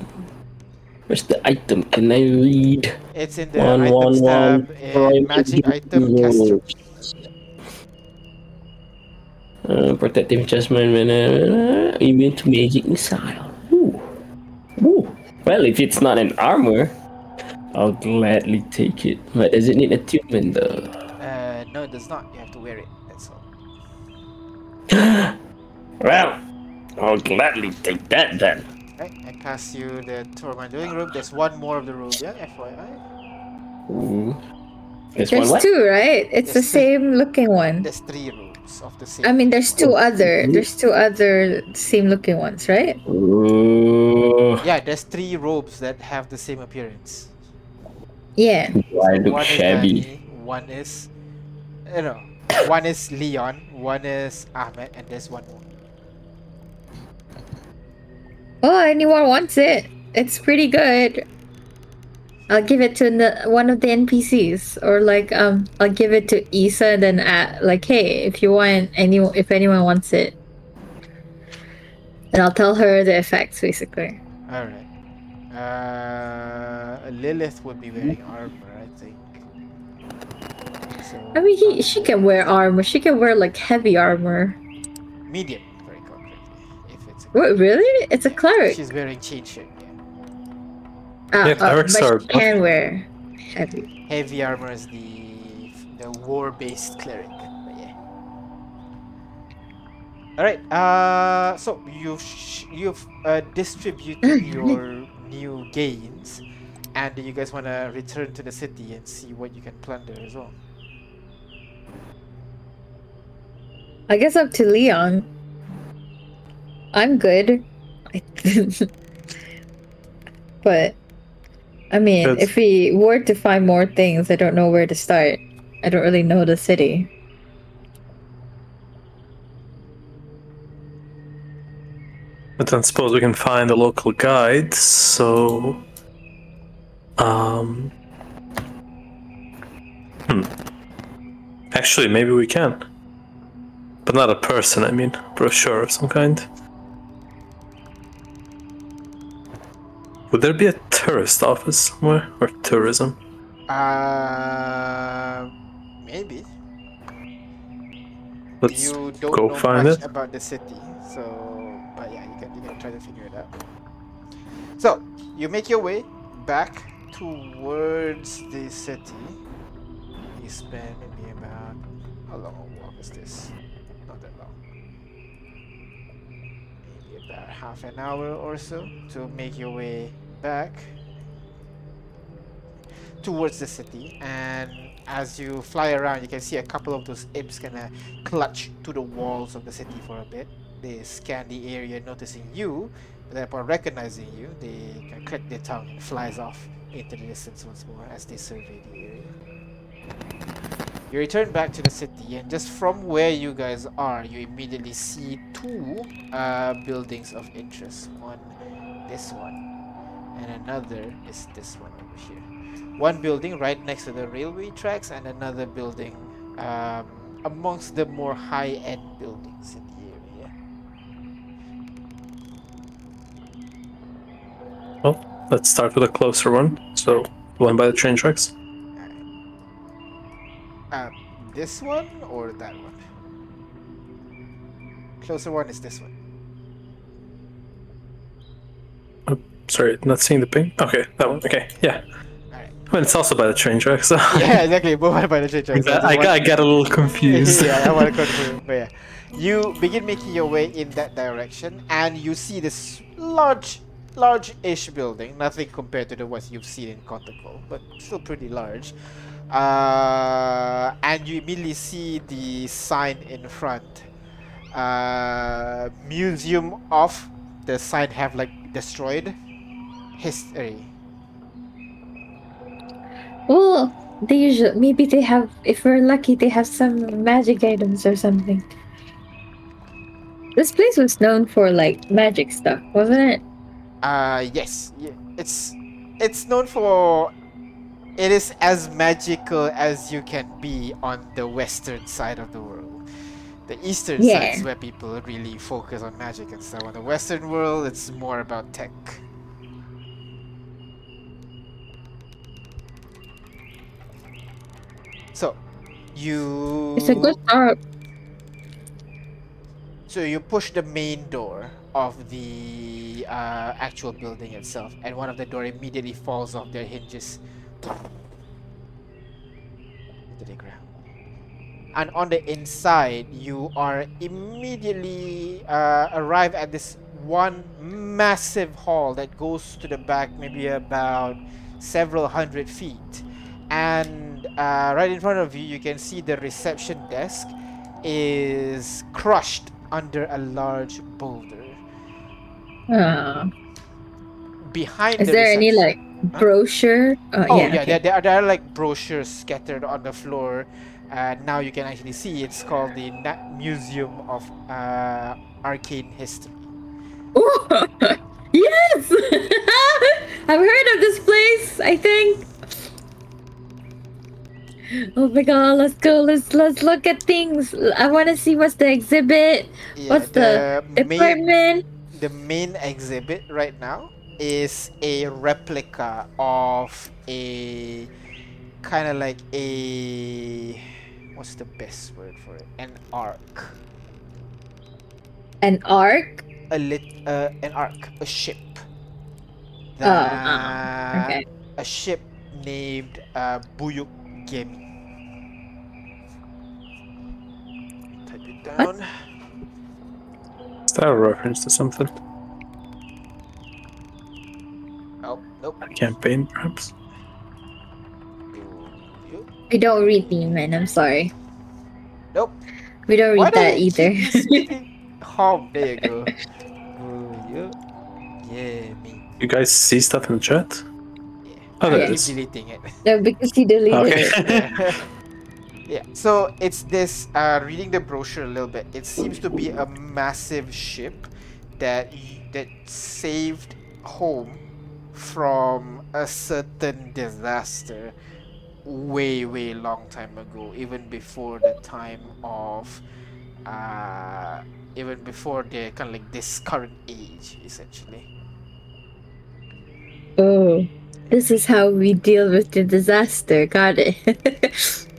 E: Where's the item? Can I read?
A: It's in the
E: One,
A: item
E: one,
A: tab
E: one.
A: in magic item caster.
E: Uh, protective adjustment when uh, immune to magic missile. Ooh. Ooh. Well, if it's not an armor, I'll gladly take it. But does it need attunement though?
A: Uh, no, it does not. You have to wear it. That's all.
E: Well, I'll gladly take that then.
A: Right, I pass you the Torment Doing room. There's one more of the robe, yeah, FYI.
E: Ooh. This
C: There's
E: what?
C: two, right? It's the
A: There's two.
C: same looking one.
A: There's three robes of the same.
C: I mean, there's two oh. other. There's two other same looking ones, right?
E: Ooh.
A: yeah, there's three robes that have the same appearance.
C: Yeah.
E: Do I look
A: one is
E: shabby?
A: Danny, one is, you know, one is Leon, one is Ahmed, and there's one more.
C: Oh, anyone wants it? It's pretty good. I'll give it to the, one of the NPCs, or like um, I'll give it to Isa. And then uh, like, hey, if you want any, if anyone wants it, and I'll tell her the effects basically.
A: All right. Uh, Lilith would be wearing armor, I think. So,
C: I mean, he, she can wear armor. She can wear like heavy armor.
A: medium,
C: What really? It's a cleric.
A: She's wearing chain shirt. Yeah.
C: Uh,
B: Yeah,
C: uh,
B: clerics
C: but
B: are-
C: can wear heavy.
A: Heavy armor is the the war-based cleric. But yeah. All right. Uh, so you've sh- you've uh, distributed your new gains, and you guys want to return to the city and see what you can plunder as well.
C: I guess up to Leon. I'm good. But I mean, if we were to find more things, I don't know where to start. I don't really know the city.
B: But then suppose we can find a local guide, so um Hmm. Actually maybe we can. But not a person, I mean brochure of some kind. Would there be a tourist office somewhere? Or tourism?
A: Uh, maybe.
B: Let's
A: you don't
B: go
A: know
B: find
A: much
B: it.
A: about the city, so but yeah, you can you can try to figure it out. So you make your way back towards the city. You spend maybe about how long a walk is this? Not that long. Maybe about half an hour or so to make your way back towards the city and as you fly around you can see a couple of those imps gonna clutch to the walls of the city for a bit. They scan the area noticing you but then upon recognizing you they can click their tongue and flies off into the distance once more as they survey the area. You return back to the city and just from where you guys are you immediately see two uh, buildings of interest. One this one and another is this one over here one building right next to the railway tracks and another building um, amongst the more high-end buildings in the area.
B: Well, let's start with a closer one. So the one by the train tracks.
A: Uh, this one or that one? Closer one is this one.
B: Sorry, not seeing the ping. Okay, that one. Okay, yeah.
A: Alright.
B: I mean, it's also by the train track, so
A: yeah, exactly. Move by the train tracks.
B: I, I, got- I get a little confused.
A: yeah, I want to confirm. But yeah, you begin making your way in that direction, and you see this large, large-ish building. Nothing compared to the ones you've seen in Kotakol, but still pretty large. Uh, and you immediately see the sign in front. Uh, Museum of the sign have like destroyed history.
C: Well, they usually maybe they have. If we're lucky, they have some magic items or something. This place was known for like magic stuff, wasn't it?
A: Uh, yes. Yeah, it's it's known for. It is as magical as you can be on the western side of the world. The eastern side is where people really focus on magic and stuff. On the western world, it's more about tech. So, you.
C: It's a good start.
A: So you push the main door of the uh, actual building itself, and one of the door immediately falls off their hinges into the ground. And on the inside, you are immediately uh, arrive at this one massive hall that goes to the back, maybe about several hundred feet. And uh, right in front of you, you can see the reception desk is crushed under a large boulder.
C: Uh,
A: Behind
C: is
A: the
C: there any like brochure? Uh,
A: Oh
C: yeah.
A: yeah,
C: okay.
A: there, there, are, there are like brochures scattered on the floor. Uh, now you can actually see it's called the Na- Museum of uh, Arcane History.
C: Ooh, yes! I've heard of this place, I think. Oh my god, let's go. Let's let's look at things. I want to see what's the exhibit,
A: Yeah,
C: what's the,
A: main,
C: department.
A: the main exhibit right now is a replica of a kind of like a what's the best word for it? An ark.
C: An arc.
A: A lit uh, an ark, a ship.
C: Oh, uh, okay.
A: a ship named uh, Buyuk Gemi. Type down.
B: Is that a reference to something?
A: Oh, nope.
B: A campaign, perhaps?
A: Buyuk.
C: We don't read Demon. I'm sorry.
A: Nope.
C: We don't
A: Why
C: read
A: do
C: that either.
A: keep speaking Hom, oh, there you go. Buyuk Gemi.
B: You guys see stuff in the chat?
A: Yeah.
B: Oh,
A: I
B: there
A: oh,
B: it
A: deleting it.
C: no, because he deleted
B: Okay.
C: it.
A: yeah so it's this uh reading the brochure a little bit it seems to be a massive ship that that saved home from a certain disaster way way long time ago even before the time of uh even before the kind of like this current age essentially
C: Oh, this is how we deal with the disaster. Got it.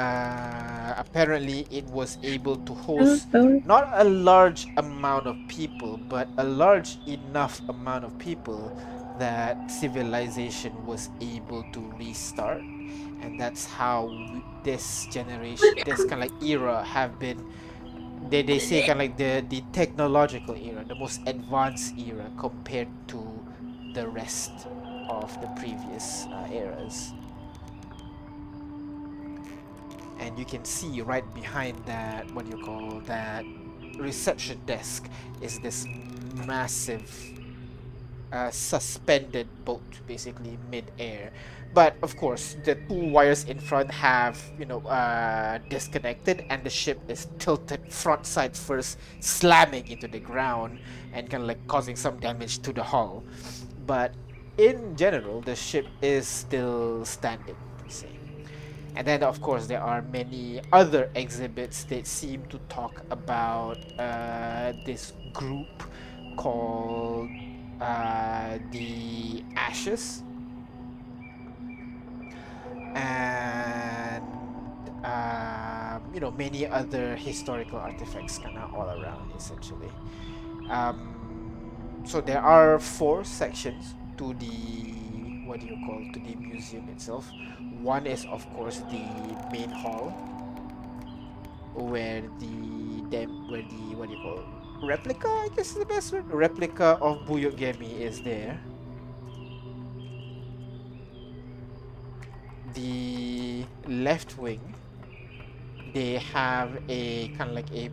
A: uh apparently it was able to host
C: Oh,
A: not a large amount of people, but a large enough amount of people that civilization was able to restart. And that's how this generation, this kind of like era, have been. They, they say kind of like the, the technological era, the most advanced era compared to the rest of the previous uh, eras. And you can see right behind that what do you call that reception desk is this massive uh, suspended boat basically mid-air. But of course the two wires in front have you know uh, disconnected and the ship is tilted front side first slamming into the ground and kind of like causing some damage to the hull. But in general the ship is still standing and then, of course, there are many other exhibits that seem to talk about uh, this group called uh, the Ashes. And, um, you know, many other historical artifacts kind of all around, essentially. Um, so there are four sections to the what do you call to the museum itself. One is of course the main hall, where the dem where the what do you call replica? I guess is the best word. Replica of Buyuk Gemi is there. The left wing, they have a kind of like a.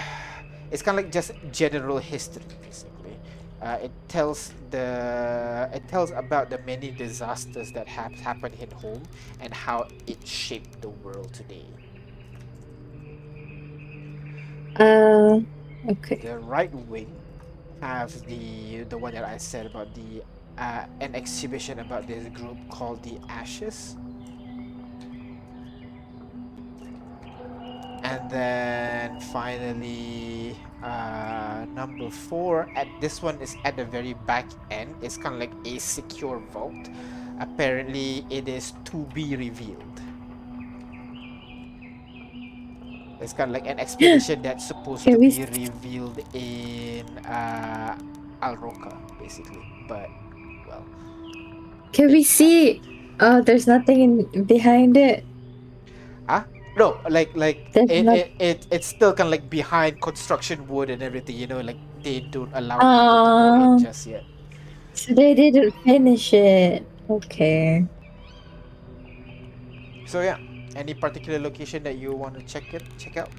A: It's kind of like just general history, basically. Uh, it tells the it tells about the many disasters that have happened in home and how it shaped the world today.
C: Uh, okay.
A: The right wing have the the one that I said about the uh, an exhibition about this group called the Ashes. And then finally, uh, number four. At this one is at the very back end. It's kind of like a secure vault. Apparently, it is to be revealed. It's kind of like an expedition that's supposed to be revealed in uh, Al Roca, basically. But well,
C: Can we see? Oh, there's nothing in behind it.
A: No, like like it,
C: not-
A: it, it it's still kind of like behind construction wood and everything. You know, like they don't allow to go in just yet.
C: So they didn't finish it. Okay.
A: So yeah, any particular location that you want to check it check out?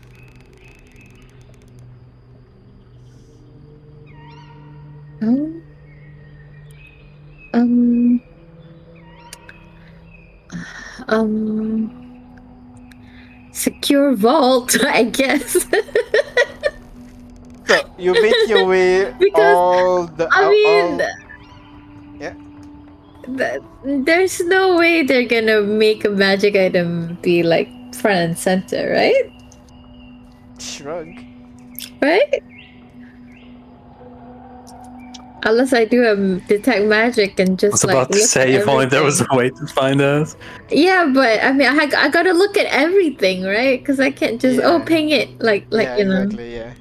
C: Um. Um. Um. Secure vault, I guess.
A: So you make your way
C: Because,
A: all the
C: I
A: all-
C: mean,
A: all- yeah.
C: th- there's no way they're gonna make a magic item be like front and center, right?
A: shrug.
C: Right? Unless I do a detect magic and just.
B: I
C: just
B: was
C: like
B: about to
C: look
B: say
C: at
B: if only there was a way to find us.
C: Yeah, but I mean, I, I gotta look at everything, right? Because I can't just oh ping it like like
A: yeah,
C: you know.
A: exactly. Yeah.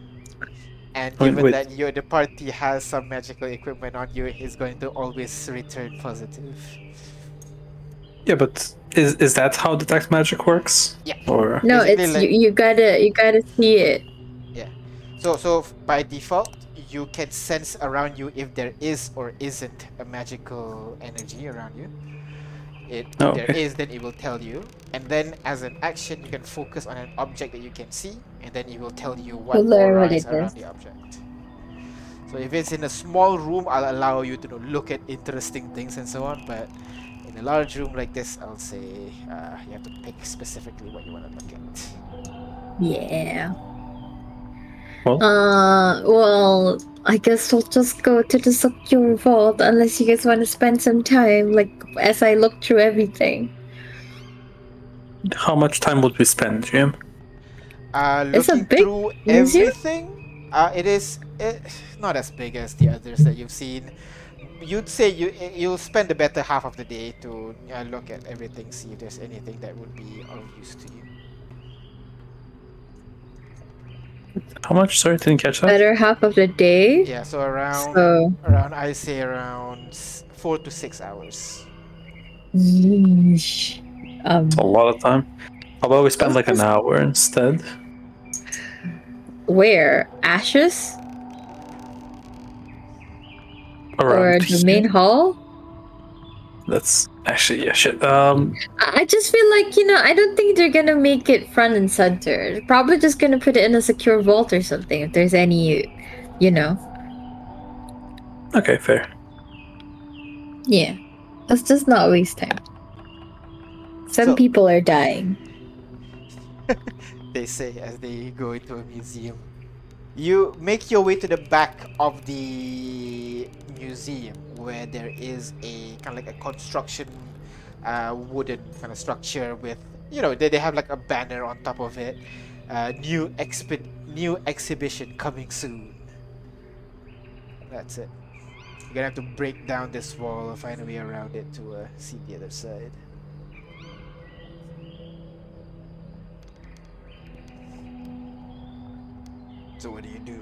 A: And
B: Wait,
A: given
B: wait.
A: that you the party has some magical equipment on you, it's going to always return positive.
B: Yeah, but is is that how detect magic works?
A: Yeah.
B: Or
C: No,
A: Basically,
C: it's
A: like-
C: you, you gotta you gotta see it.
A: Yeah. So, so by default, you can sense around you if there is or isn't a magical energy around you. It, if
B: Oh,
A: there
B: okay.
A: is, then it will tell you. And then, as an action, you can focus on an object that you can see, and then it will tell you what
C: Will what
A: is around the object. So, if it's in a small room, I'll allow you to know, look at interesting things and so on. But in a large room like this, I'll say uh, you have to pick specifically what you want to look at.
C: Yeah.
B: Well-
C: Uh, well, I guess we'll just go to the secure vault unless you guys want to spend some time, like as I look through everything.
B: how much time would we spend, Jim?
A: Uh,
C: It's a big
A: through
C: museum?
A: everything, uh, it is it, not as big as the others that you've seen. You'd say you you'll spend the better half of the day to uh, look at everything, see if there's anything that would be of use to you.
B: How much? Sorry, didn't catch that.
C: Better half of the day.
A: Yeah, so around
C: So,
A: around I say around four to six hours.
C: yeesh. um,
B: A lot of time. How about we spend like an hour instead?
C: where ashes or
B: Around
C: the main hall?
B: That's actually yeah shit. Um,
C: I I just feel like you know I don't think they're gonna make it front and center. They're probably just gonna put it in a secure vault or something. If there's any, you know,
B: okay, fair.
C: yeah. Let's just not waste time. Some
A: So-
C: people are dying.
A: They say as they go into a museum. You make your way to the back of the museum where there is a kind of like a construction uh, wooden kind of structure with you know they, they have like a banner on top of it. Uh, new expi- new exhibition coming soon. That's it. You're gonna have to break down this wall and find a way around it to uh, see the other side so what do you do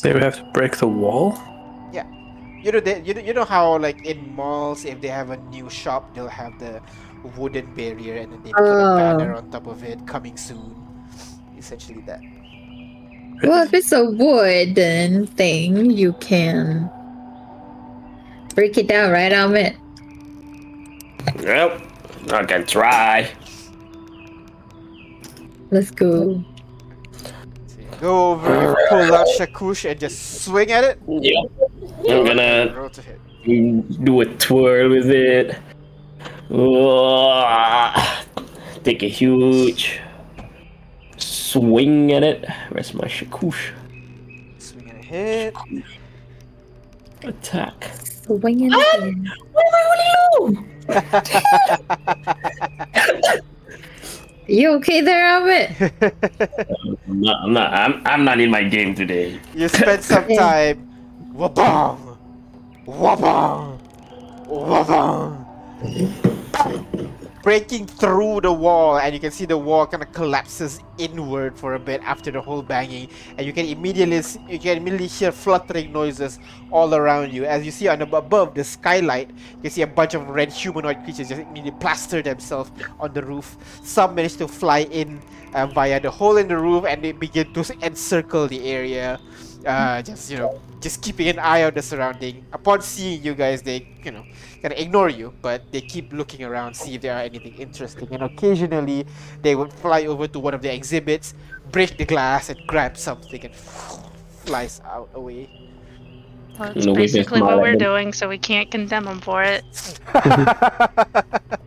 B: They we have to break the wall. Yeah.
A: You know, they, you know, you know how like in malls, if they have a new shop, they'll have the wooden barrier and then they put a
C: Oh.
A: banner on top of it, coming soon. Essentially that.
C: Well, if it's a wooden thing, you can break it down, right, Amit?
E: Yep. I can try.
C: Let's go.
A: Go over, pull out Shakush, and just swing at it.
E: Yep. I'm gonna
A: to hit.
E: do a twirl with it. Take a huge swing at it. Where's my shakush?
A: Swing and a hit.
E: Attack.
C: Swing Swinging ah! again. You okay there, Amit?
E: I'm not, I'm not, I'm, I'm not in my game today.
A: you spent some time. Wabong! Wabong! Wabong! Breaking through the wall, and you can see the wall kind of collapses inward for a bit after the whole banging, and you can immediately you can immediately hear fluttering noises all around you. As you see on above the skylight, you can see a bunch of red humanoid creatures just immediately plaster themselves on the roof. Some manage to fly in uh, via the hole in the roof, and they begin to encircle the area. Uh, just you know, just keeping an eye on the surrounding. Upon seeing you guys, they you know kind of ignore you, but they keep looking around, see if there are anything interesting. And occasionally, they would fly over to one of the exhibits, break the glass, and grab something, and flies out away.
D: Well, that's
E: No,
D: basically what we're doing, so we can't condemn them for it.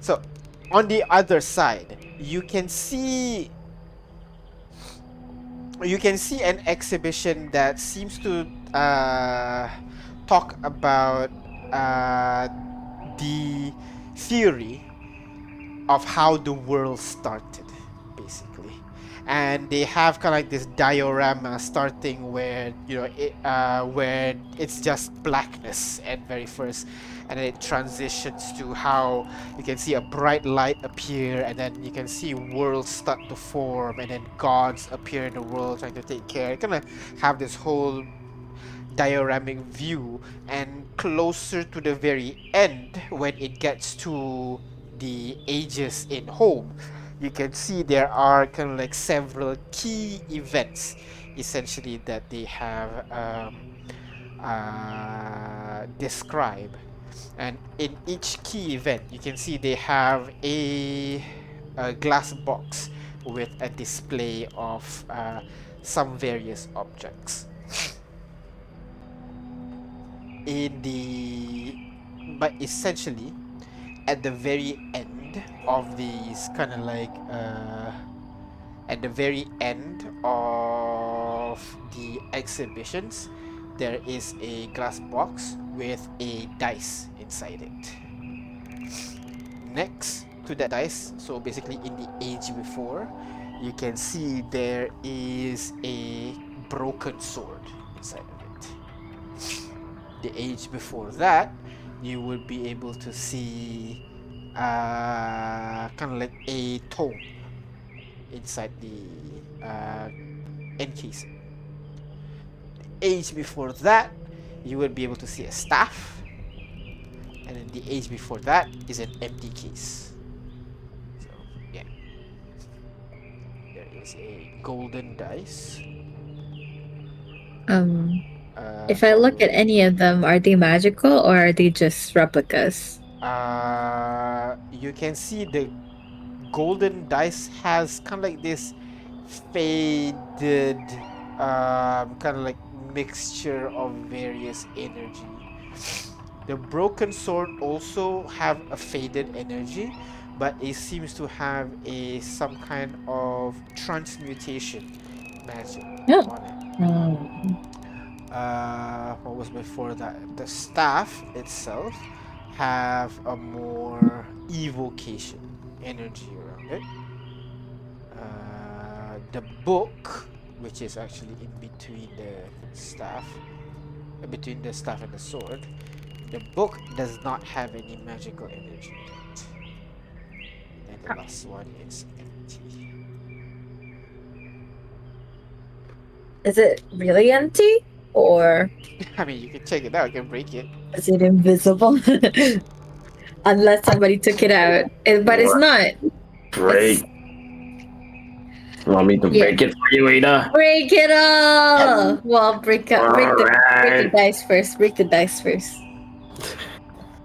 A: so, on the other side, you can see you can see an exhibition that seems to uh, talk about uh, the theory of how the world started, basically. And they have kind of like this diorama starting where you know it, uh, where it's just blackness at very first, and then it transitions to how you can see a bright light appear, and then you can see worlds start to form, and then gods appear in the world trying to take care. Kind of have this whole dioramic view and closer to the very end when it gets to the ages in home you can see there are kind of like several key events essentially that they have um, uh, described and in each key event you can see they have a, a glass box with a display of uh, some various objects. In the but essentially at the very end of these kind of like uh at the very end of the exhibitions there is a glass box with a dice inside it next to that dice so basically in the age before you can see there is a broken sword inside of it the age before that, you would be able to see uh, kind of like a tome inside the uh. The age before that, you would be able to see a staff, and then the age before that is an empty case. So yeah, there is a golden dice.
C: Um,
A: Uh,
C: if I look at any of them, are they magical or are they just replicas?
A: uh, you can see the golden dice has kind of like this faded um, kind of like mixture of various energy the broken sword also have a faded energy but it seems to have a some kind of transmutation magic
C: Yeah.
A: on it
C: Um,
A: uh, what was before that? The staff itself have a more evocation energy around it. Uh, the book, which is actually in between the staff, between the staff and the sword, the book does not have any magical energy in it. And the last one is empty.
C: Is it really empty? Or
A: I mean, you can check it out. You can break it.
C: is it invisible? Unless somebody took it out. But it's not.
E: Break. Want me to
C: Yeah.
E: break it for you, Ada?
C: Break it all! Well, break up. Break the, break the dice first. Break the dice first.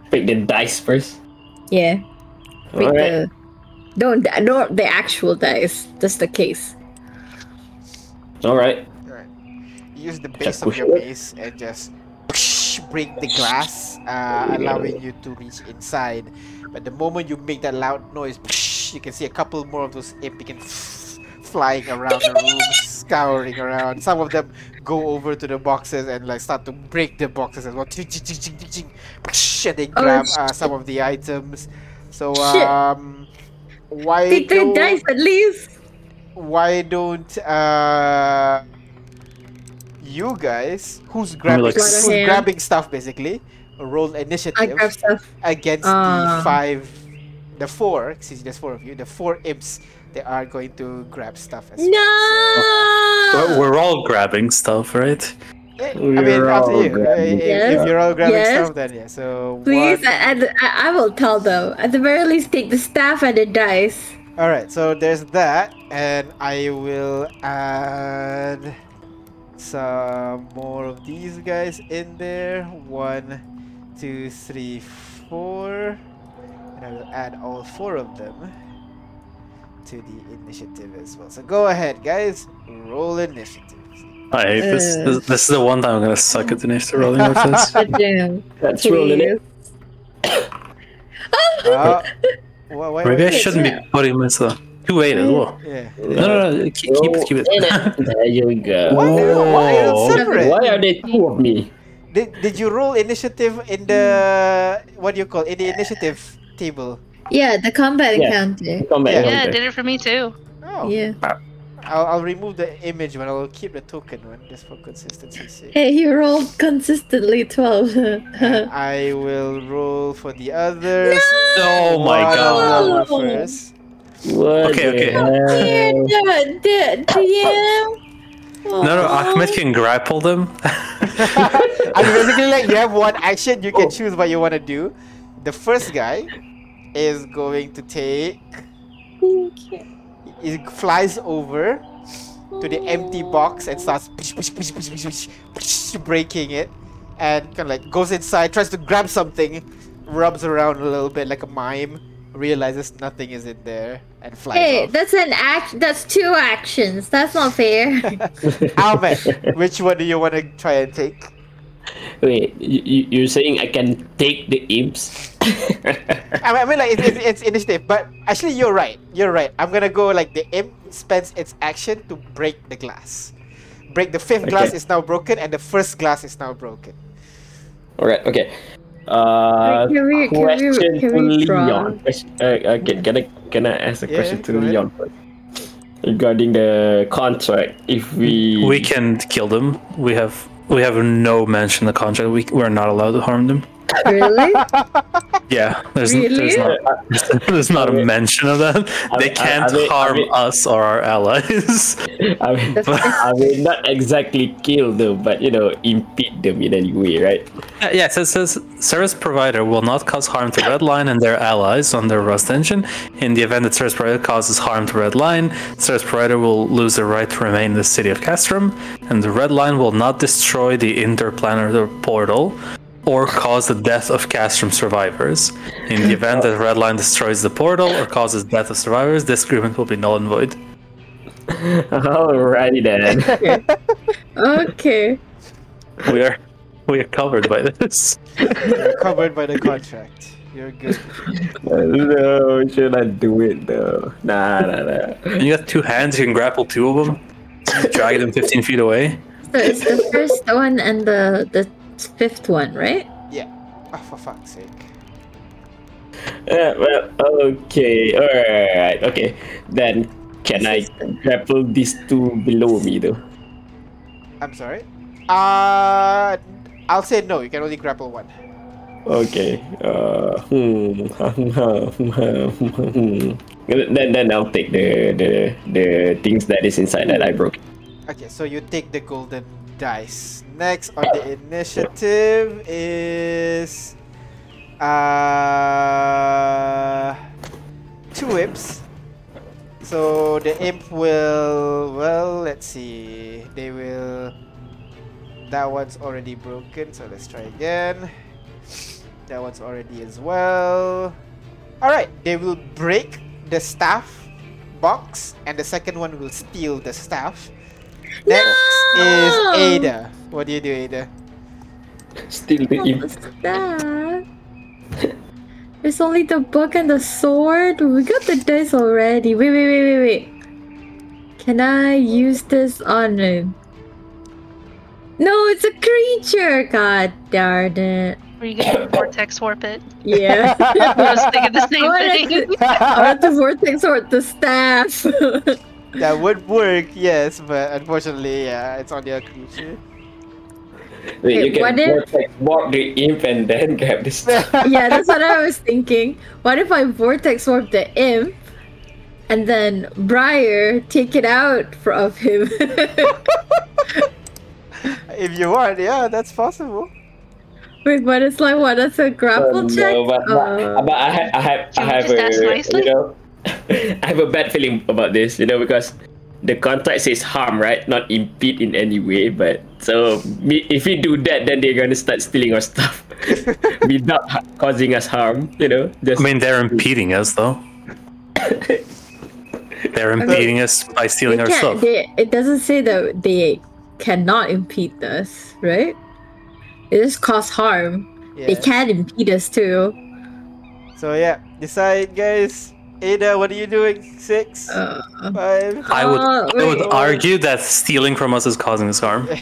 E: Break the dice first.
C: Yeah. Break
E: Alright.
C: the. Don't don't the actual dice. Just the case.
E: Alright.
A: Alright. Use the base of
E: push
A: your
E: it.
A: base and just break the glass, uh, allowing you to reach inside. But the moment you make that loud noise, you can see a couple more of those imp begin flying around the room, scouring around. Some of them go over to the boxes and like start to break the boxes as well. And they
C: Oh,
A: grab uh, some of the items. So um, why
C: Take the
A: don't
C: dice at least.
A: why don't uh you guys who's grabbing
B: like
A: who's grabbing stuff basically roll initiative
C: grab stuff.
A: against the
C: Ah.
A: five the four since there's four of you the four imps they are going to grab stuff as well.
C: No.
B: We're- We're all grabbing stuff, right?
A: So, yeah, I mean
E: We're
A: up to you Uh,
E: grabbing
A: if, if you're all grabbing
C: Yes.
A: stuff then yeah so
C: Please,
A: one-
C: I, I, I will tell them. At the very least, take the staff and the dice.
A: all right so there's that and I will add some more of these guys in there. One, two, three, four. And I will add all four of them to the initiative as well. So go ahead, guys. Roll initiative.
B: I hate this.
C: Uh.
B: this. This is the one time I'm gonna suck at initiative rolling with this.
C: Goddamn.
E: That's rolling it.
A: Uh, why, why,
B: Maybe I shouldn't be putting myself. Two eight as well.
A: Yeah.
B: No, no, no. Keep, keep, keep it.
E: There you go.
A: Why, why are you
B: Oh.
A: separate?
E: Why are they two of me?
A: Did, did you roll initiative in the what do you call in the initiative table?
C: Yeah, the combat
E: Yeah.
C: encounter.
E: Combat
A: Yeah.
D: Yeah,
E: encounter.
D: it did it for me too.
A: Oh,
C: Yeah.
A: I'll, I'll remove the image one. I'll keep the token one just for consistency's sake.
C: Hey, you rolled consistently 12.
A: I will roll for the others. No!
B: Oh my god.
A: roll
C: No.
A: first.
E: What
B: Okay, okay.
E: Oh, hell?
C: Yeah, d- DM.
B: No, no. Oh. Ahmed can grapple them.
A: I mean, basically, like you have one action, you can oh. choose what you want to do. The first guy is going to take. He flies over to the empty hmm. box and starts push, push, push, push, push, push, breaking it, and kind of like goes inside, tries to grab something, rubs around a little bit like a mime, realizes nothing is in there, and flies
C: Hey,
A: off.
C: that's an act. That's two actions. That's not fair.
A: Ahmed, which one do you want to try and take?
E: Wait, you, you- you're saying I can take the imps?
A: I mean, I mean like it's, it's, it's initiative, but actually you're right. You're right. I'm gonna go like the imp spends its action to break the glass. Break the fifth glass is now broken, and the first glass is now broken.
E: Alright, okay. Uh,
C: Can we- can we-
E: question
C: can
E: to
C: we?
E: Leon. Question, uh, uh, can, can I can I ask a
A: Yeah,
E: question to. Leon first? Regarding the contract, if we
B: We can kill them. We have we have no mention in the contract. We we're not allowed to harm them.
C: Really?
B: Yeah, there's
C: Really?
B: there's not there's not a mention of that. They
E: I- I-
B: can't
E: I mean- I
B: harm
E: mean-
B: us or our allies.
E: I mean, I mean, not exactly kill them, but you know, impede them in any way, right?
B: Uh, yes, it says service provider will not cause harm to Redline and their allies on their Rust engine. In the event that service provider causes harm to Redline, service provider will lose the right to remain in the city of Castrum, and the Redline will not destroy the interplanetary portal or cause the death of Castrum survivors. In the event that Redline destroys the portal or causes death of survivors, this agreement will be null and void.
E: Alrighty then.
C: Okay.
B: We are we are covered by this.
A: You're covered by the contract. You're good.
E: no, should I do it though? Nah, nah, nah.
B: You got two hands, you can grapple two of them, drag them 15 feet away.
C: So it's the first one and the the fifth one, right?
A: Yeah. Oh, for fuck's sake.
E: Uh, well, okay, alright, okay. Then, can I grapple these two below me though?
A: I'm sorry. Uh, I'll say no. You can only grapple one.
E: Okay. Uh, hmm. then then I'll take the the the things that is inside that I broke.
A: Okay, so you take the golden dice. Next on the initiative is uh two imps. So the imp will well let's see. They will that one's already broken, so let's try again. That one's already as well. Alright, they will break the staff box and the second one will steal the staff. Next is Ada. What do you do, Ada?
E: Still the imp.
C: What's that? There's only the book and the sword. We got the dice already. Wait, wait, wait, wait, wait. Can I use this on a... No, it's a creature. God darn it.
D: Were you gonna vortex warp it?
C: Yeah.
D: I was thinking the same
C: wanted
D: thing.
C: to, I want to vortex sword the staff.
A: That would work, yes, but unfortunately, yeah, it's on their creature.
E: Wait, you
C: Wait, what
E: can
C: if-
E: vortex warp the imp and then grab this.
C: yeah, that's what I was thinking. What if I vortex warp the imp and then Briar take it out fr- of him?
A: if you want, yeah, that's possible.
C: Wait, but it's like what? That's a grapple
E: Oh,
C: check.
E: no, but, but,
C: Uh,
E: but I, ha- I have, I
D: Can we
E: have a,
D: nicely?
E: you know, I have a bad feeling about this, you know, because the contract says harm, right? Not impede in any way. But so if we do that, then they're gonna start stealing our stuff without ha- causing us harm, you know. Just
B: I mean, they're impeding us, though. They're impeding us by stealing
C: they
B: our stuff.
C: they- it doesn't say that they cannot impede us, right? It just cause harm. They can impede us too.
A: So yeah, decide, guys. Ada, what are you doing? Six,
C: Uh,
A: five,
B: I would,
C: Uh,
B: I would
C: wait.
B: argue that stealing from us is causing us harm.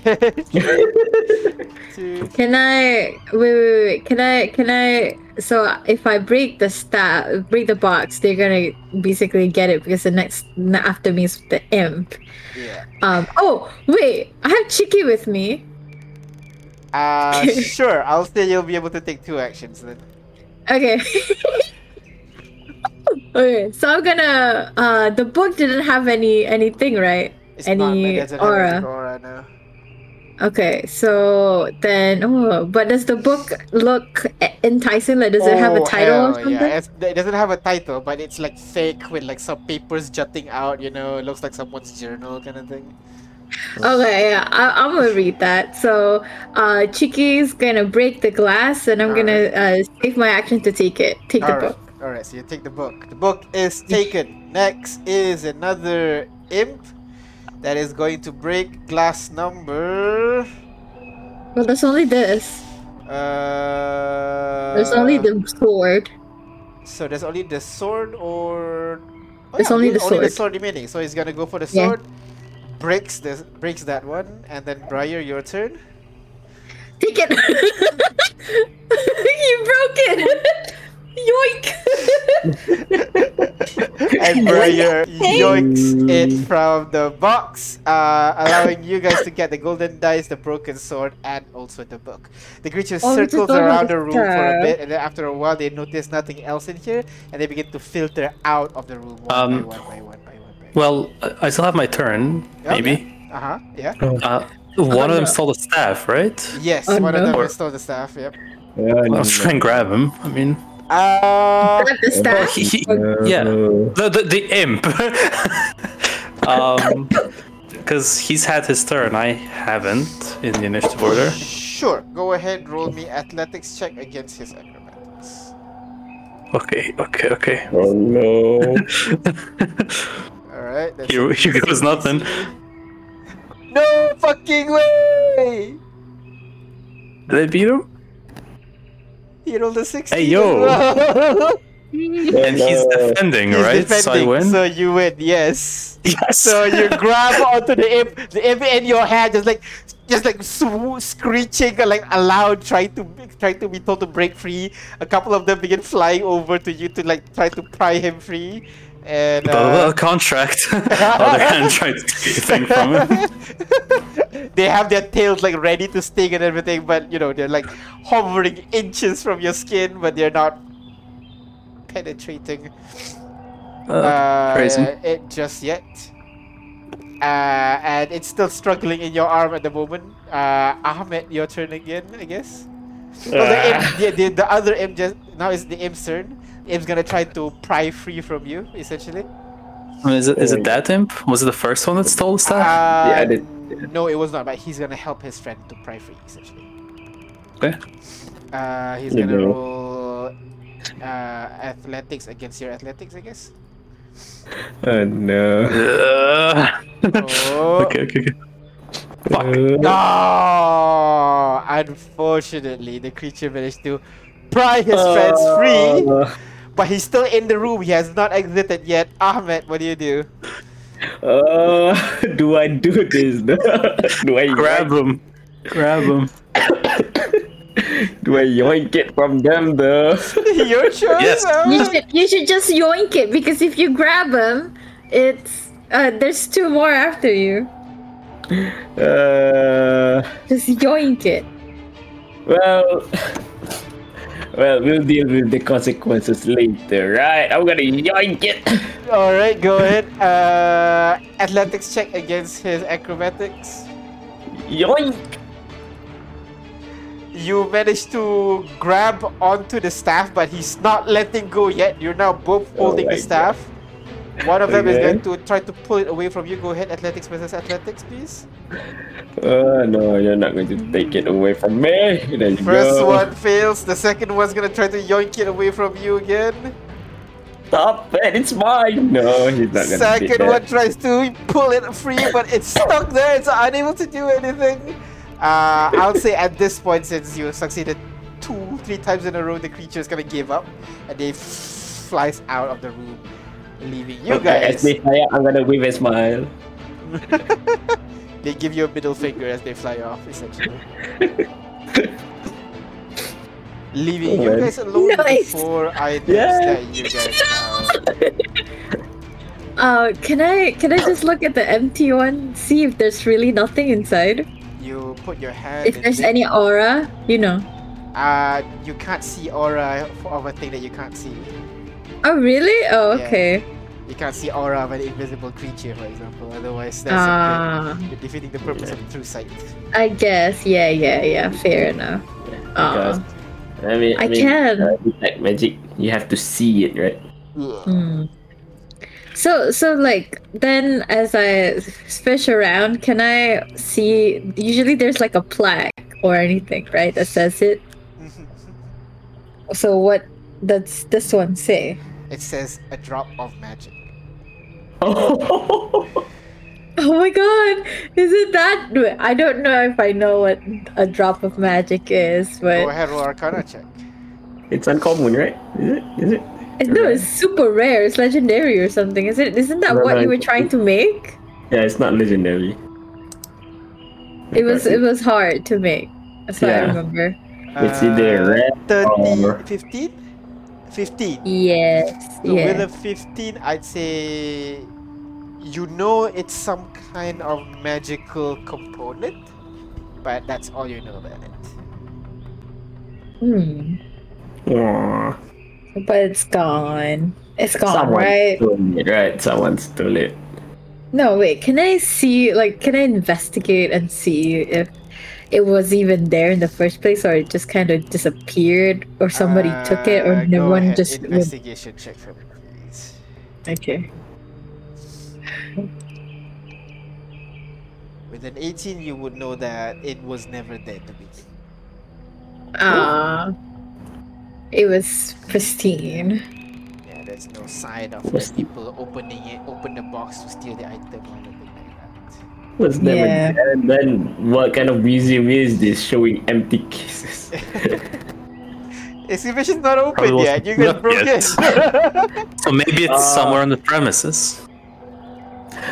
C: Can I wait, wait, wait? Can I? Can I? So if I break the stat, break the box, they're gonna basically get it because the next after me is the imp.
A: Yeah.
C: Um. Oh wait, I have Chicky with me.
A: Uh, sure. I'll say you'll be able to take two actions then.
C: Okay. okay. So I'm gonna. Uh, the book didn't have any anything, right?
A: It's
C: Any
A: doesn't
C: aura?
A: aura now.
C: Okay. So then, oh, but does the book look enticing? Like, does it have a
A: Oh,
C: title or
A: hell,
C: something?
A: Yeah, it's, it doesn't have a title, but it's like fake with like some papers jutting out. You know, it looks like someone's journal kind of thing.
C: Okay, yeah, I, I'm gonna read that. So, uh, Chiki's gonna break the glass, and I'm gonna uh, save my action to take it. Take the
A: All right.
C: book.
A: All right. So you take the book. The book is taken. Next is another imp that is going to break glass number.
C: Well, there's only this.
A: Uh,
C: There's only the sword.
A: So there's only the sword, or oh,
C: There's only the
A: only the
C: sword.
A: sword remaining. So he's gonna go for the sword.
C: Yeah.
A: sword. Breaks this, breaks that one, and then Briar, your turn.
C: Take it. you broke it. Yoink.
A: and Briar yoinks it from the box, uh, allowing you guys to get the golden dice, the broken sword, and also the book. The creature
C: Oh,
A: circles around
C: the
A: the room for a bit, and then after a while, they notice nothing else in here, and they begin to filter out of the room one
B: Um,
A: by one by one by one. By
B: Well, I- I still have my turn, maybe.
A: Uh huh. Yeah.
B: Uh, one of them stole the staff, right?
A: Yes,
C: Oh,
A: one of them stole the staff. Yep.
B: I'll try and grab him. I mean,
A: Uh,
C: the staff.
B: he, he- yeah, the the, the imp. um, because he's had his turn, I haven't in the initiative order.
A: sure. Go ahead. Roll me athletics check against his acrobatics.
B: Okay, okay, okay.
E: Oh no.
A: All right. that's
B: Here,
A: a
B: here goes nothing.
A: No fucking way!
B: Did I beat him?
A: He rolled a 16.
B: Hey, yo. And he's defending,
A: He's
B: right? So I win.
A: so you win, yes.
B: yes.
A: So you grab onto the imp, the imp in your hand, just like, just like sw- screeching, uh, like aloud, trying to trying to be told to break free. A couple of them begin flying over to you to like try to pry him free, and uh,
B: blah, contract. Other hand tried to take the thing from him.
A: they have their tails like ready to sting and everything, but you know they're like hovering inches from your skin, but they're not penetrating
B: Uh,
A: uh, it just yet. Uh, and it's still struggling in your arm at the moment. Uh, Ahmed, your turn again, I guess. Oh, the, imp, the, the, the other imp just now is the imp's turn. The imp's gonna try to pry free from you, essentially.
B: Is it is it that imp? Was it the first one that stole the staff?
A: Uh,
E: Yeah, the-
A: No, it was not. But he's gonna help his friend to pry free, essentially.
B: Okay.
A: Uh, he's
E: Yeah,
A: gonna
E: bro.
A: roll uh, athletics against your athletics, I guess.
E: Oh no.
B: Uh,
A: Oh.
B: okay, okay, okay. Fuck.
E: Uh,
A: No! Unfortunately, the creature managed to pry his friends free,
E: uh,
A: but he's still in the room. He has not exited yet. Ahmed, what do you do?
E: Uh, do I do this? do I
B: Grab him. Grab him.
E: Do I yoink it from them though?
A: Your choice.
B: Yes.
A: Ahmed.
C: You should you should just yoink it because if you grab him, it's uh, there's two more after you.
E: Uh,
C: Just yoink it.
E: well, well, we'll deal with the consequences later, right? I'm gonna yoink it.
A: All right, go ahead. Uh, athletics check against his acrobatics.
E: Yoink!
A: You managed to grab onto the staff, but he's not letting go yet. You're now both
E: Oh
A: holding the
E: my
A: staff. One of them is going to try to pull it away from you. Go ahead, athletics versus athletics, please.
E: Uh, no, you're not going to take it away from me. There you
A: First
E: go.
A: one fails. The second one's gonna try to yoink it away from you again.
E: Stop it! It's mine. No, he's not gonna.
A: Second one tries to pull it free, but it's stuck there. It's unable to do anything. Uh, I'll say at this point, since you succeeded two, three times in a row, the creature is gonna give up, and they flies out of the room, leaving you
E: Okay,
A: guys.
E: as they fly out, I'm gonna wave a smile.
A: They give you a middle finger as they fly off, essentially. Leaving you guys alone with the
C: Nice.
A: four items
E: Yeah.
A: that you guys have.
C: Uh, can I can I just look at the empty one, see if there's really nothing inside?
A: You put your hand.
C: If
A: in
C: there's
A: it.
C: any aura, you know.
A: Uh, you can't see aura of a thing that you can't see.
C: Oh really? Oh
A: Yeah.
C: okay.
A: You can't see aura of an invisible creature, for example. Otherwise, that's
C: Ah,
A: a, you're defeating the purpose of true sight.
C: I guess. Yeah, yeah, yeah. Fair enough.
E: Because,
C: Uh,
E: I mean,
C: I
E: mean,
C: can.
E: uh, detect magic. You have to see it, right?
C: Hmm. So so like then as I fish around, can I see? Usually there's like a plaque or anything, right? That says it. So what does this one say?
A: It says a drop of magic.
E: Oh,
C: Oh my god! Is it that? I don't know if I know what a drop of magic is, but.
A: Go
C: but
A: ahead, roll Arcana check.
E: it's uncommon, right? Is it? Is it?
C: I know it's super rare. It's legendary or something. Is it? Isn't that
E: No,
C: what
E: no,
C: you were trying to make?
E: Yeah, it's not legendary.
C: It was. It was hard to make. That's what I
E: Yeah.
C: remember.
E: It's either
A: Uh,
E: red
A: 30,
E: or-
A: 15? 15.
C: Yes.
A: So with a 15, I'd say you know it's some kind of magical component, but that's all you know about it.
C: Hmm.
E: Aw,
C: But it's gone. It's gone,
E: someone
C: right?
E: stole it, right? Someone stole it.
C: No, wait. Can I see? Like, can I investigate and see if it was even there in the first place, or it just kind of disappeared, or somebody took it, or
A: Uh,
C: no one
A: ahead,
C: just?
A: investigation check for me, please.
C: Okay.
A: With an 18, you would know that it was never there in the beginning.
C: Ah. It was pristine.
A: Yeah, there's no sign of people opening it, open the box to steal the item
E: Was never
C: Yeah.
E: there. And then what kind of museum is this showing empty cases?
A: Exhibition's not open
B: Probably
A: yet. You guys
B: up
A: broke
B: yet.
A: in.
B: So maybe it's
E: Uh,
B: somewhere on the premises.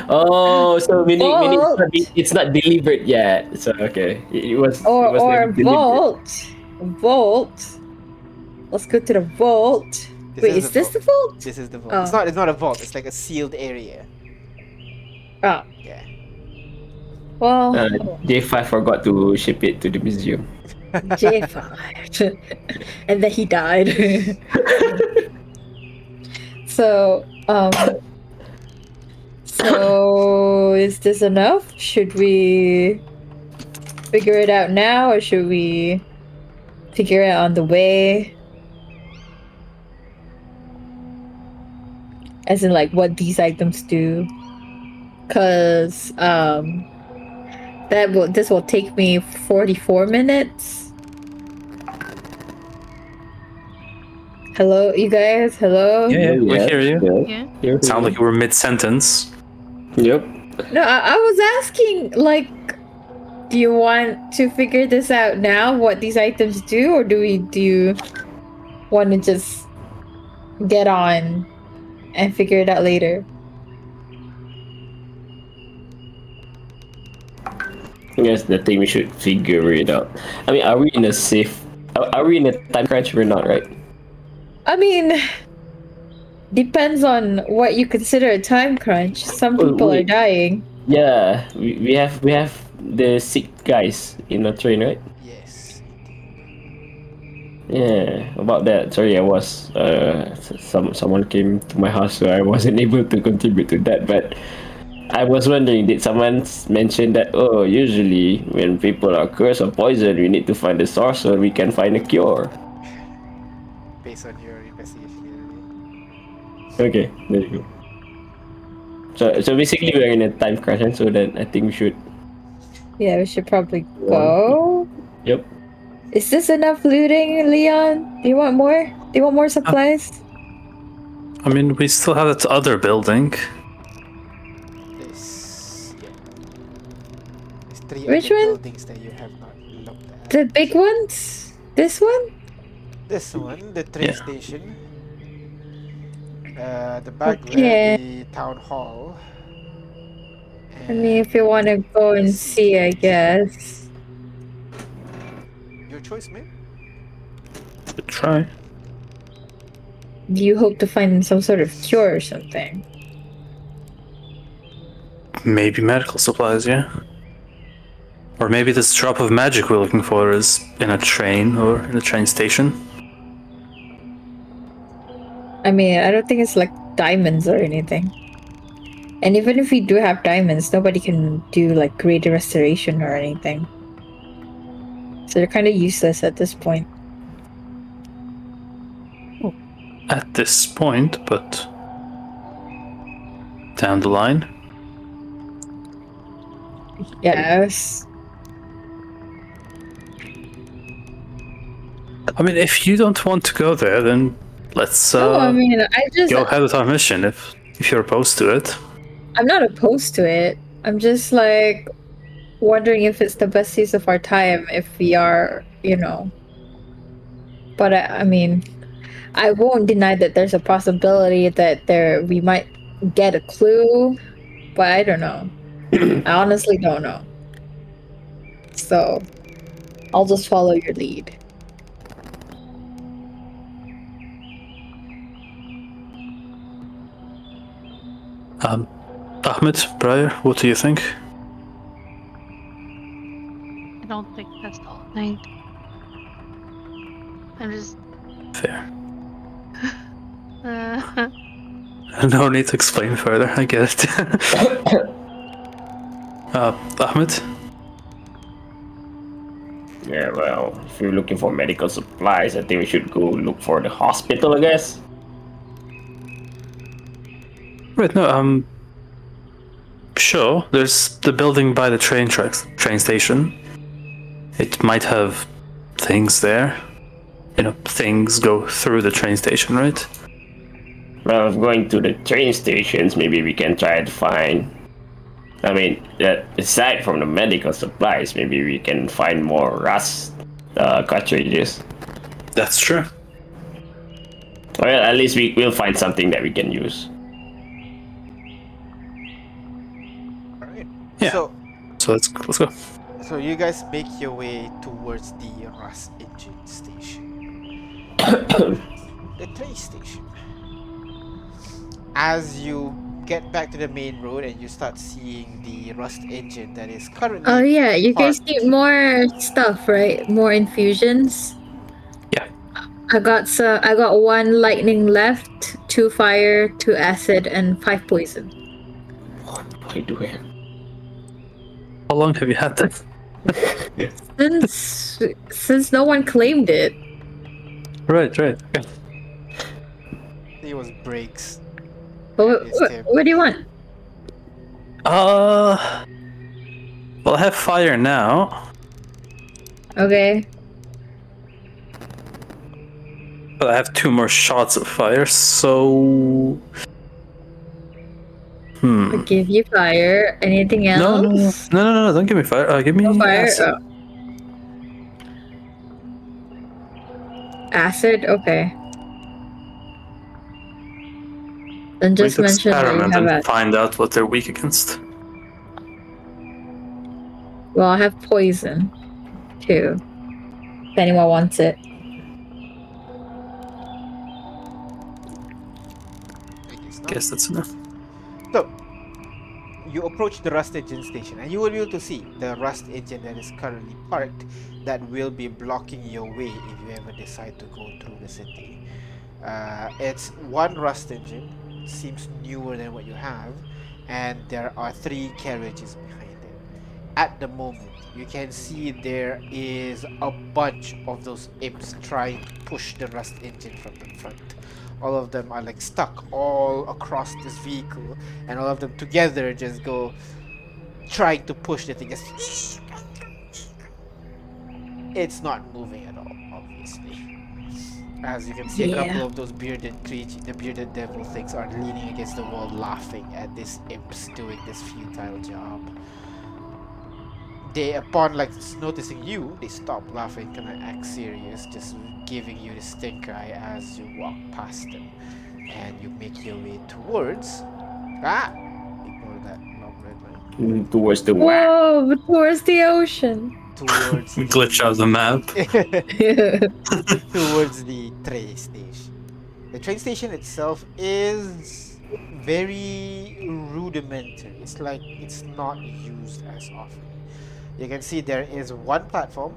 E: oh, so meaning, meaning it's,
C: Vault.
E: not, it's not delivered yet. So okay, it, it was.
C: Or
E: it was
C: or vault. Vault. Let's go to the vault.
A: This
C: Wait,
A: is
C: is
A: the
C: this the vault?
A: This is the vault.
C: Oh.
A: It's not. It's not a vault. It's like a sealed area.
C: Oh. Well,
E: Uh, J5 forgot to ship it to the museum.
C: J5. and then he died. so, um. So, is this enough? Should we figure it out now or should we figure it out on the way? As in like what these items do. Cause um that will this will take me 44 minutes. Hello, you guys? Hello?
B: Yeah, yeah, we
E: Yeah,
B: hear you.
E: yeah,
D: Yeah.
E: yeah.
B: Sound like you were mid sentence.
E: Yep.
C: No, I, I was asking, like, do you want to figure this out now, what these items do, or do we do you want to just get on and figure it out later?
E: I guess the thing we should figure it out. I mean, are we in a safe? Are, are we in a time crunch or not? Right?
C: I mean, depends on what you consider a time crunch. Some people are dying.
E: Yeah, we, we have we have the sick guys in the train, right?
A: Yes.
E: Yeah, about that. Sorry, I was uh some someone came to my house, so I wasn't able to contribute to that. But I was wondering, did someone mention that? Oh, usually when people are cursed or poisoned, we need to find the source so we can find a cure.
A: Based on your investigation.
E: Okay, there you go. So so basically we're in a time crunch, and so then I think we should.
C: Yeah, we should probably go.
E: Yep.
C: Is this enough looting, Leon? Do you want more? Do you want more uh, supplies?
B: I mean, we still have that other building.
A: Three
C: Which
A: other
C: one?
A: buildings that you have not looked at.
C: The big ones? This one?
A: This one, the train
B: Yeah.
A: station. Uh, the back
C: Okay.
A: the town hall.
C: I mean, if you want to go and see, I guess.
A: Your choice, man.
B: Good try.
C: Do you hope to find some sort of cure or something?
B: Maybe medical supplies, yeah. Or maybe this drop of magic we're looking for is in a train or in a train station.
C: I mean, I don't think it's like diamonds or anything. And even if we do have diamonds, nobody can do like greater restoration or anything. So they're kind of useless at this point.
B: At this point, but down the line.
C: Yes.
B: I mean, if you don't want to go there, then let's uh,
C: no, I mean, I just
B: go ahead with our mission. If if you're opposed to it,
C: I'm not opposed to it. I'm just like wondering if it's the best use of our time if we are, you know. But I, I mean, I won't deny that there's a possibility that there we might get a clue, but I don't know. I honestly don't know. So, I'll just follow your lead.
B: Um, Ahmed, Briar, what do you think?
D: I don't think that's the whole thing. I'm just.
B: Fair.
D: Uh,
B: No need to explain further. I get it. uh, Ahmed,
E: Yeah, well, if you're looking for medical supplies, I think we should go look for the hospital, I guess.
B: Right? No, um, sure. There's the building by the train tracks, train station. It might have things there. You know, things go through the train station, right?
E: Well, if going to the train stations, maybe we can try to find. I mean, uh, aside from the medical supplies, maybe we can find more rust uh, cartridges.
B: That's true.
E: Well, at least we will find something that we can use.
B: Yeah.
A: So,
B: So let's let's go.
A: so you guys make your way towards the Rust Engine station. the train station. As you get back to the main road and you start seeing the Rust Engine that is currently
C: Oh yeah, you guys
A: parked-
C: need more stuff, right? More infusions.
B: Yeah.
C: I got so I got one lightning left, two fire, two acid, and five poison.
E: Why do I have?
B: How long have you had this?
C: Since since no one claimed it.
B: Right, right. Okay.
A: It was breaks.
C: What,
A: It's
C: what, what do you want?
B: Uh, well, I have fire now,
C: Okay.
B: but I have two more shots of fire, so. Hmm.
C: Give you fire. Anything
B: No,
C: else?
B: no, no, no, no, don't give me fire. Uh, give me
C: No fire.
B: acid.
C: Oh. Acid. Okay. Then just mention
B: experiment and
C: acid.
B: find out what they're weak against.
C: Well, I have poison too. If anyone wants it.
A: I. Guess
B: that's enough.
A: So, you approach the rust engine station and you will be able to see the rust engine that is currently parked that will be blocking your way if you ever decide to go through the city. Uh, it's one rust engine, seems newer than what you have, and there are three carriages behind it. At the moment, you can see there is a bunch of those imps trying to push the rust engine from the front. All of them are like stuck all across this vehicle, and all of them together just go trying to push the thing. Just it's not moving at all, obviously. As you can see, a couple of those bearded creatures, the bearded devil things, are leaning against the wall, laughing at this imps doing this futile job. They, upon like noticing you, they stop laughing, kind of act serious, just giving you the stink eye as you walk past them, and you make your way towards. Ah, ignore that long red line.
E: Mm, Towards the whack.
C: Whoa! Towards the ocean.
A: Towards the-
B: Glitch out the map.
A: towards the train station. The train station itself is very rudimentary. It's like it's not used as often. You can see there is one platform,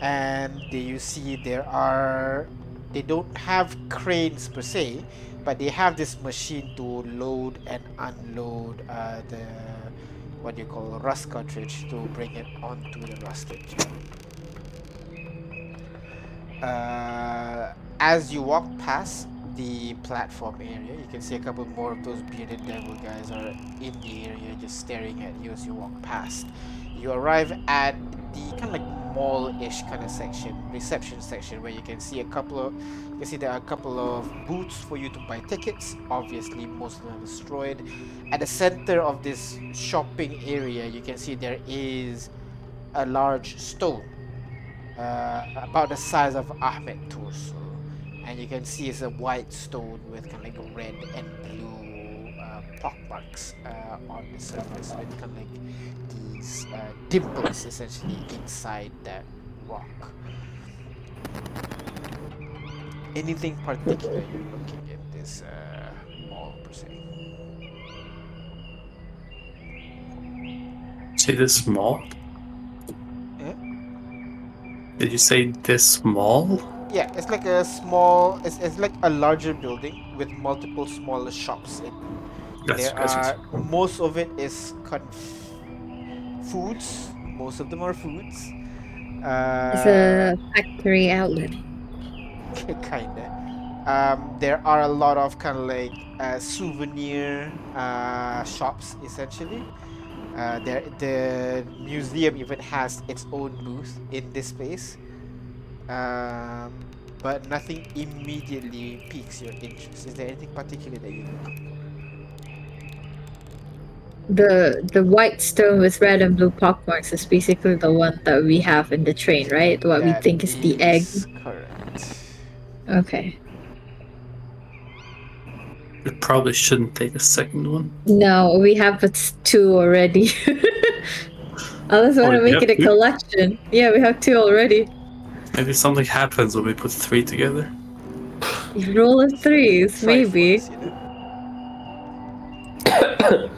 A: and there you see there are. They don't have cranes per se, but they have this machine to load and unload uh, the what do you call rust cartridge to bring it onto the rust. Uh, as you walk past the platform area, you can see a couple more of those bearded devil guys are in the area just staring at you as you walk past. You arrive at the kind of like mall-ish kind of section, reception section, where you can see a couple of, you can see there are a couple of booths for you to buy tickets. Obviously, most of them are destroyed. At the center of this shopping area, you can see there is a large stone uh, about the size of Ahmed torso, and you can see it's a white stone with kind of like red and blue pockmarks uh, on the surface kind of like these uh, dimples essentially inside that rock. Anything particular you're looking at this uh, mall per se?
B: Say this mall?
A: Eh?
B: Did you say this mall?
A: Yeah, it's like a small. It's, it's like a larger building with multiple smaller shops in
B: That's
A: there
B: that's-
A: are most of it is conf- foods. Most of them are foods. Uh,
C: It's a factory outlet.
A: kinda. Um, there are a lot of kind of like uh, souvenir uh, shops, essentially. Uh, there, the museum even has its own booth in this space. Um, but nothing immediately piques your interest. Is there anything particular that you look for?
C: The the white stone with red and blue pockmarks is basically the one that we have in the train, right? What we think is the egg.
A: Correct.
C: Okay.
B: We probably shouldn't take a second one.
C: No, we have it's two already. Unless we
B: Oh,
C: want to make it a
B: two?
C: collection. Yeah, we have two already.
B: Maybe something happens when we put three together.
C: You roll of threes, maybe.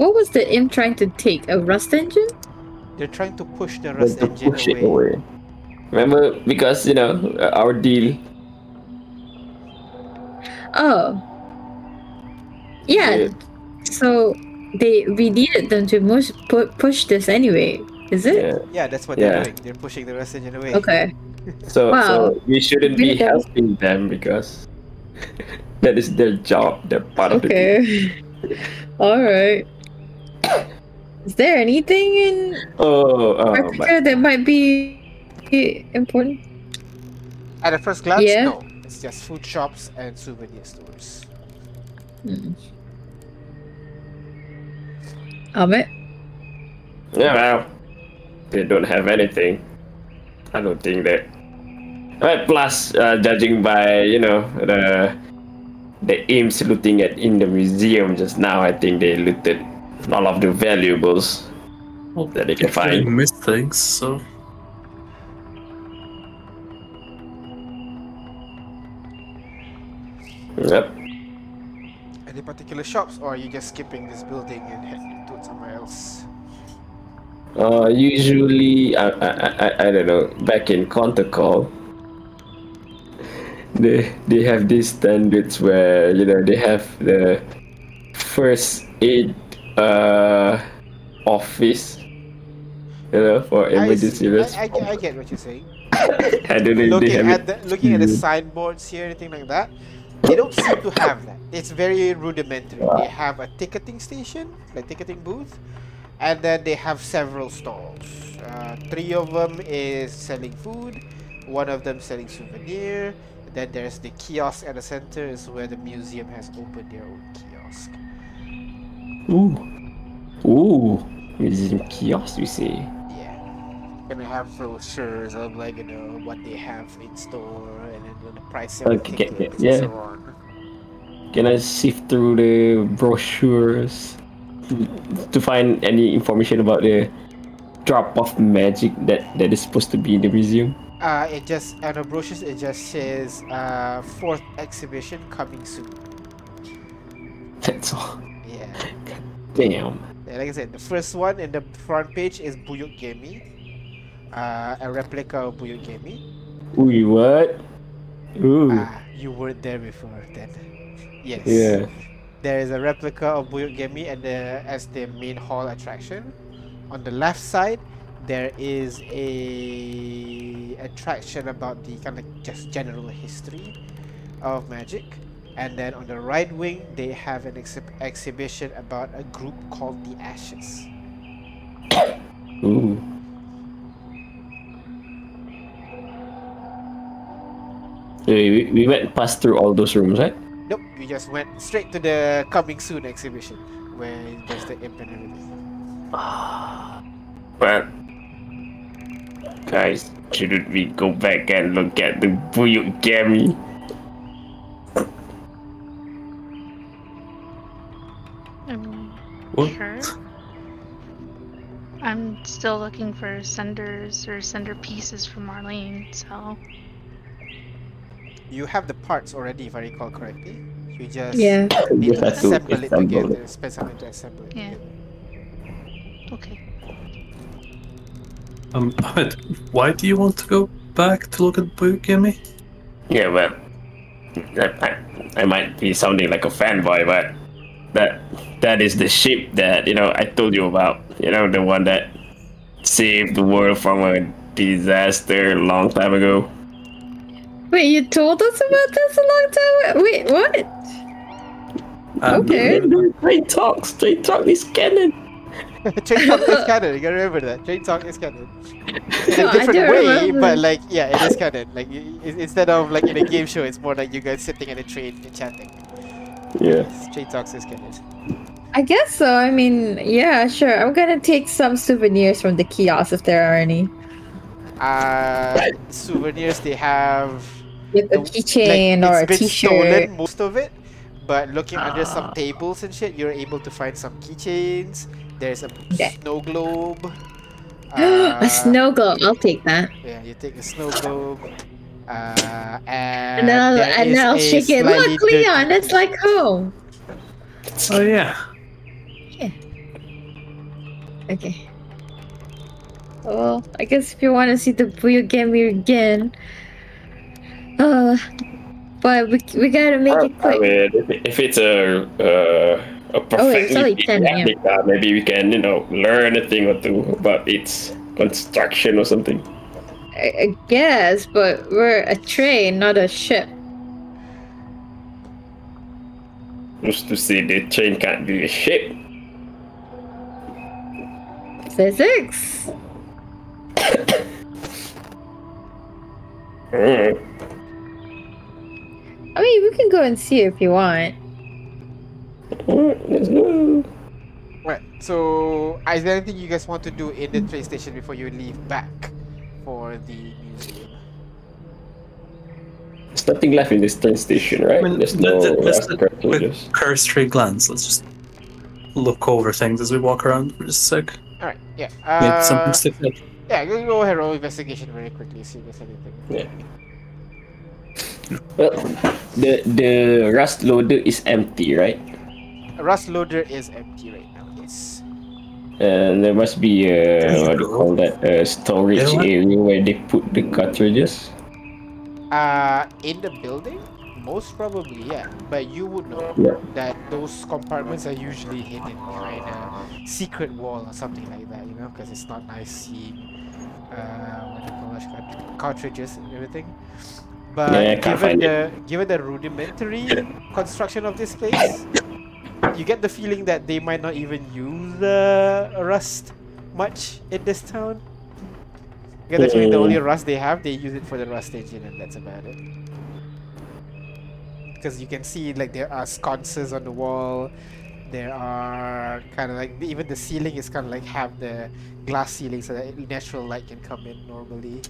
C: What was the imp trying to take? A rust engine?
A: They're trying to push the rust
E: to
A: engine
E: push
A: away.
E: it away. Remember, because you know uh, our deal.
C: Oh. Yeah.
E: Yeah.
C: So they we needed them to push pu- push this anyway. Is it?
E: Yeah.
A: Yeah, that's what
E: Yeah.
A: they're doing. They're pushing the Western engine away.
C: Okay.
E: So,
C: Wow.
E: so we shouldn't be
C: Really good.
E: helping them because that is their job. They're part of the team.
C: Okay. All right. Is there anything in
E: Oh, oh my.
C: That might be important?
A: At a first glance,
C: Yeah.
A: no. It's just food shops and souvenir stores.
C: Hmm. Amit?
E: Yeah, well, they don't have anything. I don't think that. Right, plus, uh, judging by you know the the aims looting at in the museum just now, I think they looted all of the valuables
B: Well,
E: that they can
B: They
E: find.
B: missed things, so
E: Yep.
A: Any particular shops, or are you just skipping this building and heading to somewhere else?
E: Uh, usually, I, I, I, I don't know. Back in Contacol, they they have these standards where you know they have the first aid uh office, you know, for
A: I,
E: emergency
A: see- I. I, I get what you're saying.
E: I don't know
A: looking
E: have
A: at the looking at the
E: Mm.
A: signboards here, anything like that, they don't seem to have that. It's very rudimentary. They have a ticketing station, like ticketing booth, and then they have several stalls. Uh, three of them is selling food, one of them selling souvenir. Then there's the kiosk at the center, is where the museum has opened their own kiosk.
E: Ooh, ooh, museum kiosk. You say?
A: Yeah. Gonna have brochures of like you know what they have in store and then the price of
E: Okay, yeah.
A: on.
E: Can I sift through the brochures to, to find any information about the drop of magic that, that is supposed to be in the museum?
A: Uh, it just on the brochures it just says uh fourth exhibition coming soon.
E: That's all.
A: Yeah.
E: Damn.
A: Yeah, like I said, the first one in the front page is Buyuk Gemi. Uh, a replica of Buyuk Gemi.
E: Ooh, what? Ooh.
A: Ah, you weren't there before then. Yes.
E: Yeah.
A: There is a replica of Buyuk Gemi and the, as the main hall attraction. On the left side, there is a attraction about the kind of just general history of magic. And then on the right wing, they have an exhib- exhibition about a group called the Ashes.
E: Ooh. We, we, we went past through all those rooms, right?
A: Nope, we just went straight to the coming soon exhibition where there's the imp and everything.
E: Well, guys, shouldn't we go back and look at the Buyuk
D: Gemi?
B: What?
D: Sure. I'm still looking for senders or sender pieces from Marlene, so
A: You have the parts already, if I recall correctly. You just
C: Yeah.
A: need to assemble it
E: assemble
A: together.
E: it.
A: Spend some time to assemble it.
D: Yeah.
A: together.
D: okay.
B: um, Ahmed, why do you want to go back to look at Buyuk Gemi?
E: Yeah, well, I, I, I might be sounding like a fanboy, but that that is the ship that you know I told you about. You know, the one that saved the world from a disaster a long time ago.
C: Wait, you told us about this a long time ago? Wait, what?
B: Um,
C: Okay.
E: Straight talk, straight talk is canon.
A: Train Talk is canon. You gotta remember that. Train Talk is canon. In
C: No,
A: a
C: I
A: different way,
C: remember.
A: but like, yeah, it is canon. Like, i- i- instead of like in a game show, it's more like you guys sitting in a train and chatting.
E: Yeah.
A: Train Talks is canon.
C: I guess so. I mean, yeah, sure. I'm gonna take some souvenirs from the kiosk if there are any.
A: Uh, souvenirs they have.
C: Like a
A: the-
C: keychain
A: like,
C: or a
A: it's been
C: t-shirt.
A: stolen most of it but looking under some
C: Ah.
A: tables and shit you're able to find some keychains there's a
C: Okay.
A: snow globe
C: a
A: uh,
C: snow globe. I'll take that.
A: yeah you take a snow globe uh, and,
C: And I'll, and
A: is
C: I'll
A: a
C: shake it. Look, Leon,
A: dirty-
C: it's like home.
B: Oh yeah. Yeah.
C: Okay. Well, I guess if you want to see the Buyuk Gemi again, uh, but we, we gotta make it
E: I mean, if, if it's a uh, a
C: Oh, it's only
E: perfectly
C: 10
E: maybe we can, you know, learn a thing or two about its construction or something.
C: I, I guess, but we're a train, not a ship.
E: Just to say the train can't be a ship.
C: Physics?
E: Mm.
C: I mean, we can go and see if you want.
E: Mm, Let's go.
A: Right. So, is there anything you guys want to do in the train station before you leave back for the museum?
E: There's nothing left in this train station, right?
B: I mean,
E: There's
B: th-
E: no
B: th- let's quick cursory glance. Let's just look over things as we walk around for just a sec.
A: All right. Yeah. Uh,
B: something stick out.
A: yeah. Go go ahead. Roll investigation very quickly. See if there's anything.
E: Yeah. Well, the the rust loader is empty, right?
A: Rust loader is empty right now. Yes.
E: And there must be a
B: There
E: what do you call that a storage area where they put the cartridges.
A: Uh, in the building, most probably, yeah. But you would know
E: Yeah.
A: that those compartments are usually hidden behind a secret wall or something like that, you know, because it's not nice seeing uh, what do you call it, cartridges and everything. But
E: Yeah,
A: given
E: find it.
A: the given the rudimentary construction of this place, you get the feeling that they might not even use the rust much in this town. You get the feeling the only
E: Mm.
A: rust they have, they use it for the rust engine, and that's about it. Because you can see like there are sconces on the wall. There are kind of like even the ceiling is kind of like have the glass ceiling so that natural light can come in normally.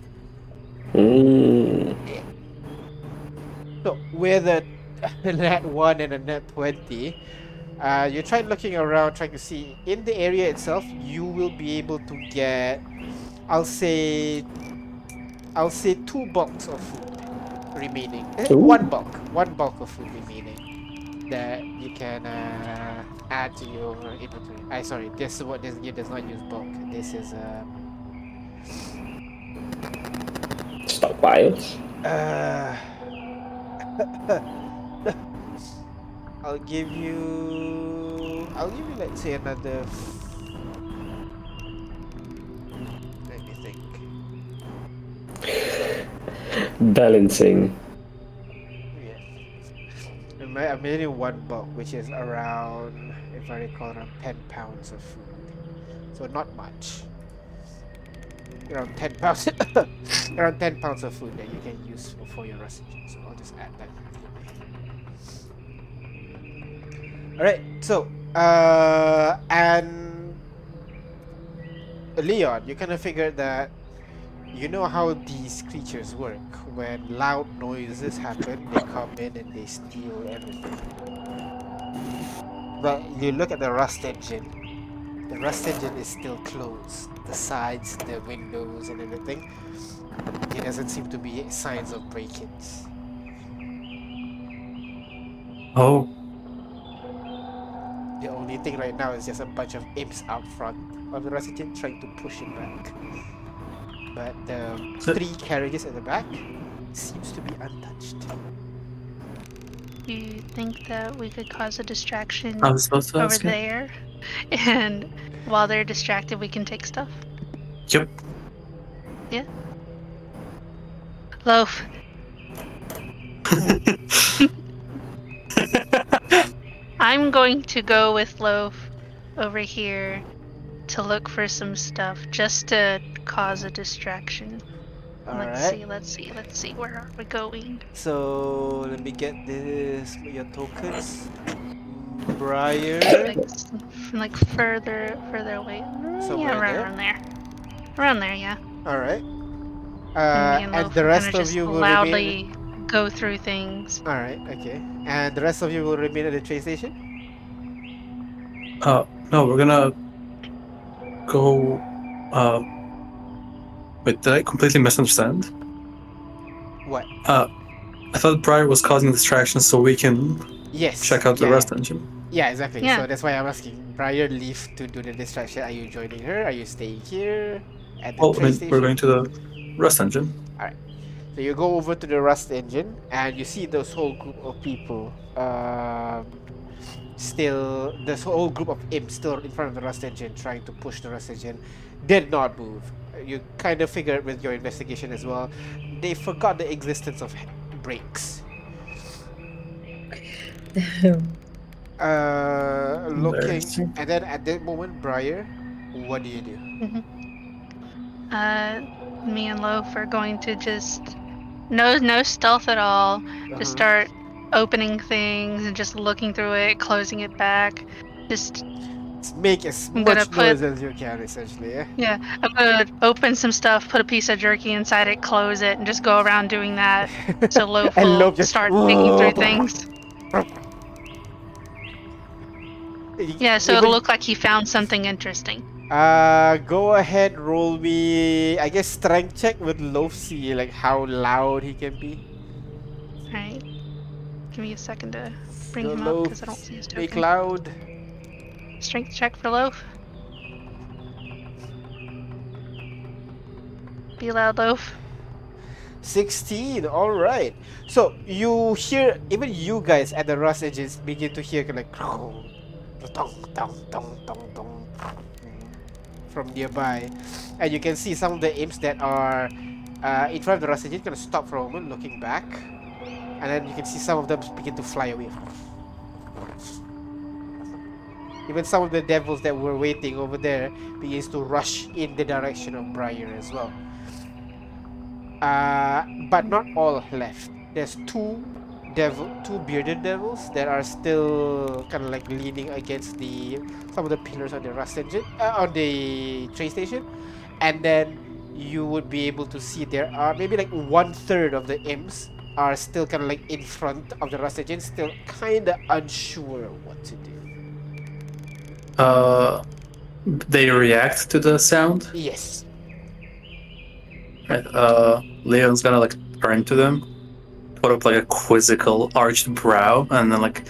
E: Mm.
A: So with a nat one and a nat twenty, uh, you try looking around, trying to see in the area itself. You will be able to get, I'll say, I'll say two bulks of food remaining. Eh,
E: Ooh.
A: One bulk, one bulk of food remaining that you can uh, add to your inventory. I sorry, this is what this game does not use bulk. This is um,
E: Stockpiles.
A: Uh, I'll give you. I'll give you, let's say, another. Let me think.
E: Balancing.
A: Yeah. I'm, I'm one bulk, which is around, if I recall, around 10 pounds of food. So not much. Around 10 pounds. around 10 pounds of food that you can use for, for your recipe. So I'll just add that. Alright, so, uh, and Leon, you kind of figured that you know how these creatures work. When loud noises happen, they come in and they steal everything. But you look at the rust engine. The rust engine is still closed. The sides, the windows, and everything. There doesn't seem to be signs of break-ins.
B: Oh,
A: The only thing right now is just a bunch of imps out front of the rust engine trying to push it back. But the
B: So-
A: three carriages at the back seems to be untouched.
D: Do you think that we could cause a distraction
B: I was supposed to
D: over
B: ask you.
D: there? And while they're distracted, we can take stuff?
B: Yep. Yeah.
D: Loaf, I'm going to go with Loaf over here to look for some stuff just to cause a distraction. let's
A: Alright.
D: see, let's see, let's see. Where are we going?
A: So let me get this for your tokens. Briar.
D: Like, like further, further away.
A: Somewhere
D: yeah, around,
A: there?
D: around there. Around there, yeah.
A: Alright. Uh,
D: Me
A: and the rest of you will
D: loudly
A: remain.
D: Go through things.
A: Alright, okay. And the rest of you will remain at the train station?
B: Uh, no, we're gonna go. Uh, wait, did I completely misunderstand?
A: What?
B: Uh, I thought Briar was causing distractions so we can
A: Yes.
B: check out the
A: yeah,
B: rust engine.
A: Yeah, exactly.
D: Yeah.
A: So that's why I'm asking. Briar leave to do the distraction. Are you joining her? Are you staying here? At the
B: Well, I
A: train
B: mean,
A: station?
B: we're going to the rust engine.
A: So you go over to the Rust engine and you see this whole group of people um, still this whole group of imps still in front of the rust engine trying to push the rust engine did not move. You kind of figured with your investigation as well, they forgot the existence of brakes. Uh, looking, and then at that moment, Briar, what do you do?
D: Uh, me and Loaf are going to just no no stealth at all.
A: Uh-huh.
D: Just start opening things and just looking through it, closing it back. Just
A: make as much
D: put-
A: noise as you can, essentially. Yeah.
D: yeah, I'm gonna open some stuff, put a piece of jerky inside it, close it, and just go around doing that. So Loaf will
A: Loaf just-
D: start digging through things. Yeah, so it'll look like he found something interesting.
A: Uh, go ahead, roll me. I guess strength check with Loaf. See like how loud he can be.
D: Alright. Give me a second to bring him up because I don't see his
A: Make
D: token.
A: loud.
D: Strength check for Loaf. Be loud, Loaf.
A: 16 all right so you hear even you guys at the rust edges begin to hear like tong, tong, tong, tong, tong, tong, from nearby. And you can see some of the imps that are uh, in front of the rust edges gonna stop for a moment looking back. And then you can see some of them begin to fly away. Even some of the devils that were waiting over there begins to rush in the direction of Briar as well. Uh, but not all left. There's two devil, two bearded devils that are still kind of like leaning against the some of the pillars on the rust engine uh, on the train station, and then you would be able to see there are maybe like one third of the imps are still kind of like in front of the rust engine, still kind of unsure what to do.
B: Uh, they react to the sound.
A: Yes.
B: Right. Uh, Leon's gonna like turn to them, put up like a quizzical arched brow, and then like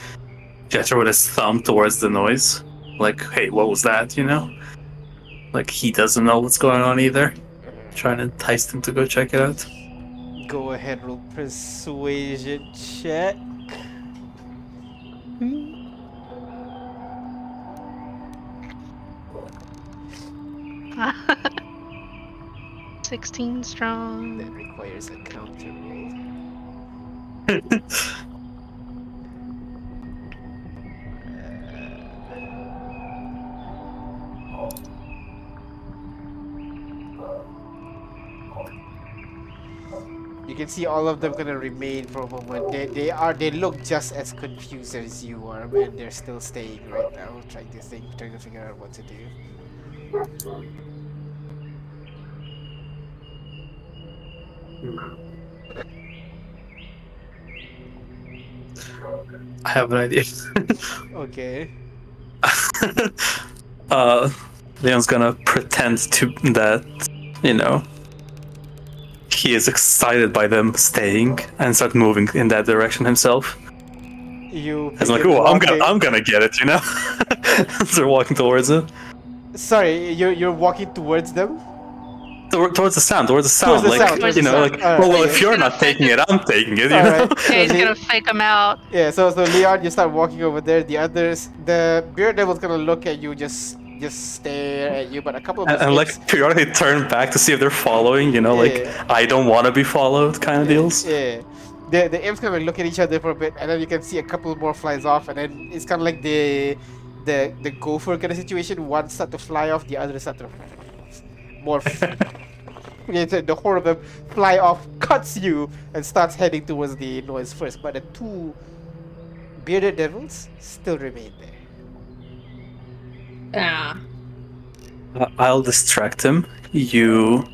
B: gesture with his thumb towards the noise. Like, hey, what was that? You know? Like he doesn't know what's going on either. Trying to entice them to go check it out.
A: Go ahead, roll persuasion check.
D: Sixteen strong.
A: That requires a counter roll. You can see all of them gonna remain for a moment. They, they are they look just as confused as you are, and they're still staying right now, trying to think, trying to figure out what to do. Hmm.
B: I have an idea.
A: Okay.
B: uh, Leon's gonna pretend to that, you know, he is excited by them staying and start moving in that direction himself.
A: You.
B: It's like, oh, I'm gonna, I'm gonna get it, you know. They're walking towards it,
A: Sorry, you're you're walking towards them.
B: Tor- towards the sound, towards the sound,
A: Towards the
B: like
A: sound,
D: towards
B: you know,
D: sound.
B: like,
A: Alright,
B: well, well, if you're not taking it, I'm taking it, you
A: All
B: know.
A: right.
D: Yeah, he's gonna fake him out.
A: Yeah, so so Leon, you start walking over there. The others, the beard devil's gonna look at you, just just stare at you. But a couple of
B: And, and like
A: imps-
B: periodically turn back to see if they're following, you know, like
A: Yeah.
B: I don't want to be followed kind of deals.
A: Yeah, the the imps kind of look at each other for a bit, and then you can see a couple more flies off, and then it's kind of like the the the gopher kind of situation. One start to fly off, the other start to more. Yeah, the, the whole of them fly off, cuts you, and starts heading towards the noise first. But the two bearded devils still remain there.
C: Ah.
B: Uh, I'll distract him. You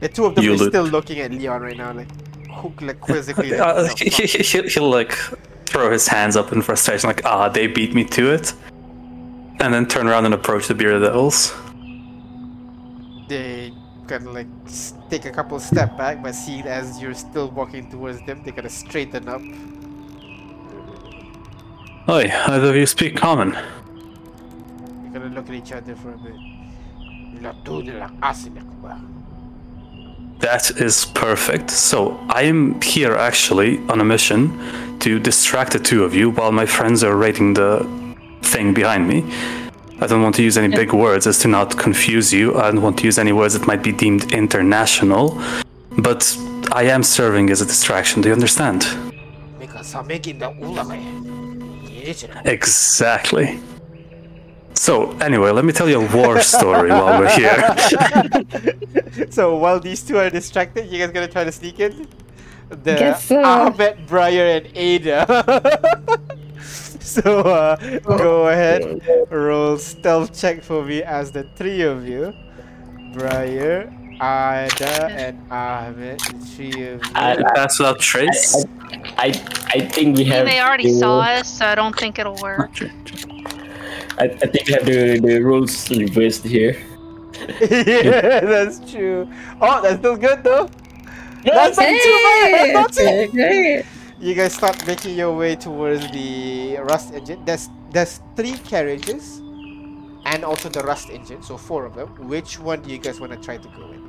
A: The two of them
B: You
A: are
B: look-
A: still looking at Leon right now, like hook, like quizzically.
B: Uh,
A: like,
B: he, he, he- he'll like throw his hands up in frustration, like, ah, they beat me to it. And then turn around and approach the Bearded Devils.
A: They kind of like take a couple step back, but seeing as you're still walking towards them, they kind of straighten up.
B: Oi, either of you speak common.
A: They kind of look at each other for a bit. "La tu de la casa, la cuba."
B: That is perfect. So I am here actually on a mission to distract the two of you while my friends are raiding the thing behind me. I don't want to use any big words as to not confuse you. I don't want to use any words that might be deemed international, but I am serving as a distraction. Do you understand? Exactly. So, anyway, let me tell you a war story while we're here.
A: so, while these two are distracted, you guys gonna try to sneak in? The
C: Guess so.
A: Ahmed, Briar, and Ada. so uh, go ahead, roll stealth check for me as the three of you. Briar, Ada, and Ahmed, the three of you.
E: I,
B: Pass without trace.
E: I, I think we have.
D: they already
E: the-
D: saw us, so I don't think it'll work.
E: I, I think we have the, the rules reversed here.
A: yeah, that's true. Oh, that's still good though. That's not too bad. That's not too
C: Hey, great.
A: You guys start making your way towards the rust engine. There's there's three carriages, and also the rust engine. So four of them. Which one do you guys want to try to go in?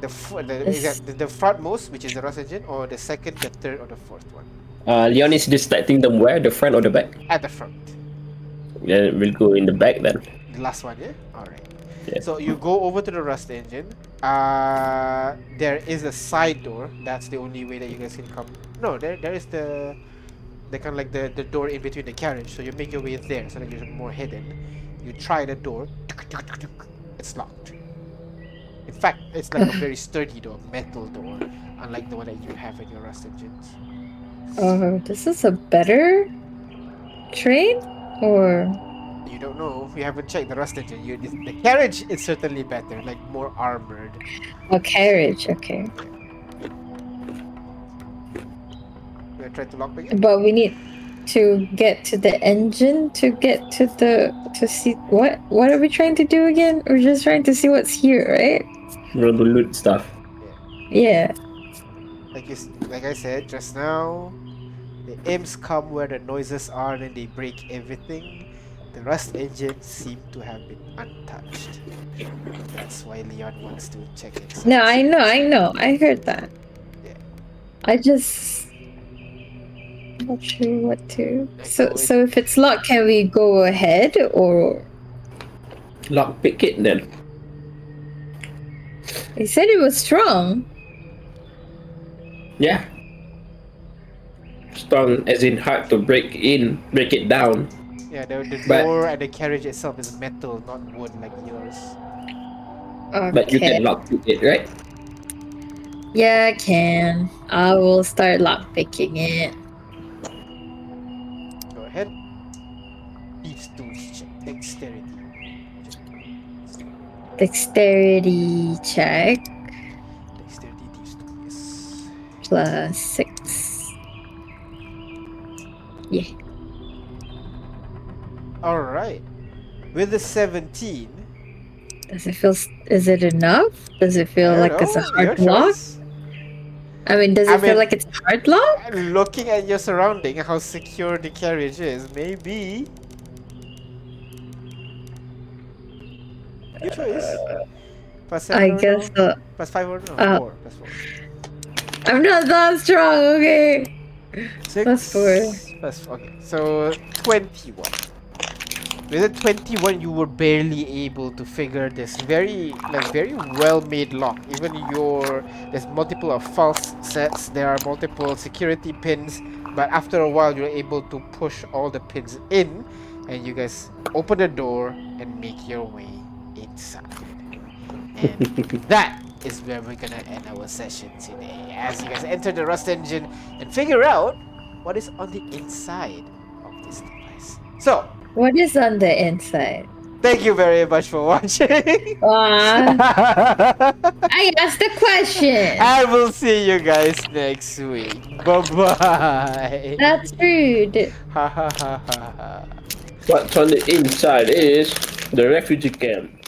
A: The fr- the, is
C: This-
A: that the, the frontmost, which is the rust engine, or the second, the third, or the fourth one?
E: Uh, Leon is distracting them where? The front or the back?
A: At the front.
E: Yeah, we'll go in the back then.
A: The last one, yeah? Alright.
E: Yeah.
A: So you go over to the rust engine. Uh there is a side door. That's the only way that you guys can come. No, there there is the the kind of like the, the door in between the carriage. So you make your way there so that you're more hidden. You try the door. It's locked. In fact, it's like a very sturdy door, metal door, unlike the one that you have in your rust engines.
C: Oh, this is a better train? Or
A: You don't know. We haven't checked the rust engine. You, the carriage is certainly better, like more armored.
C: a carriage? Okay.
A: You try to lock again?
C: But we need to get to the engine to get to the to see what what are we trying to do again? We're just trying to see what's here, right?
E: Roll the loot stuff.
C: Yeah.
A: Like you, like I said just now, the imps come where the noises are and they break everything. The rust engine seemed to have been untouched. That's why Leon wants to check it.
C: No, I know, I know. I heard that.
A: Yeah.
C: I just not sure what to. So so if it's locked, can we go ahead or
E: Lock pick it then.
C: he said it was strong.
E: Yeah. Strong as in hard to break in, break it down.
A: Yeah, the, the
E: But-
A: door and the carriage itself is metal, not wood like yours.
C: Okay.
E: But you can lock it, right?
C: Yeah, I can. I will start lockpicking it.
A: Go ahead. These tools check. Dexterity.
C: Dexterity check
A: Dexterity thieves tool, yes.
C: plus six. Yeah.
A: Alright. With the 17,
C: Does it feel? Is it enough? Does it feel like
A: don't
C: it's a hard lock? I mean, does it
A: I
C: feel
A: mean-
C: like it's a hard lock?
A: Looking at your surrounding, how secure the carriage is, maybe. Your choice. Plus seven
C: I
A: or
C: guess
A: no?
C: so.
A: Plus five or no?
C: uh,
A: four. Plus four.
C: I'm not that strong. Okay.
A: Six.
C: plus four.
A: Plus okay. So twenty-one. With a twenty-one, you were barely able to figure this very, like, very well-made lock. Even your there's multiple of false sets. There are multiple security pins, but after a while, you're able to push all the pins in, and you guys open the door and make your way inside. And that is where we're gonna end our session today. As you guys enter the Rust engine and figure out what is on the inside of this device. So,
C: What is on the inside?
A: thank you very much for watching.
C: I asked the question.
A: I will see you guys next week. Bye bye.
C: That's rude.
A: Ha ha ha ha ha.
E: What's on the inside is the refugee camp.